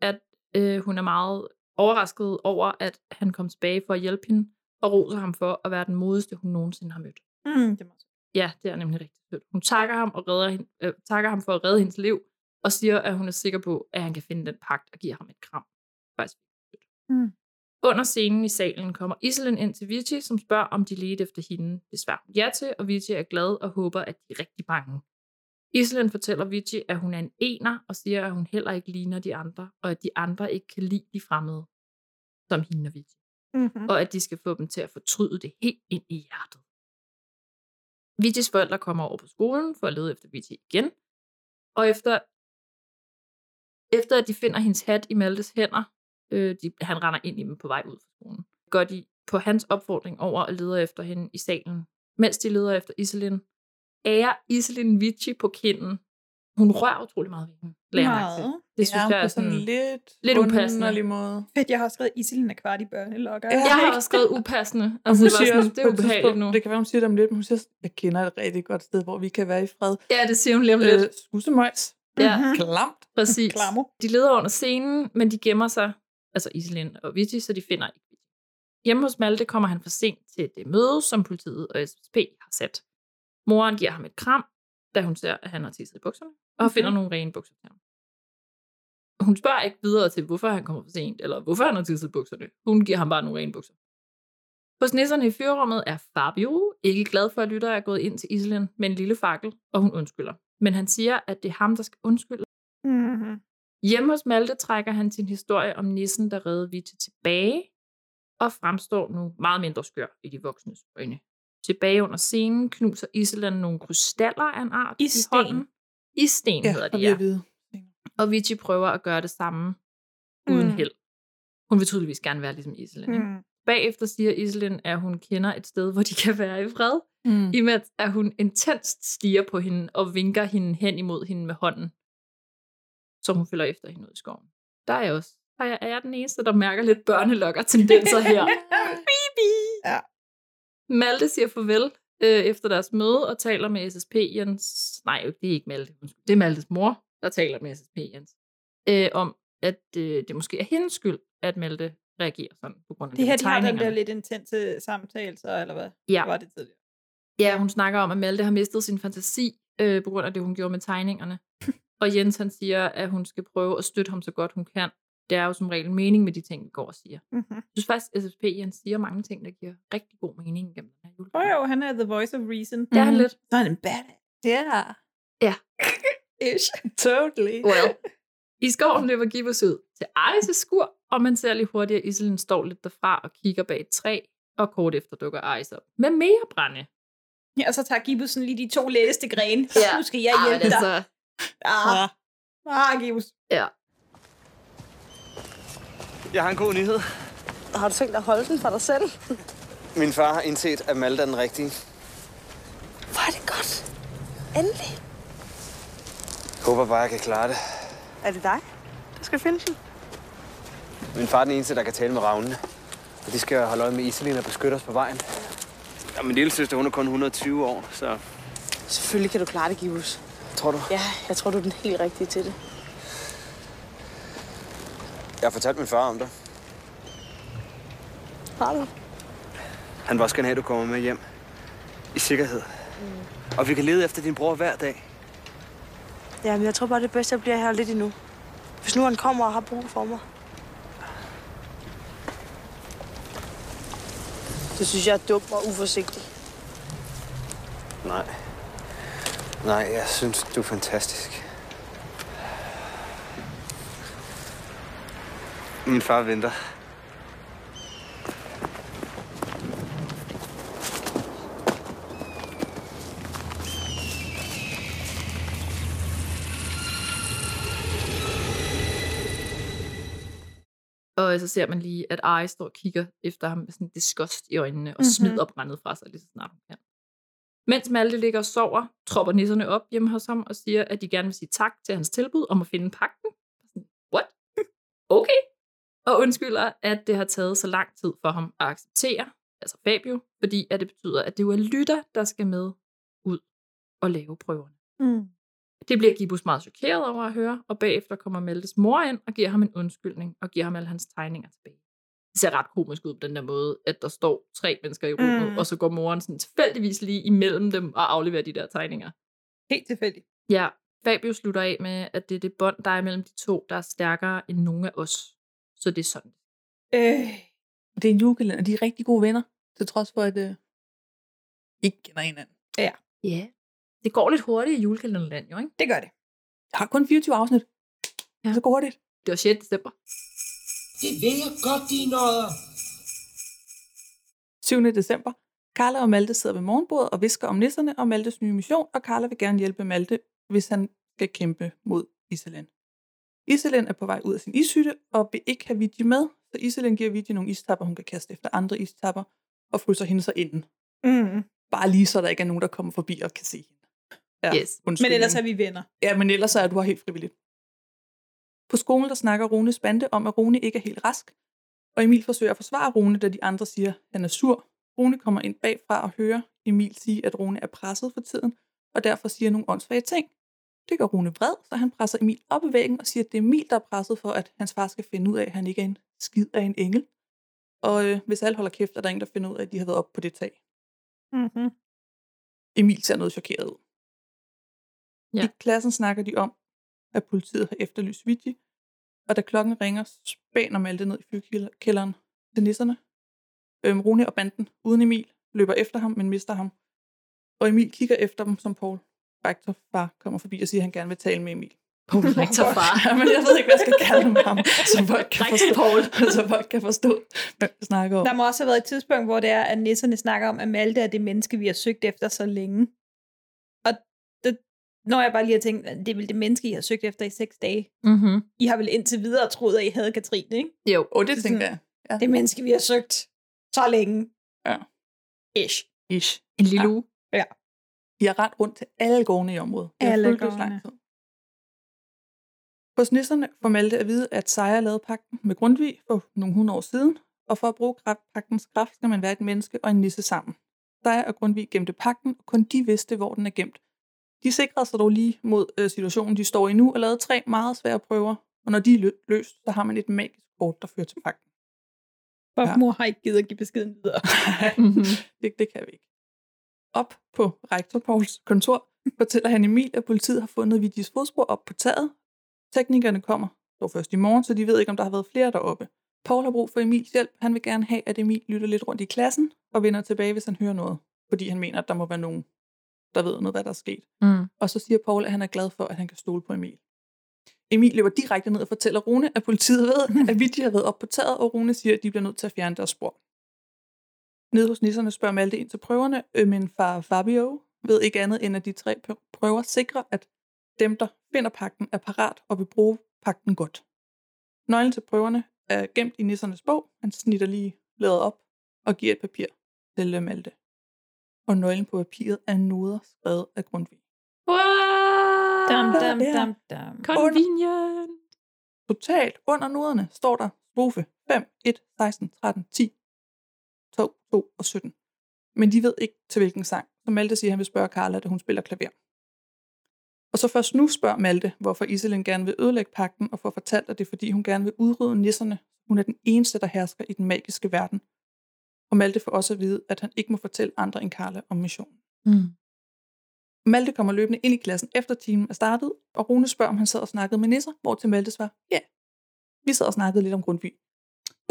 at øh, hun er meget overrasket over, at han kom tilbage for at hjælpe hende, og roser ham for at være den modigste, hun nogensinde har mødt. Mm, det må Ja, det er nemlig rigtig sødt. Hun takker ham, og redder hende, øh, takker ham for at redde hendes liv, og siger, at hun er sikker på, at han kan finde den pagt og giver ham et kram. Faktisk sødt. Mm. Under scenen i salen kommer Iselin ind til Vici, som spørger, om de ledte efter hende. Det svarer hun ja til, og Vici er glad og håber, at de er rigtig bange. Iselin fortæller Vici, at hun er en ener, og siger, at hun heller ikke ligner de andre, og at de andre ikke kan lide de fremmede, som hende og Vici. Mm-hmm. Og at de skal få dem til at fortryde det helt ind i hjertet. Vicis forældre kommer over på skolen for at lede efter Vici igen, og efter, efter at de finder hendes hat i Maltes hænder, øh, de, han render ind i dem på vej ud fra skolen, går de på hans opfordring over og leder efter hende i salen. Mens de leder efter Iselin, ærer Iselin Vici på kinden. Hun rører utrolig meget ved hende. Meget. Det synes Ja, jeg er på sådan sådan lidt lidt upassende. måde. Fedt, jeg har også skrevet Iselin er kvart i børnelokker. Ja. Jeg har også skrevet upassende. Og Altså, hun det, var siger sådan, også det er ubehageligt nu. Det kan være, hun siger det om lidt, men hun siger, jeg kender et rigtig godt sted, hvor vi kan være i fred. Ja, det siger hun lige om lidt. Øh, Skussemøjs. Ja. Klamt. Præcis. Klamo. De leder under scenen, men de gemmer sig, altså Iselin og Vici, så de finder ikke Vici. Hjemme hos Malte kommer han for sent til det møde, som politiet og SSP har sat. Moren giver ham et kram, da hun ser, at han har tisset i bukserne, og Mhm. finder nogle rene bukser til ham. Hun spørger ikke videre til, hvorfor han kommer for sent, eller hvorfor han har tisset i bukserne. Hun giver ham bare nogle rene bukser. Hos nisserne i fyrrummet er Fabio ikke glad for, at Lytter er gået ind til Iselin med en lille fakkel, og hun undskylder. Men han siger, at det er ham, der skal undskylde, Mm-hmm. Hjemme hos Malte trækker han sin historie om nissen, der redde Vitte tilbage, og fremstår nu meget mindre skør i de voksnes øjne. Tilbage under scenen knuser Iseland nogle krystaller af en art i hånden. Isten Ja, hedder det, ja. vide. Og Vici prøver at gøre det samme uden Mm. held. Hun vil tydeligvis gerne være ligesom Iselin. Mm. Mm. Bagefter siger Iselin, at hun kender et sted, hvor de kan være i fred, Mm. imens at hun intenst stiger på hende og vinker hende hen imod hende med hånden, så hun følger efter hende ud i skoven. Der er jeg også. Er jeg, er jeg den eneste, der mærker lidt børnelokker-tendenser her. Bibi! Ja. Malte siger farvel øh, efter deres møde og taler med SSP Jens. Nej, det er ikke Malte. Det er Maltes mor, der taler med SSP Jens. Øh, om, at øh, det måske er hendes skyld, at Malte reagerer sådan på grund af Det her, de har den der lidt intense samtale, så, eller hvad? Ja. Var det tidligere? Ja, hun snakker om, at Malte har mistet sin fantasi øh, på grund af det, hun gjorde med tegningerne. Og Jens han siger, at hun skal prøve at støtte ham så godt hun kan. Det er jo som regel mening med de ting, vi går og siger. Mm-hmm. Jeg synes faktisk, at SSP Jens siger mange ting, der giver rigtig god mening gennem den her jule. Oh, jo, han er the voice of reason. Det er han lidt. Så er han en bad. Ja. Ja. Ish. Totally. Well. I skoven løber Gibbus ud til Aris' skur, og man ser lige hurtigt, at Iselin står lidt derfra og kigger bag et træ, og kort efter dukker Aris op med mere brænde. Ja, og så tager sådan lige de to letteste grene. Ja. Nu skal jeg Ah, hjælpe dig. altså, Ah, ah Gibbus. ja. Jeg har en god nyhed. Har du tænkt dig at holde den for dig selv? Min far har indset, at Malte er den rigtige. Hvor er det godt. Endelig. Håber bare, jeg kan klare det. Er det dig, der skal finde den? Min far er den eneste, der kan tale med ravnene. Og de skal holde øje med Iselin og beskytte os på vejen. Ja, min lille søster, hun er kun 120 år, så... Selvfølgelig kan du klare det, Givus. Tror du? Ja, jeg tror, du er den helt rigtige til det. Jeg har fortalt min far om dig. Har du? Han vil også gerne have, at du kommer med hjem. I sikkerhed. Mm. Og vi kan lede efter din bror hver dag. Ja, men jeg tror bare, det bedst, at jeg bliver her lidt endnu. Hvis nu han kommer og har brug for mig. Det synes jeg er dumt og uforsigtigt. Nej. Nej, jeg synes, du er fantastisk. Min far venter. Og så ser man lige, at Ari står og kigger efter ham med sådan disgust i øjnene, og Mhm. smider brændet fra sig lige så snart hun kan. Mens Malte ligger og sover, tropper nisserne op hjemme hos ham og siger, at de gerne vil sige tak til hans tilbud om at finde pakken. What? Okay. Og undskylder, at det har taget så lang tid for ham at acceptere, altså Fabio, fordi at det betyder, at det jo er Lytter, der skal med ud og lave prøverne. Mm. Det bliver Gibus meget chokeret over at høre, og bagefter kommer Maltes mor ind og giver ham en undskyldning og giver ham alle hans tegninger tilbage. Det ser ret komisk ud på den der måde, at der står tre mennesker i rummet, Mm. og så går moren sådan tilfældigvis lige imellem dem og afleverer de der tegninger. Helt tilfældigt. Ja, Fabio slutter af med, at det er det bånd, der er mellem de to, der er stærkere end nogen af os. Så det er sådan. Øh. Det er en julekalender, de er rigtig gode venner, til trods for, at øh, ikke kender hinanden. Ja. Ja. Det går lidt hurtigt i julekalenderland, jo, ikke? Det gør det. Jeg har kun 24 afsnit. Ja. Så går det. Det var 6. december. Det ved jeg godt, de nødder. 7. december. Carla og Malte sidder ved morgenbordet og visker om nisserne og Maltes nye mission, og Carla vil gerne hjælpe Malte, hvis han skal kæmpe mod Iselin. Iselin er på vej ud af sin ishytte og vil ikke have Vigi med, så Iselin giver Vigi nogle istapper, hun kan kaste efter andre istapper, og fryser hende så inden. Mm. Bare lige så der ikke er nogen, der kommer forbi og kan se hende. Ja, Yes. Men ellers er vi venner. Ja, men ellers er du her helt frivilligt. På skolen der snakker Runes bande om, at Rune ikke er helt rask, og Emil forsøger at forsvare Rune, da de andre siger, at han er sur. Rune kommer ind bagfra og hører Emil sige, at Rune er presset for tiden, og derfor siger nogle åndssvage ting. Det gør Rune vred, så han presser Emil op i væggen og siger, at det er Emil, der er presset for, at hans far skal finde ud af, at han ikke er en skid af en engel. Og øh, hvis alle holder kæft, er der ingen, der finder ud af, at de har været oppe på det tag. Mm-hmm. Emil ser noget chokeret ud. Ja. I klassen snakker de om, at politiet har efterlyst Vigi, og da klokken ringer, spænder Malte ned i fyrkælderen til nisserne. Øhm, Rune og banden, uden Emil, løber efter ham, men mister ham. Og Emil kigger efter dem, som Paul rektor far kommer forbi og siger, at han gerne vil tale med Emil. Paul rektor far. ja, men jeg ved ikke, hvad jeg skal kalde ham, så folk kan forstå, Paul. så folk kan forstå, hvad vi snakker om. Der må også have været et tidspunkt, hvor det er, at nisserne snakker om, at Malte er det menneske, vi har søgt efter så længe. Det, når jeg bare lige har tænkt, at det er vel det menneske, I har søgt efter i seks dage. Mm-hmm. I har vel indtil videre troet, at I havde Katrine, ikke? Jo. Og det Så tænker jeg. Ja. Det menneske, vi har søgt så længe. Ja. Ish. Ish. En lille uge. Ja. De har ret rundt til alle gårdene i området. Det Alle gårdene. Hos nisserne får Malte at vide, at Sejer lavede pakken med Grundtvig for nogle hundrede år siden, og for at bruge pakkens kraft skal man være et menneske og en nisse sammen. Sejer og Grundtvig gemte pakken, og kun de vidste, hvor den er gemt. De sikrede sig dog lige mod øh, situationen, de står i nu, og lavede tre meget svære prøver, og når de er lø- løst, så har man et magisk kort, der fører til pakken. For Ja. ja. mor har ikke givet at give beskeden videre. Mm-hmm. det, det kan vi ikke. Op på rektor Pauls kontor fortæller han Emil, at politiet har fundet Vigis fodspor op på taget. Teknikerne kommer dog først i morgen, så de ved ikke, om der har været flere deroppe. Paul har brug for Emils hjælp. Han vil gerne have, at Emil lytter lidt rundt i klassen og vender tilbage, hvis han hører noget. Fordi han mener, at der må være nogen, der ved noget, hvad der er sket. Mm. Og så siger Paul, at han er glad for, at han kan stole på Emil. Emil løber direkte ned og fortæller Rune, at politiet ved, at Vigi har været op på taget, og Rune siger, at de bliver nødt til at fjerne deres spor. Nede hos nisserne spørger Malte ind til prøverne, øh, men far Fabio ved ikke andet, end at de tre pr- prøver sikrer, at dem, der finder pakken, er parat og vil bruge pakken godt. Nøglen til prøverne er gemt i nissernes bog. Han snitter lige lavet op og giver et papir til øh, Malte. Og nøglen på papiret er noder skrevet af Grundtvig. Wow! Dam, dam, dam, dam. Convenient. Totalt under noderne står der strofe 5, 1, 16, 13, 10, 2, 2 og 17. Men de ved ikke til hvilken sang, så Malte siger, at han vil spørge Carla, da hun spiller klaver. Og så først nu spørger Malte, hvorfor Iselin gerne vil ødelægge pakken, og får fortalt, at det er fordi, hun gerne vil udrydde nisserne. Hun er den eneste, der hersker i den magiske verden. Og Malte får også at vide, at han ikke må fortælle andre end Carla om missionen. Mm. Malte kommer løbende ind i klassen efter timen er startet, og Rune spørger, om han sad og snakkede med nisser, hvor til Malte svarer, ja, vi sad og snakkede lidt om Grundtvig.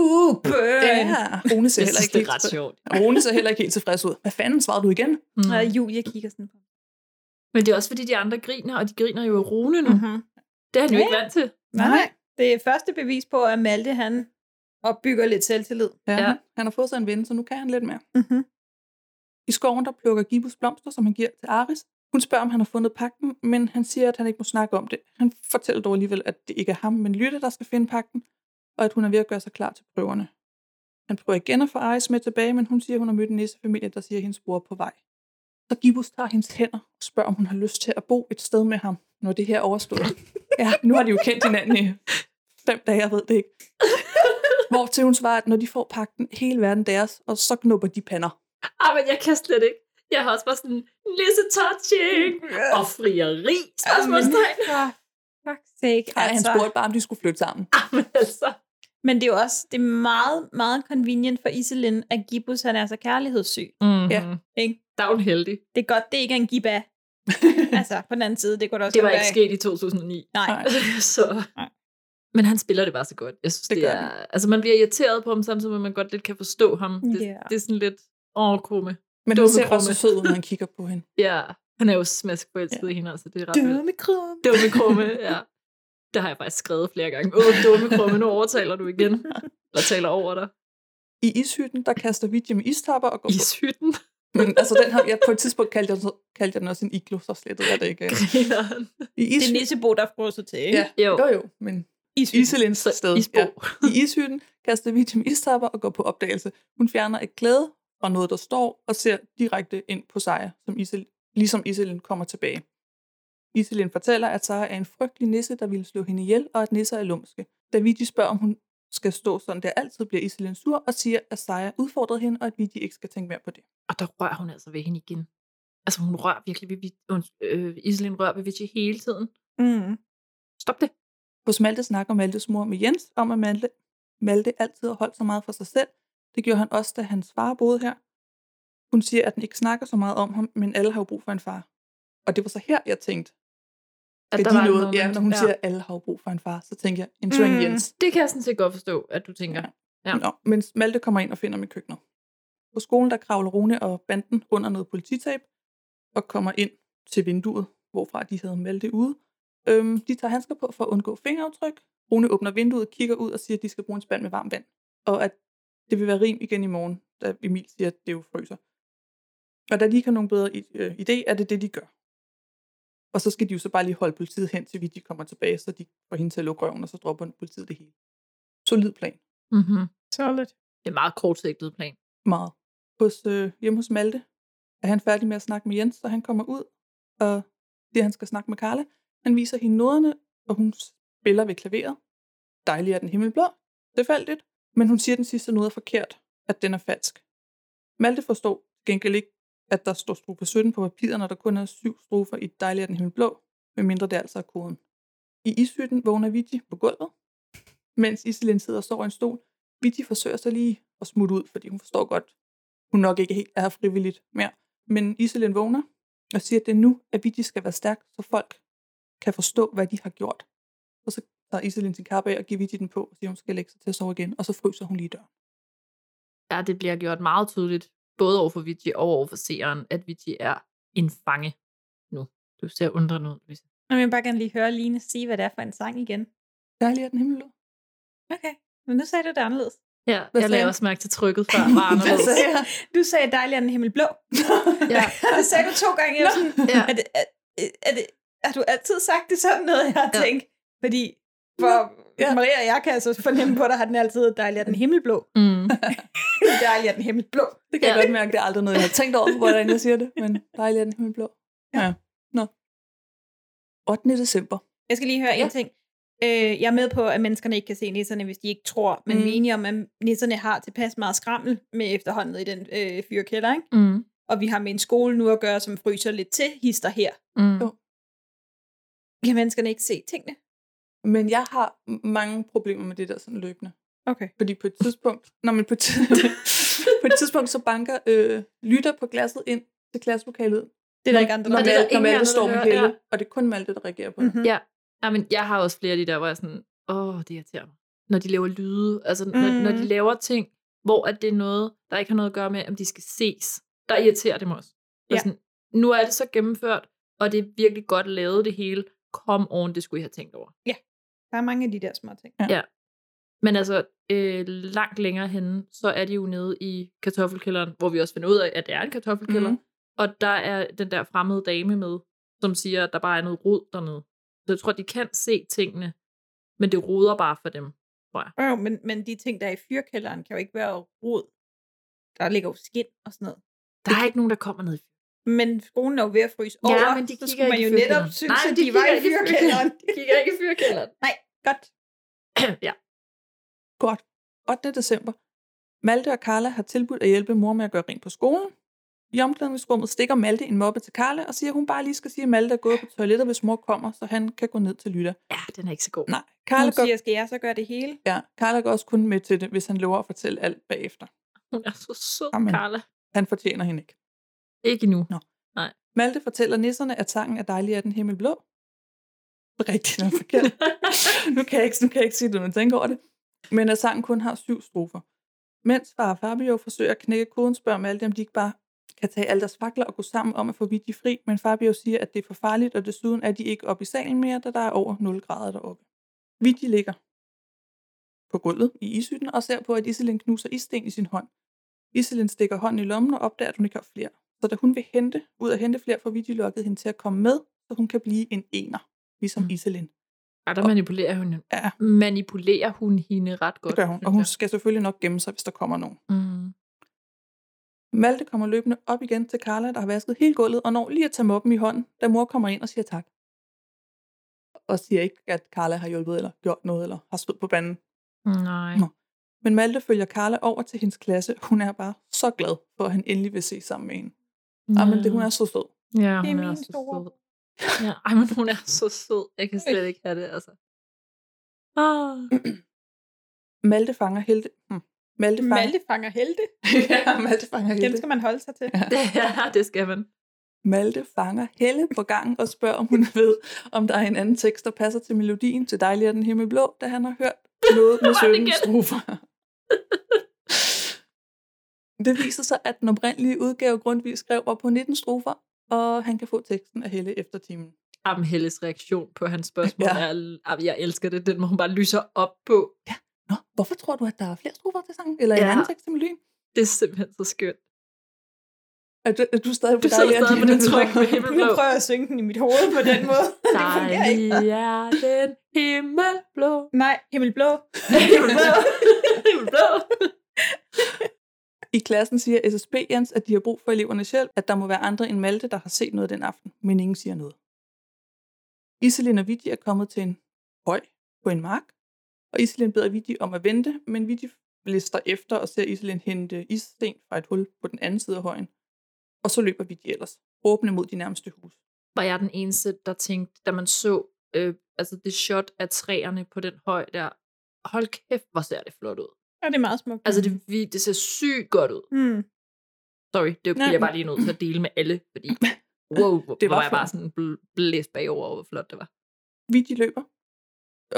Uh, burn! Ja, Rune ser heller ikke det er ret sjovt. Rune ser heller ikke helt tilfreds ud. Hvad fanden svarede du igen? Mm. Og Julie kigger sådan på. Men det er også fordi, de andre griner, og de griner jo Rune nu. Mm-hmm. Det er han jo Ja, ikke ja. vant til. Nej, Det er første bevis på, at Malte han opbygger lidt selvtillid. Ja, ja. Han har fået sig en ven, så nu kan han lidt mere. Mm-hmm. I skoven, der plukker Gibus blomster, som han giver til Aris. Hun spørger, om han har fundet pakken, men han siger, at han ikke må snakke om det. Han fortæller dog alligevel, at det ikke er ham, men Lytte, der skal finde pakken, og at hun er ved at gøre sig klar til prøverne. Han prøver igen at få Aris med tilbage, men hun siger, at hun har mødt en nissefamilie, der siger, at hendes bror er på vej. Så Gibus tager hendes hænder og spørger, om hun har lyst til at bo et sted med ham, når det her er overstået. ja, nu har de jo kendt hinanden i fem dage, jeg ved det ikke. Hvor til hun svarer, at når de får pakken, hele verden deres, og så knupper de pander. Ah, men jeg kan slet ikke. Jeg har også bare sådan lisse touching og frieri. Spørgsmålstegn. Ja, fuck sake. Nej, han spurgte bare, om de skulle flytte sammen. Men altså. Men det er jo også det er meget, meget convenient for Iselin, at Gibus han er så kærlighedssyg. Mm-hmm. Ja. Ikke? Der er hun heldig. Det er godt, det ikke er en giba. altså, på den anden side, det kunne da også Det var ikke sket i 2009. Nej. så. Men han spiller det bare så godt. Jeg synes, det, Det er... han. Altså, man bliver irriteret på ham, samtidig med, at man godt lidt kan forstå ham. Det, Ja. det er sådan lidt... Åh, krumme. Men han ser krumme. også sød ud, når han kigger på hende. Ja, han er jo smask forelsket ja. i hende, altså det er ret. Dumme krum. Dumme krumme, ja. Det har jeg faktisk skrevet flere gange. Åh, dumme krumme, nu overtaler du igen. Eller taler over dig. I ishytten, der kaster Vidje med istapper og går Ishytten? Men altså, den har jeg på et tidspunkt kaldte jeg, kaldte jeg den også en iglo, så slet er det ikke. I Det er ishytten, Nissebo, der frosser til, ikke? ja, jo. jo, jo, men Iselins sted. Isbo. Ja. I ishytten kaster Vidje med istapper og går på opdagelse. Hun fjerner et klæde fra noget, der står, og ser direkte ind på Seja, som Isel, ligesom Iselin kommer tilbage. Iselin fortæller, at Seja er en frygtelig nisse, der ville slå hende ihjel, og at nisser er lumske. Da Vidje spørger, om hun skal stå sådan der altid, bliver Iselin sur og siger, at Seja udfordrede hende, og at Vidje ikke skal tænke mere på det. Og der rører hun altså ved hende igen. Altså, hun rører virkelig ved Vid- und- øh, Iselin rører ved Vici hele tiden. Mm. Stop det. Hos Malte snakker Maltes mor med Jens om, at Malte, Malte altid har holdt så meget for sig selv. Det gjorde han også, da hans far boede her. Hun siger, at den ikke snakker så meget om ham, men alle har jo brug for en far. Og det var så her, jeg tænkte, At der de var moment, ja, når hun ja. siger, at alle har brug for en far, så tænker jeg, en mm. Jens. Det kan jeg sådan set godt forstå, at du tænker. Ja. Nå, mens Malte kommer ind og finder mig i køkkenet. På skolen, der kravler Rune og banden under noget polititab, og kommer ind til vinduet, hvorfra de havde Malte ude. Øhm, de tager handsker på for at undgå fingeraftryk. Rune åbner vinduet, kigger ud og siger, at de skal bruge en spand med varmt vand. Og at det vil være rim igen i morgen, da Emil siger, at det jo fryser. Og da de ikke har nogen bedre øh, idé, er det det, de gør. Og så skal de jo så bare lige holde politiet hen, til vi de kommer tilbage, så de får hende til at lukke røven, og så dropper politiet det hele. Solid plan. Mm-hmm. Solid. Det er meget kortsigtet plan. Meget. Hos, øh, hjemme hos Malte er han færdig med at snakke med Jens, så han kommer ud og at han skal snakke med Karla. Han viser hende noderne, og hun spiller ved klaveret. Dejlig er den himmelblå. Det faldt lidt. Men hun siger, at den sidste node er forkert, at den er falsk. Malte forstår gengæld ikke, at der står strofe 17 på papiret, når der kun er syv strofer i Dejlig er den himmelblå, medmindre det altså er koden. I ishytten vågner Vigi på gulvet, mens Iselin sidder og står i en stol. Vigi forsøger sig lige at smutte ud, fordi hun forstår godt, hun nok ikke helt er frivilligt mere. Men Iselin vågner og siger, at det er nu, at Vigi skal være stærk, så folk kan forstå, hvad de har gjort. Og så tager Iselin sin kappe af og giver Vigi den på, og siger, hun skal lægge sig til at sove igen, og så fryser hun lige døren. Ja, det bliver gjort meget tydeligt, både over for Vici og over for seeren, at Vici er en fange nu. Du ser undrende ud, Louise. Jeg vil bare gerne lige høre Line sige, hvad det er for en sang igen. Dejlig er den himmelblå. Okay, men nu sagde du det anderledes. Ja, Hvad jeg lagde også mærke til trykket før. Var anderledes. Hvad sagde jeg? Du sagde dejlig er den himmel blå. ja. det sagde du to gange. Jeg sådan, Ja. er, det, er, er, det, har du altid sagt det sådan noget, jeg har Ja. tænkt? Fordi for ja. Maria og jeg kan altså fornemme på dig, har den altid dejlig er den himmelblå. Mm. dejlig er den himmelblå. Det kan ja. jeg godt mærke, det er aldrig noget, jeg har tænkt over, hvordan jeg siger det, men dejlig er den himmelblå. Ja. Nå. 8. december. Jeg skal lige høre ja. en ting. Øh, jeg er med på, at menneskerne ikke kan se nisserne, hvis de ikke tror, men mm. vi er enige om, at nisserne har tilpas meget skrammel med efterhånden i den øh, fyrkælder, ikke? Mm. Og vi har med en skole nu at gøre, som fryser lidt til hister her. Mm. Jo. Kan menneskerne ikke se tingene? Men jeg har mange problemer med det der sådan løbende. Okay. Fordi på et tidspunkt, når man på, et på et tidspunkt så banker øh, lytter på glasset ind til klasselokalet. Det er der ikke andre, der når, er Malte, når Malte står med ja. og det er kun Malte, der reagerer på det. Mhm. Ja. ja, men jeg har også flere af de der, hvor jeg er sådan, åh, det irriterer mig. Når de laver lyde, altså mm. når, når de Mm. laver ting, hvor at det er noget, der ikke har noget at gøre med, om de skal ses, der irriterer det mig også. Ja. Sådan, nu er det så gennemført, og det er virkelig godt lavet det hele. Kom on, det skulle I have tænkt over. Ja. Der er mange af de der små ting. Ja. ja. Men altså, øh, langt længere henne, så er de jo nede i kartoffelkælderen, hvor vi også finder ud af, at det er en kartoffelkælder. Mm. Og der er den der fremmede dame med, som siger, at der bare er noget rod dernede. Så jeg tror, de kan se tingene, men det roder bare for dem, tror jeg. Jo, men, men de ting, der er i fyrkælderen, kan jo ikke være rod. Der ligger jo skin og sådan noget. Der er ikke nogen, der kommer ned i Men skolen er jo ved at fryse Ja, over, men de så kigger skulle man ikke jo netop synes, Nej, at de de, var i fyrkælderen. De kigger ikke i fyrkælderen. Nej, godt. ja. Godt. 8. december. Malte og Carla har tilbudt at hjælpe mor med at gøre rent på skolen. I omklædningsrummet stikker Malte en moppe til Carla og siger, at hun bare lige skal sige, at Malte er gået på toilettet, hvis mor kommer, så han kan gå ned til Lytta. Ja, den er ikke så god. Nej. Carla Carla hun går, siger, skal jeg så gøre det hele? ja, Carla går også kun med til det, hvis han lover at fortælle alt bagefter. Hun er så sød, Amen. Carla. Han fortjener hende ikke. Ikke nu. Nå. Nej. Malte fortæller nisserne, at sangen er dejlig af den himmel blå. Rigtigt eller forkert. nu, kan jeg ikke, nu kan jeg ikke sige det, når man tænker over det. Men at sangen kun har syv strofer. Mens far Fabio forsøger at knække koden, spørger Malte, om de ikke bare kan tage alle deres fakler og gå sammen om at få Vigi fri, men Fabio siger, at det er for farligt, og desuden er de ikke oppe i salen mere, da der er over 0 grader deroppe. Vigi ligger på gulvet i ishytten og ser på, at Iselin knuser issten i sin hånd. Iselin stikker hånden i lommen og opdager, at hun ikke har flere. Så da hun vil hente, ud og hente flere, får Vigi lukket hende til at komme med, så hun kan blive en ener, ligesom mm. Iselin. Ja, der manipulerer hun, ja. manipulerer hun hende ret godt. Det gør hun, og hun skal selvfølgelig nok gemme sig, hvis der kommer nogen. Mm. Malte kommer løbende op igen til Carla, der har vasket hele gulvet, og når lige at tage moppen i hånden, da mor kommer ind og siger tak. Og siger ikke, at Carla har hjulpet eller gjort noget, eller har stået på banden. Nej. Nå. Men Malte følger Carla over til hendes klasse. Hun er bare så glad for, at han endelig vil se sammen med hende. Ja. men det, hun er så sød. Ja, Det er hun er, min så store. sød. Ja, ej, men hun er så sød. Jeg kan slet ikke have det, altså. Ah. Malte fanger Helte. Hm. Malte fanger... Malte fanger helte. ja, Malte fanger Helte. Dem skal man holde sig til. Ja, det skal man. Malte fanger Helle på gangen og spørger, om hun ved, om der er en anden tekst, der passer til melodien til Dejlig er den himmel blå, da han har hørt noget med 17 strofer. Det viser sig, at den oprindelige udgave Grundtvig skrev var på 19 strofer, og han kan få teksten af Helle efter timen. Jamen, Helles reaktion på hans spørgsmål Ja. er, jamen, jeg elsker det, den må hun bare lyser op på. Ja. Nå, hvorfor tror du, at der er flere strofer til sangen? Eller en Ja. anden tekst til melodien? Det er simpelthen så skønt. Er du, er du stadig på Du er den stadig på den tryk med himmelblå. Nu prøver jeg at synge den i mit hoved på den måde. Dejlig er den himmelblå. Nej, himmelblå. himmelblå. himmelblå. I klassen siger SSB Jens, at de har brug for elevernes hjælp, at der må være andre end Malte, der har set noget den aften, men ingen siger noget. Iselin og Vidi er kommet til en høj på en mark, og Iselin beder Vidi om at vente, men Vidi lister efter og ser Iselin hente issten fra et hul på den anden side af højen. Og så løber Vidi ellers, åbne mod de nærmeste hus. Var jeg den eneste, der tænkte, da man så øh, altså det shot af træerne på den høj der, hold kæft, hvor ser det flot ud. Ja, det er meget smukt. Altså, det, vi- det ser sygt godt ud. Mm. Sorry, det bliver jeg bare lige nødt til at dele med alle, fordi wow, hvor, Det var var, jeg bare sådan bl- blæst bagover, over, hvor flot det var. Vigi løber,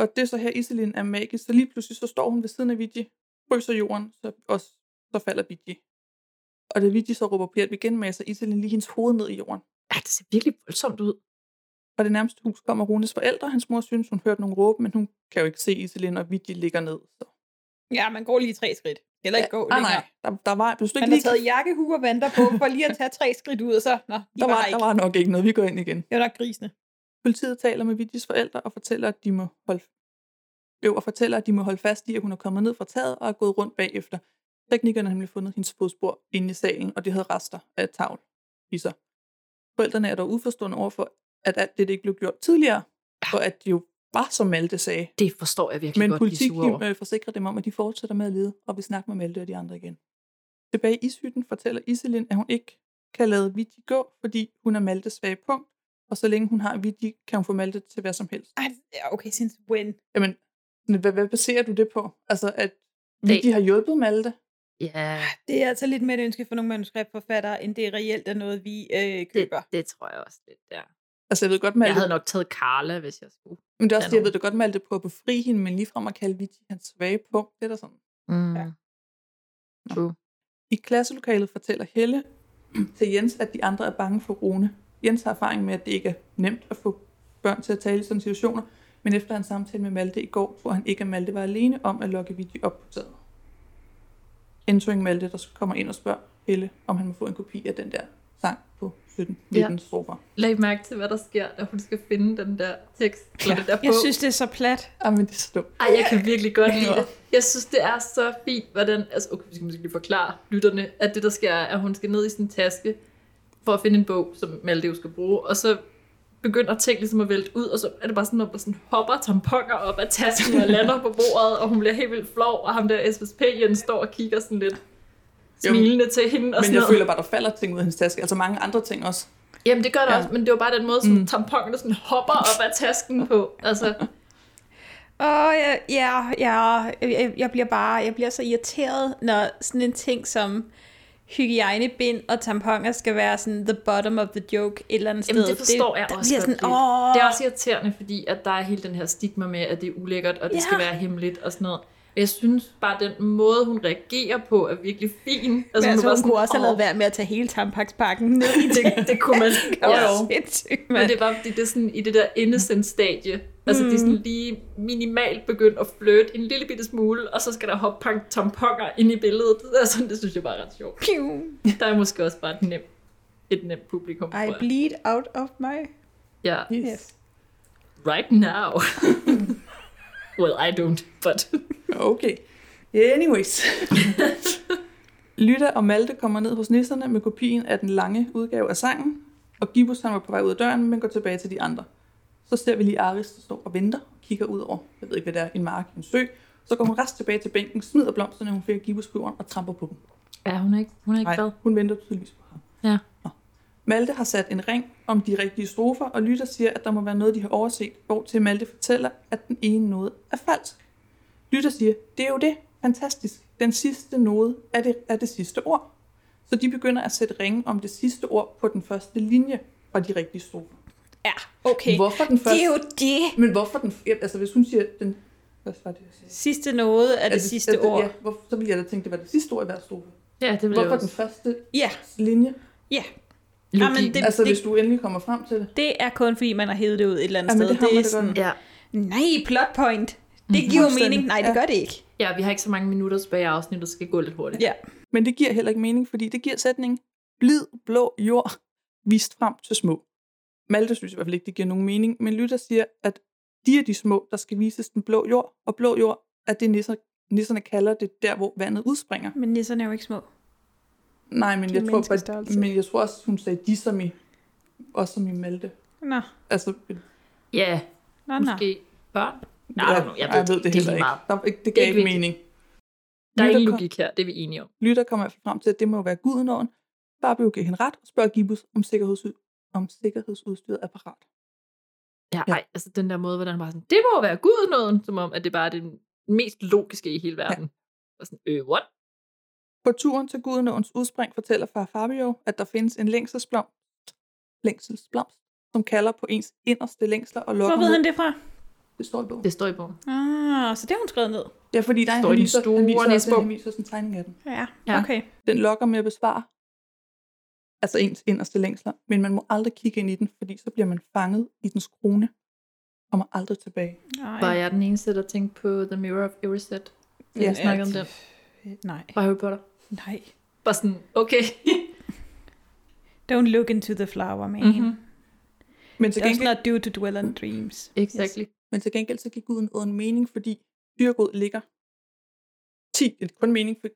og det er så her, Iselin er magisk, så lige pludselig så står hun ved siden af Vigi, fryser jorden, så, og så falder Vigi. Og da Vigi så råber på igen med, så Iselin lige hendes hoved ned i jorden. Ja, det ser virkelig voldsomt ud. Og det nærmeste hus kommer Runes forældre. Hans mor synes, hun hørte nogle råb, men hun kan jo ikke se Iselin, og Vigi ligger ned. Så. Ja, man går lige tre skridt. Eller ikke gå ah, længere. nej, der, der var, du Man har lige, taget jakkehue og vanter på, for lige at tage tre skridt ud, og så, nå, de der, var, var, ikke. der var nok ikke noget. Vi går ind igen. Det var nok grisene. Politiet taler med Vigis forældre og fortæller, at de må holde jo, og fortæller, at de må holde fast i, at hun er kommet ned fra taget og er gået rundt bagefter. Teknikerne har nemlig fundet hendes fodspor inde i salen, og det havde rester af tavl i sig. Forældrene er dog uforstående overfor, at alt det ikke blev gjort tidligere, og at de jo var, som Malte sagde. Det forstår jeg virkelig Men godt, de politik sure over. forsikrer dem om, at de fortsætter med at lede, og vil snakke med Malte og de andre igen. Tilbage i ishytten fortæller Iselin, at hun ikke kan lade Vigi gå, fordi hun er Maltes svage punkt, og så længe hun har Vigi, kan hun få Malte til hvad som helst. Ej, okay, since when? Jamen, hvad, hvad baserer du det på? Altså, at Vigi har hjulpet Malte? Ja, Det er altså lidt mere et ønske for nogle manuskriptforfattere, end det reelt er noget, vi øh, køber. Det, det tror jeg også lidt, ja. Altså, jeg ved godt, Malte... Jeg havde nok taget Carla, hvis jeg skulle. Men det er også det, jeg ved det godt, Malte prøver at befri hende, men ligefrem at kalde Vigi hans svage punkt, det er der sådan. Mm. Ja. True. I klasselokalet fortæller Helle til Jens, at de andre er bange for Rune. Jens har erfaring med, at det ikke er nemt at få børn til at tale i sådan situationer, Men efter en samtale med Malte i går, hvor han ikke og Malte var alene om at logge video op på taget. Entering Malte, der kommer ind og spørger Helle, om han må få en kopi af den der på 17 19 ja. strofer. Læg mærke til, hvad der sker, når hun skal finde den der tekst. Eller den der Jeg bog. synes, det er så plat. Jamen, det er så dumt. Ej, jeg kan virkelig godt lide det. Jeg synes, det er så fint, hvordan... Altså, okay, vi skal måske lige forklare lytterne, at det, der sker, er, at hun skal ned i sin taske for at finde en bog, som Malte jo skal bruge, og så begynder ting ligesom at vælte ud, og så er det bare sådan, at der sådan hopper tamponer op af tasken og lander på bordet, og hun bliver helt vildt flov, og ham der SSP Jens står og kigger sådan lidt smilende til hende. Og Men sådan jeg noget. føler bare, der falder ting ud af hendes taske. Altså mange andre ting også. Jamen, det gør det Ja. også, men det var bare den måde, sådan Mm. tamponerne sådan hopper op af tasken på. Altså, Åh, ja, ja, ja, jeg, jeg bliver bare, jeg bliver så irriteret, når sådan en ting som hygiejnebind og tamponer skal være sådan the bottom of the joke et eller andet sted. Jamen, det forstår jeg der også sådan, det, åh, det er også irriterende, fordi at der er hele den her stigma med, at det er ulækkert, og det Ja. skal være hemmeligt og sådan noget. Men jeg synes bare, den måde, hun reagerer på, er virkelig fin. Altså, altså, er hun bare sådan, kunne også have "Åh, lavet være med at tage hele tampakspakken ned i det, det kunne man. Det sindssygt, Men det er bare, fordi det er sådan i det der innocent-stadie. Altså, det er sådan Mm. lige minimalt begyndt at flytte en lille bitte smule, og så skal der hoppe tamponer ind i billedet. Det, er sådan, det synes jeg bare er ret sjovt. Piu. Der er måske også bare et nemt, et nemt publikum. I bleed out of my... Ja. Yes. Right now. well, I don't, but... Okay. Anyways. Lytta og Malte kommer ned hos nisserne med kopien af den lange udgave af sangen, og Gibbus han var på vej ud af døren, men går tilbage til de andre. Så ser vi lige Aris, der står og venter og kigger ud over, jeg ved ikke hvad det er, en mark, en sø. Så går hun rest tilbage til bænken, smider blomsterne, hun fik Gibbus på jorden og tramper på dem. Ja, hun er ikke, hun er ikke Nej, glad. hun venter tydeligvis på ham. Ja. Malte har sat en ring om de rigtige strofer, og Lytter siger, at der må være noget, de har overset, hvor til Malte fortæller, at den ene node er falsk. Lytter siger, det er jo det. Fantastisk. Den sidste node er det, er det sidste ord. Så de begynder at sætte ringe om det sidste ord på den første linje fra de rigtige strofer. Ja, okay. Hvorfor den første? Det er jo det. Men hvorfor den... Altså, hvis hun siger, den... Hvad var det, jeg sagde? Sidste noget er det, sidste altså, ord. Ja, hvor, så ville jeg da tænke, det var det sidste ord i hver strofe. Ja, det vil jeg Hvorfor også. den første Ja. linje? Ja. Logik. Jamen, det, altså, det, hvis du endelig kommer frem til det. det er kun fordi, man har hævet det ud et eller andet Jamen, sted. det har man er da sådan. Ja. nej, plot point. Det giver jo mening. Nej, det Ja. gør det ikke. ja, vi har ikke så mange minutter tilbage i afsnittet, så skal gå lidt hurtigt. Ja. Men det giver heller ikke mening, fordi det giver sætningen blid blå jord vist frem til små. Malte synes i hvert fald ikke, det giver nogen mening, men Lytter siger, at de er de små, der skal vises den blå jord, og blå jord er det, nisser, nisserne kalder det der, hvor vandet udspringer. Men nisserne er jo ikke små. Nej, men jeg, tror, bare, men jeg tror også, hun sagde de som i, også som i Malte. Nå, Altså, Ja, nå, nå. måske børn. Nej, ja, jeg, ved, jeg ved det, er heller ikke. meget. Der, det Det gav ikke ikke mening. Der er ingen logik her, det er vi enige om. Lytter kommer fald frem til, at det må være gudenåen. Fabio giver hende ret og spørger Gibbus, om, sikkerhedsud- om sikkerhedsudstyret er parat. Ja, ej, altså den der måde, hvordan han bare sådan, det må være Gud noget, som om, at det bare er det mest logiske i hele verden. Ja. Og sådan, øh, what? På turen til Gudenåens udspring fortæller far Fabio, at der findes en længselsblomst, længselsblomst som kalder på ens inderste længsler og lokker Hvor ved han det fra? Det står i bogen. Det står i bogen. Ah, så det har hun skrevet ned. Ja, fordi der er Står den viser, store han viser, han viser sådan en tegning af den. Ja, Ja. okay. Den lokker med at besvare altså ens inderste længsler, men man må aldrig kigge ind i den, fordi så bliver man fanget i dens krone og kommer aldrig tilbage. Var Nej. jeg den eneste, der tænkte på The Mirror of Erised? Ja, Jeg snakkede om den Nej. fra Harry Potter. Nej. Bare sådan, okay. Don't look into the flower, man. Mhm. Mm-hmm. Men til gengæld, not do to dwell on dreams. exactly. Men til gengæld så giver guden en mening, fordi Dyrgod ligger 10, det er kun mening, for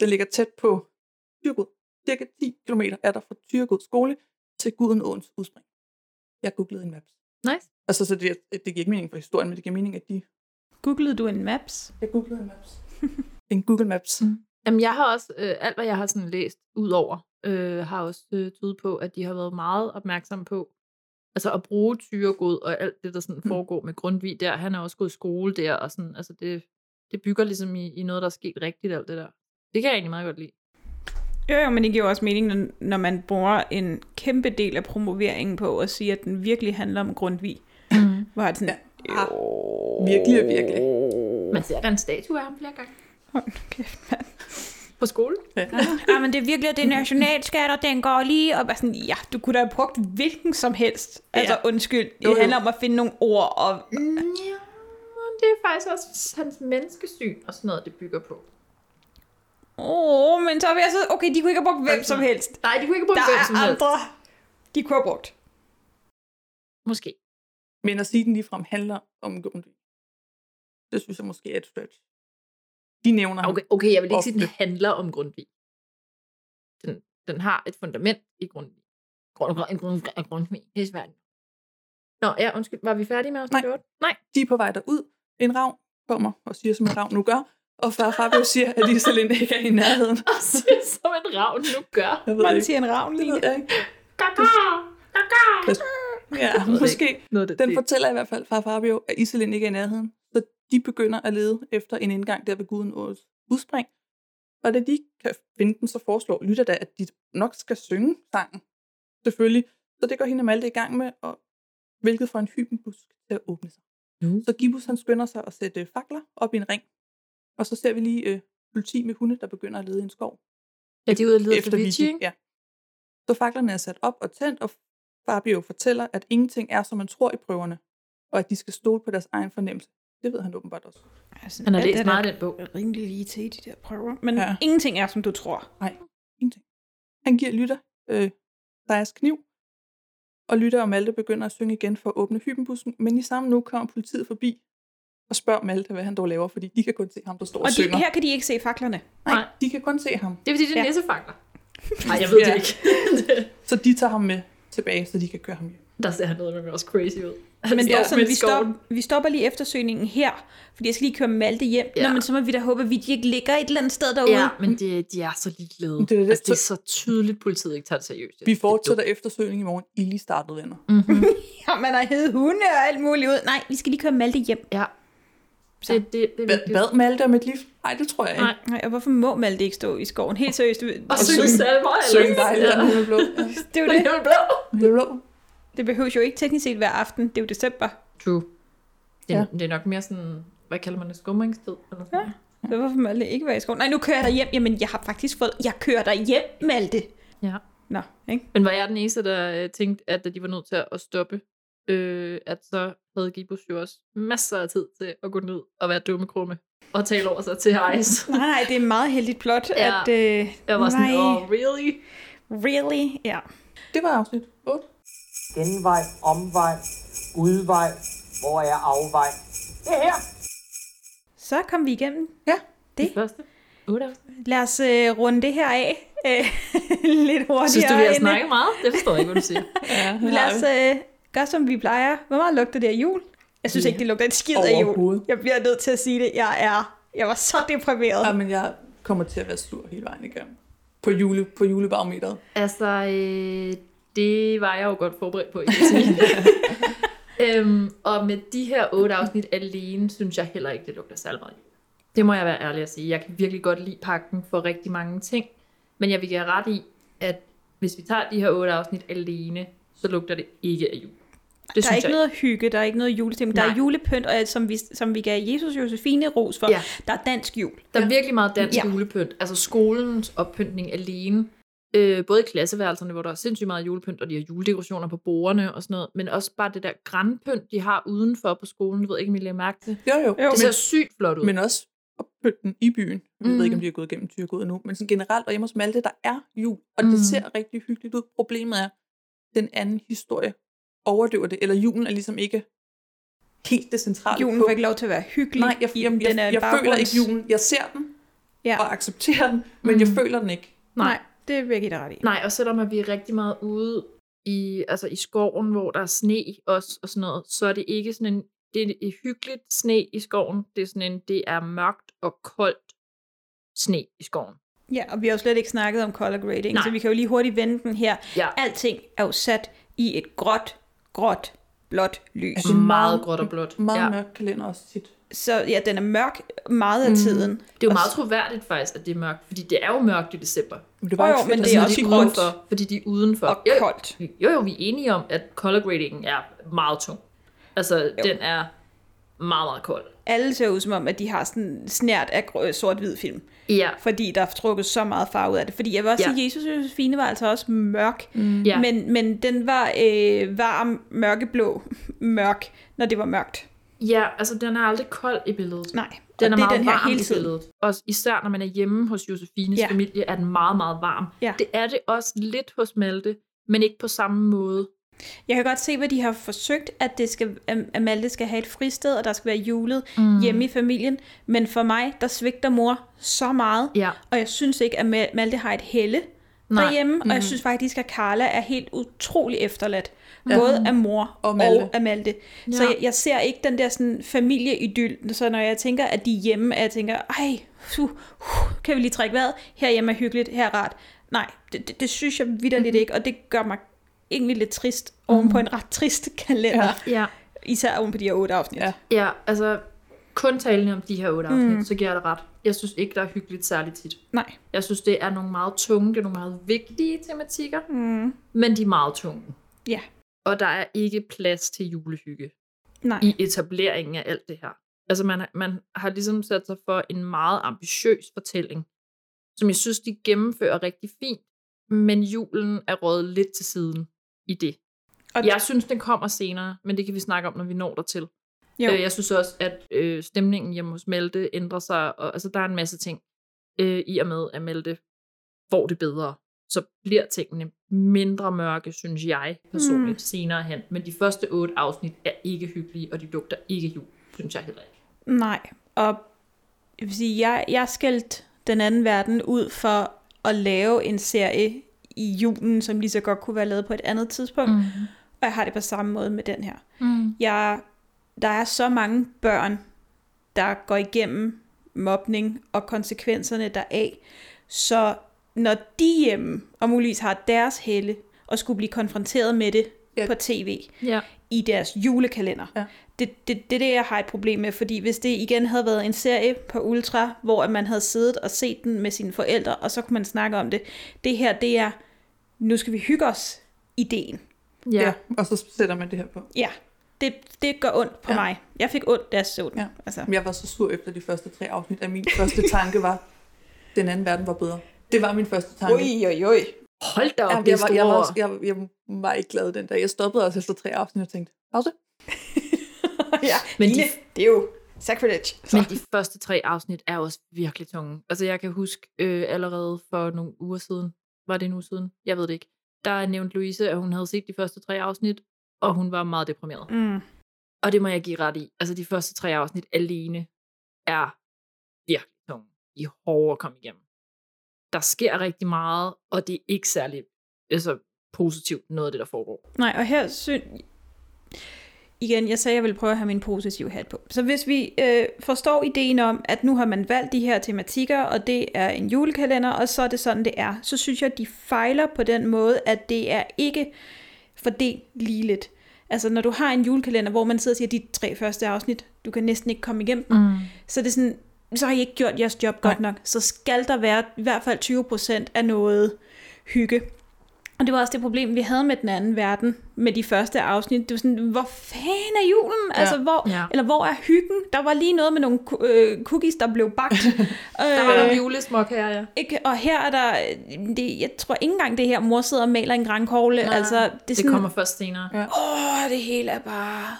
den ligger tæt på Dyrgod. Cirka 10 km er der fra Dyrgod skole til Guden Åens udspring. Jeg googlede en maps. Nice. Altså, så det, det giver ikke mening for historien, men det giver mening, at de... Googlede du en maps? Jeg googlede en maps. en Google Maps. Mm. Jamen, jeg har også, øh, alt hvad jeg har sådan læst ud over, øh, har også øh, tydet på, at de har været meget opmærksomme på, altså at bruge tyregod og alt det, der sådan Mm. foregår med Grundtvig der. Han har også gået i skole der, og sådan, altså det, det bygger ligesom i, i noget, der er sket rigtigt, alt det der. Det kan jeg egentlig meget godt lide. Jo, jo, men det giver også mening, når, man bruger en kæmpe del af promoveringen på at sige, at den virkelig handler om Grundtvig. Mm. Hvor er det sådan, Ja. Virkelig og virkelig. Man ser der en statue af ham flere gange. hold kæft, mand. På skole. Ja. Ja, men det er virkelig, det er nationalskat, og den går lige op. Og sådan, ja, du kunne da have brugt hvilken som helst. Altså, undskyld. Det Jo, handler om at finde nogle ord. Og, ja. det er faktisk også hans menneskesyn og sådan noget, det bygger på. Åh, oh, men så vil jeg så... Okay, de kunne ikke have brugt hvem som helst. Nej, de kunne ikke have brugt Der hvem er som helst. andre, de kunne have brugt. Måske. Men at sige, den ligefrem handler om Grundtvig, det synes jeg måske er et stretch. De nævner ham Okay, okay jeg vil ikke sige, at den handler om Grundtvig. Den, den har et fundament i Grundtvig. Grund, grund, grund, Grundtvig. Det er svært. Nå, ja, undskyld. Var vi færdige med afsnit 8? Nej. De er på vej derud. En ravn kommer og siger, som en ravn nu gør. Og far Fabio siger, at Iselin ikke er i nærheden. Og siger, som en ravn nu gør. Jeg ved Man ikke. siger en ravn lige. Det ved jeg ikke. Kaka! Kaka! Ja, måske. Noget, det, Den det. fortæller i hvert fald far Fabio, at Iselin ikke er i nærheden. Så de begynder at lede efter en indgang der ved guden Ås udspring. Og da de kan finde den, så foreslår Lytter da, at de nok skal synge sangen. Selvfølgelig. Så det går hende og Malte i gang med, og hvilket får en hybenbusk til at åbne sig. Mm. Så Gibus han skynder sig at sætte fakler op i en ring. Og så ser vi lige øh, politi med hunde, der begynder at lede i en skov. Ja, de er ude at lede efter Vici, ikke? Ja. Så faklerne er sat op og tændt, og Fabio fortæller, at ingenting er, som man tror i prøverne, og at de skal stole på deres egen fornemmelse. Det ved han åbenbart også. Altså, Han har læst er meget den bog. Rimelig lige til de der prøver. Men Ja. ingenting er, som du tror. Nej, ingenting. Han giver Lytter øh, deres kniv, og Lytter og Malte begynder at synge igen for at åbne hybenbussen, men i samme nu kommer politiet forbi og spørger Malte, hvad han dog laver, fordi de kan kun se ham, der står og, Og de, synger. her kan de ikke se faklerne. Nej, de kan kun se ham. Det er fordi, det er Ja. nissefakler. Nej, jeg ved Ja. det ikke. Så de tager ham med tilbage, så de kan køre ham hjem. Der ser han noget med også crazy ud. Men det er sådan, i vi, stop, vi stopper lige eftersøgningen her, fordi jeg skal lige køre Malte hjem. Ja. Ja. Nå, men så må vi da håbe, at vi ikke ligger et eller andet sted derude. Ja, men det, de er så ligeglade. Det Det det. altså, det er så tydeligt, politiet ikke tager det seriøst. Vi fortsætter eftersøgning i morgen. I lige startede, venner. Mm-hmm. ja man har heddet hunde og alt muligt ud. Nej, vi skal lige køre Malte hjem. Ja. Det, det, det er Bad, vigtigt. bad Malte om et liv? Nej, det tror jeg ikke. Nej. Nej, og hvorfor må Malte ikke stå i skoven? Helt seriøst. Det, Og synge salmer. Syng eller- dejligt, Ja. ja. blå. det er jo det. Himmel blå. Himmel blå. Det behøver jo ikke teknisk set hver aften. Det er jo december. True. Det er, Ja. det er nok mere sådan, hvad kalder man det, skumringstid? Eller sådan. Ja. Så hvorfor Malte ikke være i skoven? Nej, nu kører jeg dig hjem. Jamen, jeg har faktisk fået... Jeg kører dig hjem, Malte. ja. Nå, ikke? Men var jeg den eneste, der øh, tænkte, at de var nødt til at stoppe, øh, at så havde Gibus jo også masser af tid til at gå ned og være dumme krumme og tale over sig til Ice. Nej, nej, det er et meget heldigt plot, Ja. at... Øh, Jeg var sådan, nej, oh, really? really? Ja. Det var afsnit 8. Genvej, omvej, udvej. Hvor er afvej? Det er her. Så kom vi igennem. Ja. Det første. 8 afsnit. Lad os øh, runde det her af øh, lidt hurtigere. Synes du, vi har snakket meget? Det forstår jeg ikke, hvad du siger. Ja, Lad os øh, gøre, som vi plejer. Hvor meget lugter det af jul? Jeg synes Ja. ikke, det lugter et skid af jul. Jeg bliver nødt til at sige det. Jeg er... Jeg var så deprimeret. Ja, men jeg kommer til at være sur hele vejen igennem. På, jule, på julebarometeret. Altså, øh, det var jeg jo godt forberedt på, sige. øhm, og med de her otte afsnit alene, synes jeg heller ikke, det lugter særlig meget. Det må jeg være ærlig at sige. Jeg kan virkelig godt lide pakken for rigtig mange ting. Men jeg vil give ret i, at hvis vi tager de her otte afsnit alene, så lugter det ikke af jul. Det der er ikke noget hygge, der er ikke noget julestemning. Der er julepynt, og som vi, som vi gav Jesus Josefine ros for, Ja. der er dansk jul. Der er virkelig meget dansk ja. julepynt. Altså skolens oppyntning alene. Øh, både i klasseværelserne, hvor der er sindssygt meget julepynt, og de har juledekorationer på bordene og sådan noget, men også bare det der grænpynt, de har udenfor på skolen. Jeg ved ikke, om I lægger mærke til. Jo, jo. Det ser men, sygt flot ud. men også oppynten i byen. Jeg ved Mhm. ikke, om de er gået igennem Tyrkod nu, men sådan generelt, og hjemme hos Malte, der er jul, og det Mhm. ser rigtig hyggeligt ud. Problemet er, den anden historie overdøver det, eller julen er ligesom ikke helt det centrale Julen får ikke lov til at være hyggelig. Nej, jeg, jeg, jeg, Den er jeg, jeg føler ikke julen. Jeg ser den, Ja. og accepterer den, men jeg føler den ikke. Nej, det vil jeg give dig ret i. Nej, og selvom at vi er rigtig meget ude i, altså i skoven, hvor der er sne også, og sådan noget, så er det ikke sådan en, det er et hyggeligt sne i skoven. Det er sådan en, det er mørkt og koldt sne i skoven. Ja, og vi har jo slet ikke snakket om color grading, Nej. så vi kan jo lige hurtigt vende den her. Ja. Alting er jo sat i et gråt, gråt, blåt lys. Altså, meget gråt og blåt. Meget Ja. mørk kalender også tit. Så ja, den er mørk meget af Mm. tiden. Det er jo Og meget troværdigt faktisk, at det er mørkt, fordi det er jo mørkt i december. Men det Jo, jo, men det er også de udenfor, fordi de er udenfor. og jo, koldt. Jo, jo, vi er enige om, at color gradingen er meget tung. Altså, jo. den er meget, meget kold. Alle ser ud som om, at de har sådan snært af sort-hvid film. Ja. Fordi der er trukket så meget farve ud af det. Fordi jeg vil også Ja. sige, at Jesus og Josefine var altså også mørk. Mm. Ja. Men, men den var øh, varm, mørkeblå, mørk, når det var mørkt. Ja, altså den er aldrig kold i billedet. Nej, Den er det er meget den her varm hele i tiden. billedet. Også især når man er hjemme hos Josefines Ja. familie, er den meget, meget varm. Ja. Det er det også lidt hos Malte, men ikke på samme måde. Jeg kan godt se, hvad de har forsøgt, at, det skal, at Malte skal have et fristed, og der skal være julet Mm. mm. hjemme i familien. Men for mig, der svigter mor så meget. Ja. Og jeg synes ikke, at Ma- Malte har et helle Nej. derhjemme. Og jeg Mhm. synes faktisk, at Carla er helt utrolig efterladt. Ja. Ja. Både af mor Og Malte. og af Malte. Ja. Så jeg, jeg ser ikke den der sådan familieidyl. Så når jeg tænker, at de er hjemme, at jeg tænker, ej, uh, uh, kan vi lige trække vejret? Herhjemme er hyggeligt, her er rart. Nej, det, det, det synes jeg vidderligt ikke, og det gør mig egentlig lidt trist oven på en ret trist kalender. Ja. ja. Især oven på de her otte afsnit. Ja. Ja, altså kun talende om de her otte afsnit, Mm. mm. så giver jeg det ret. Jeg synes ikke, der er hyggeligt særligt tit. Nej. Jeg synes, det er nogle meget tunge, det er nogle meget vigtige tematikker, Mm. men de er meget tunge. Ja. Og der er ikke plads til julehygge Nej. i etableringen af alt det her. Altså man, man har ligesom sat sig for en meget ambitiøs fortælling, som jeg synes, de gennemfører rigtig fint, men julen er rådet lidt til siden i det. Og jeg synes, den kommer senere, men det kan vi snakke om, når vi når dertil. Jo. Øh, jeg synes også, at øh, stemningen hjemme hos Malte ændrer sig, og altså, der er en masse ting øh, i og med, at Malte får det bedre. Så bliver tingene mindre mørke, synes jeg personligt, Mm. senere hen. Men de første otte afsnit er ikke hyggelige, og de lugter ikke jul, synes jeg heller ikke. Nej, og jeg vil sige, jeg, jeg skældte den anden verden ud for at lave en serie i julen, som lige så godt kunne være lavet på et andet tidspunkt. Mm. Og jeg har det på samme måde med den her. Mm. Jeg, der er så mange børn, der går igennem mobning og konsekvenserne deraf. Så når de hjemme, og muligvis har deres helle, og skulle blive konfronteret med det Ja. på tv, Ja. i deres julekalender. Ja. Det, det, det er det, jeg har et problem med, fordi hvis det igen havde været en serie på Ultra, hvor at man havde siddet og set den med sine forældre, og så kunne man snakke om det. Det her, det er, nu skal vi hygge os, ideen. Ja. ja. Og så sætter man det her på. Ja, det, det gør ondt på ja. mig. Jeg fik ondt, da jeg så den. Ja. Altså. Jeg var så sur efter de første tre afsnit, at min første tanke var, den anden verden var bedre. Det var min første tanke. Ui, ui, ui. Hold da op, er jeg, var, jeg, var, store jeg, jeg, var ikke glad den dag. Jeg stoppede også efter tre afsnit og tænkte, pause. ja, Men Line, de- det er jo sacrilege. Så. Men de første tre afsnit er også virkelig tunge. Altså jeg kan huske øh, allerede for nogle uger siden, var det en uge siden? Jeg ved det ikke. Der nævnte Louise, at hun havde set de første tre afsnit, og hun var meget deprimeret. Mm. Og det må jeg give ret i. Altså de første tre afsnit alene er virkelig tunge. De er hårde at komme igennem. Der sker rigtig meget, og det er ikke særlig altså, positivt noget af det, der foregår. Nej, og her synes... Igen, jeg sagde, at jeg ville prøve at have min positive hat på. Så hvis vi øh, forstår ideen om, at nu har man valgt de her tematikker, og det er en julekalender, og så er det sådan, det er, så synes jeg, at de fejler på den måde, at det er ikke fordelt ligeligt. Altså, når du har en julekalender, hvor man sidder og siger, de tre første afsnit, du kan næsten ikke komme igennem Mm. så er det sådan, så har I ikke gjort jeres job godt nok. Så skal der være i hvert fald 20% af noget hygge. Og det var også det problem, vi havde med den anden verden, med de første afsnit. Det var sådan, hvor fanden er julen? Ja. Altså, hvor, Ja. Eller hvor er hyggen? Der var lige noget med nogle øh, cookies, der blev bagt. Der var nogle julesmok her, ja. Ikke? Og her er der, det, jeg tror ikke engang det her, mor sidder og maler en grankogle. Nej, altså, det, er det sådan, kommer først senere. Åh, det hele er bare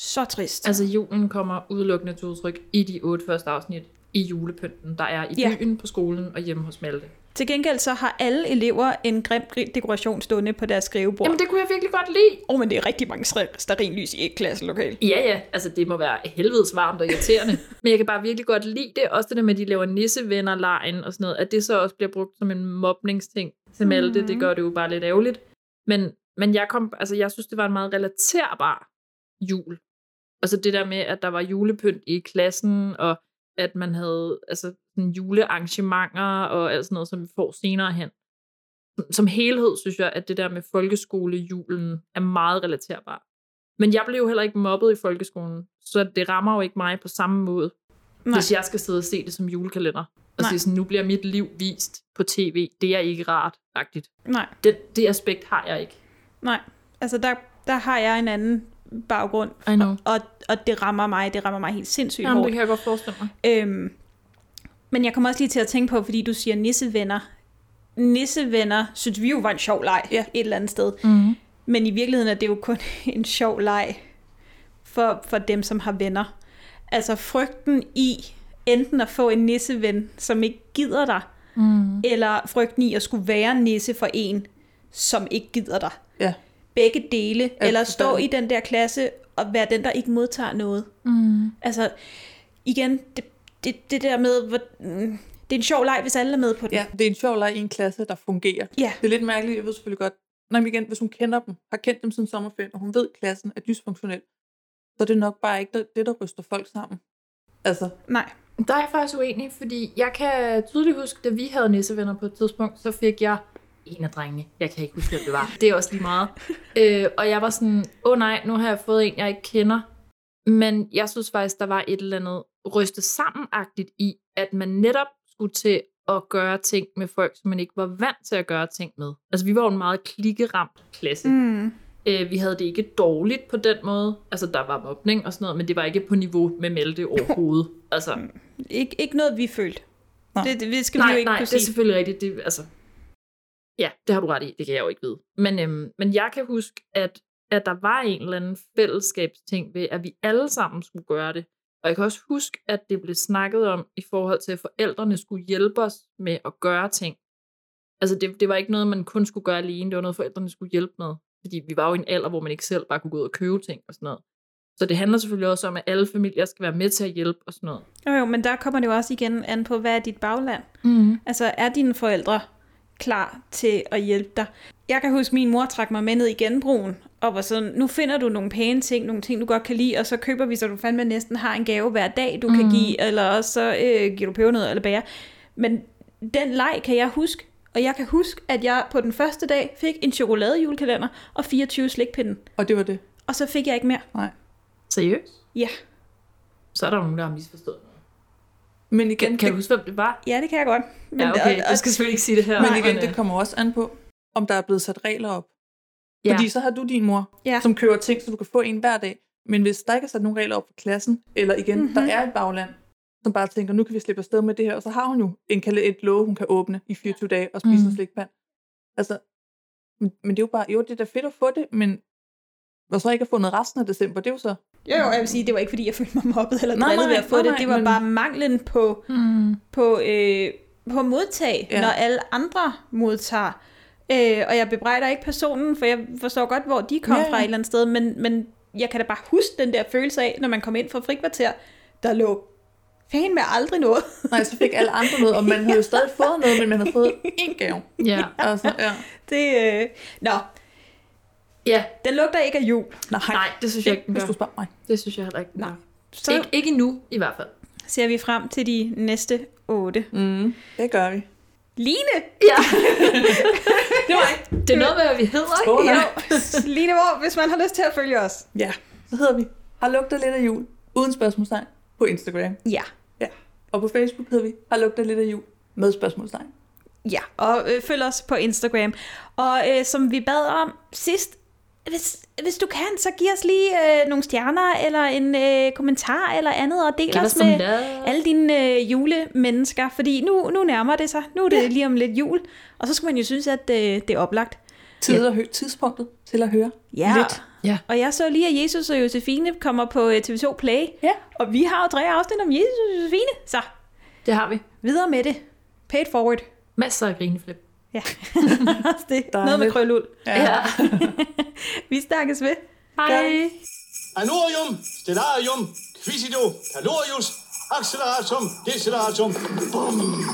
så trist. Altså julen kommer udelukkende til udtryk i de otte første afsnit i julepynten, der er i Ja. byen, på skolen og hjemme hos Malte. Til gengæld så har alle elever en grim grim dekoration stående på deres skrivebord. Jamen det kunne jeg virkelig godt lide. Åh, oh, men det er rigtig mange sterinlys i et klasselokal. Ja, ja, altså det må være helvedes varmt og irriterende. Men jeg kan bare virkelig godt lide det. Også det der med, at de laver nissevenner-lejen og sådan noget. At det så også bliver brugt som en mobningsting til Malte, Mhm. det gør det jo bare lidt ærgerligt. Men, men jeg, kom, altså, jeg synes, det var en meget relaterbar jul. Altså det der med, at der var julepynt i klassen, og at man havde altså, sådan julearrangementer og alt sådan noget, som vi får senere hen. Som- helhed synes jeg, at det der med folkeskolejulen er meget relaterbar. Men jeg blev jo heller ikke mobbet i folkeskolen, så det rammer jo ikke mig på samme måde, Nej. hvis jeg skal sidde og se det som julekalender. Og Nej. sige sådan, nu bliver mit liv vist på tv. Det er ikke rart, faktisk. Nej, Det, det aspekt har jeg ikke. nej. Altså, der, der har jeg en anden baggrund. I know. Og, og det rammer mig, det rammer mig helt sindssygt Jamen, hårdt. det kan jeg godt forestille mig. Øhm, men jeg kommer også lige til at tænke på, fordi du siger nissevenner. Nissevenner synes vi jo var en sjov leg ja. et eller andet sted. Mm-hmm. Men i virkeligheden er det jo kun en sjov leg for, for dem, som har venner. Altså frygten i enten at få en nisseven, som ikke gider dig, Mm. eller frygten i at skulle være nisse for en, som ikke gider dig. Ja. Begge dele. Ja, eller stå i den der klasse og være den, der ikke modtager noget. Mm. Altså, igen, det, det, det der med, hvor, mm, det er en sjov leg, hvis alle er med på den. Ja, det er en sjov leg i en klasse, der fungerer. Ja. Det er lidt mærkeligt, jeg ved selvfølgelig godt. Nå, men igen, hvis hun kender dem, har kendt dem siden sommerferien, og hun ved, at klassen er dysfunktionel, så er det nok bare ikke det, der ryster folk sammen. Altså, Nej. Der er jeg faktisk uenig, fordi jeg kan tydeligt huske, da vi havde nissevenner på et tidspunkt, så fik jeg en af drengene. Jeg kan ikke huske, hvem det var. Det er også lige meget. øh, og jeg var sådan, åh oh, nej, nu har jeg fået en, jeg ikke kender. Men jeg synes faktisk, der var et eller andet rystet sammenagtigt i, at man netop skulle til at gøre ting med folk, som man ikke var vant til at gøre ting med. Altså, vi var jo en meget klikkeramt klasse. Mm. Øh, vi havde det ikke dårligt på den måde. Altså, der var mobning og sådan noget, men det var ikke på niveau med Melte overhovedet. Altså, Ikke, ikke noget, vi følte. Det, det, det skal nej, vi jo ikke nej, kunne det er sige. selvfølgelig rigtigt. Det, altså, ja, det har du ret i. Det kan jeg jo ikke vide. Men, øhm, men jeg kan huske, at, at der var en eller anden fællesskabsting ved, at vi alle sammen skulle gøre det. Og jeg kan også huske, at det blev snakket om i forhold til, at forældrene skulle hjælpe os med at gøre ting. Altså, det, det var ikke noget, man kun skulle gøre alene. Det var noget, forældrene skulle hjælpe med. Fordi vi var jo i en alder, hvor man ikke selv bare kunne gå ud og købe ting og sådan noget. Så det handler selvfølgelig også om, at alle familier skal være med til at hjælpe og sådan noget. Jo, jo, men der kommer det jo også igen an på, hvad er dit bagland? Mhm. Altså, er dine forældre klar til at hjælpe dig? Jeg kan huske, at min mor trak mig med ned i genbrugen, og var sådan, nu finder du nogle pæne ting, nogle ting, du godt kan lide, og så køber vi, så du fandme næsten har en gave hver dag, du mm. kan give, eller også så øh, giver du pebernødder eller bære. Men den leg kan jeg huske, og jeg kan huske, at jeg på den første dag fik en chokoladejulkalender og 24 slikpinde. Og det var det? Og så fik jeg ikke mere. Nej. Seriøst? Ja. Så er der nogen, der har misforstået. Men igen, kan, kan du huske, hvem det var? Ja, det kan jeg godt. Men ja, okay. Du skal selvfølgelig ikke sige det her. Men igen, øh, det kommer også an på, om der er blevet sat regler op. Ja. Fordi så har du din mor, Ja. som køber ting, så du kan få en hver dag. Men hvis der ikke er sat nogen regler op for klassen, eller igen, mm-hmm. der Mhm. er et bagland, som bare tænker, nu kan vi slippe afsted med det her, og så har hun jo en, kalde- et låge, hun kan åbne i 24 dage og spise mm. en slikpand. Altså, men, men det er jo bare, jo, det er da fedt at få det, men og så ikke at få noget resten af december, det er jo så... Jo, jo, jeg vil sige, det var ikke fordi, jeg følte mig mobbet eller drillet nej, ved at få nej, det. Det var men- bare manglen på, mm. på, øh, på modtag, Ja. når alle andre modtager. Øh, og jeg bebrejder ikke personen, for jeg forstår godt, hvor de kom ja. fra et eller andet sted, men, men jeg kan da bare huske den der følelse af, når man kom ind fra frikvarter, der lå fan med aldrig noget. Nej, så fik alle andre noget, og man havde jo stadig fået noget, men man havde fået én gave. Ja. Altså, ja. Det, øh, nå. Ja. Den lugter ikke af jul. Nej, Nej, det synes jeg ikke, hvis du spørger mig. Det synes jeg heller ikke, Nej. Så- Ikke, ikke endnu, i hvert fald. Ser vi frem til de næste otte. Mm, det gør vi. Line! Ja. det var ikke. Det er noget med, hvad vi hedder, nej. Jo, Line, hvor, hvis man har lyst til at følge os. Ja, så hedder vi Har lugtet lidt af jul, uden spørgsmålstegn, på Instagram. Ja. Ja. Og på Facebook hedder vi Har lugtet lidt af jul, med spørgsmålstegn. Ja, og øh, følg os på Instagram. Og øh, som vi bad om sidst, hvis, hvis du kan, så giv os lige øh, nogle stjerner, eller en øh, kommentar, eller andet, og del Giv os med alle dine øh, julemennesker, fordi nu, nu nærmer det sig. Nu er det ja. lige om lidt jul, og så skulle man jo synes, at øh, det er oplagt. Tid at høre, tidspunktet til at høre Ja. lidt. Ja. Og jeg så lige, at Jesus og Josefine kommer på øh, TV2 Play, Ja. og vi har jo tre afsnit om Jesus og Josefine, så Det har vi. videre med det. Pay it forward. Masser af grineflip. Ja, det. Noget med krølul. Ja. Vi snakkes ved. Hej. Anorium, stellarium, quisido, calorius, acceleratum, deceleratum. Bum.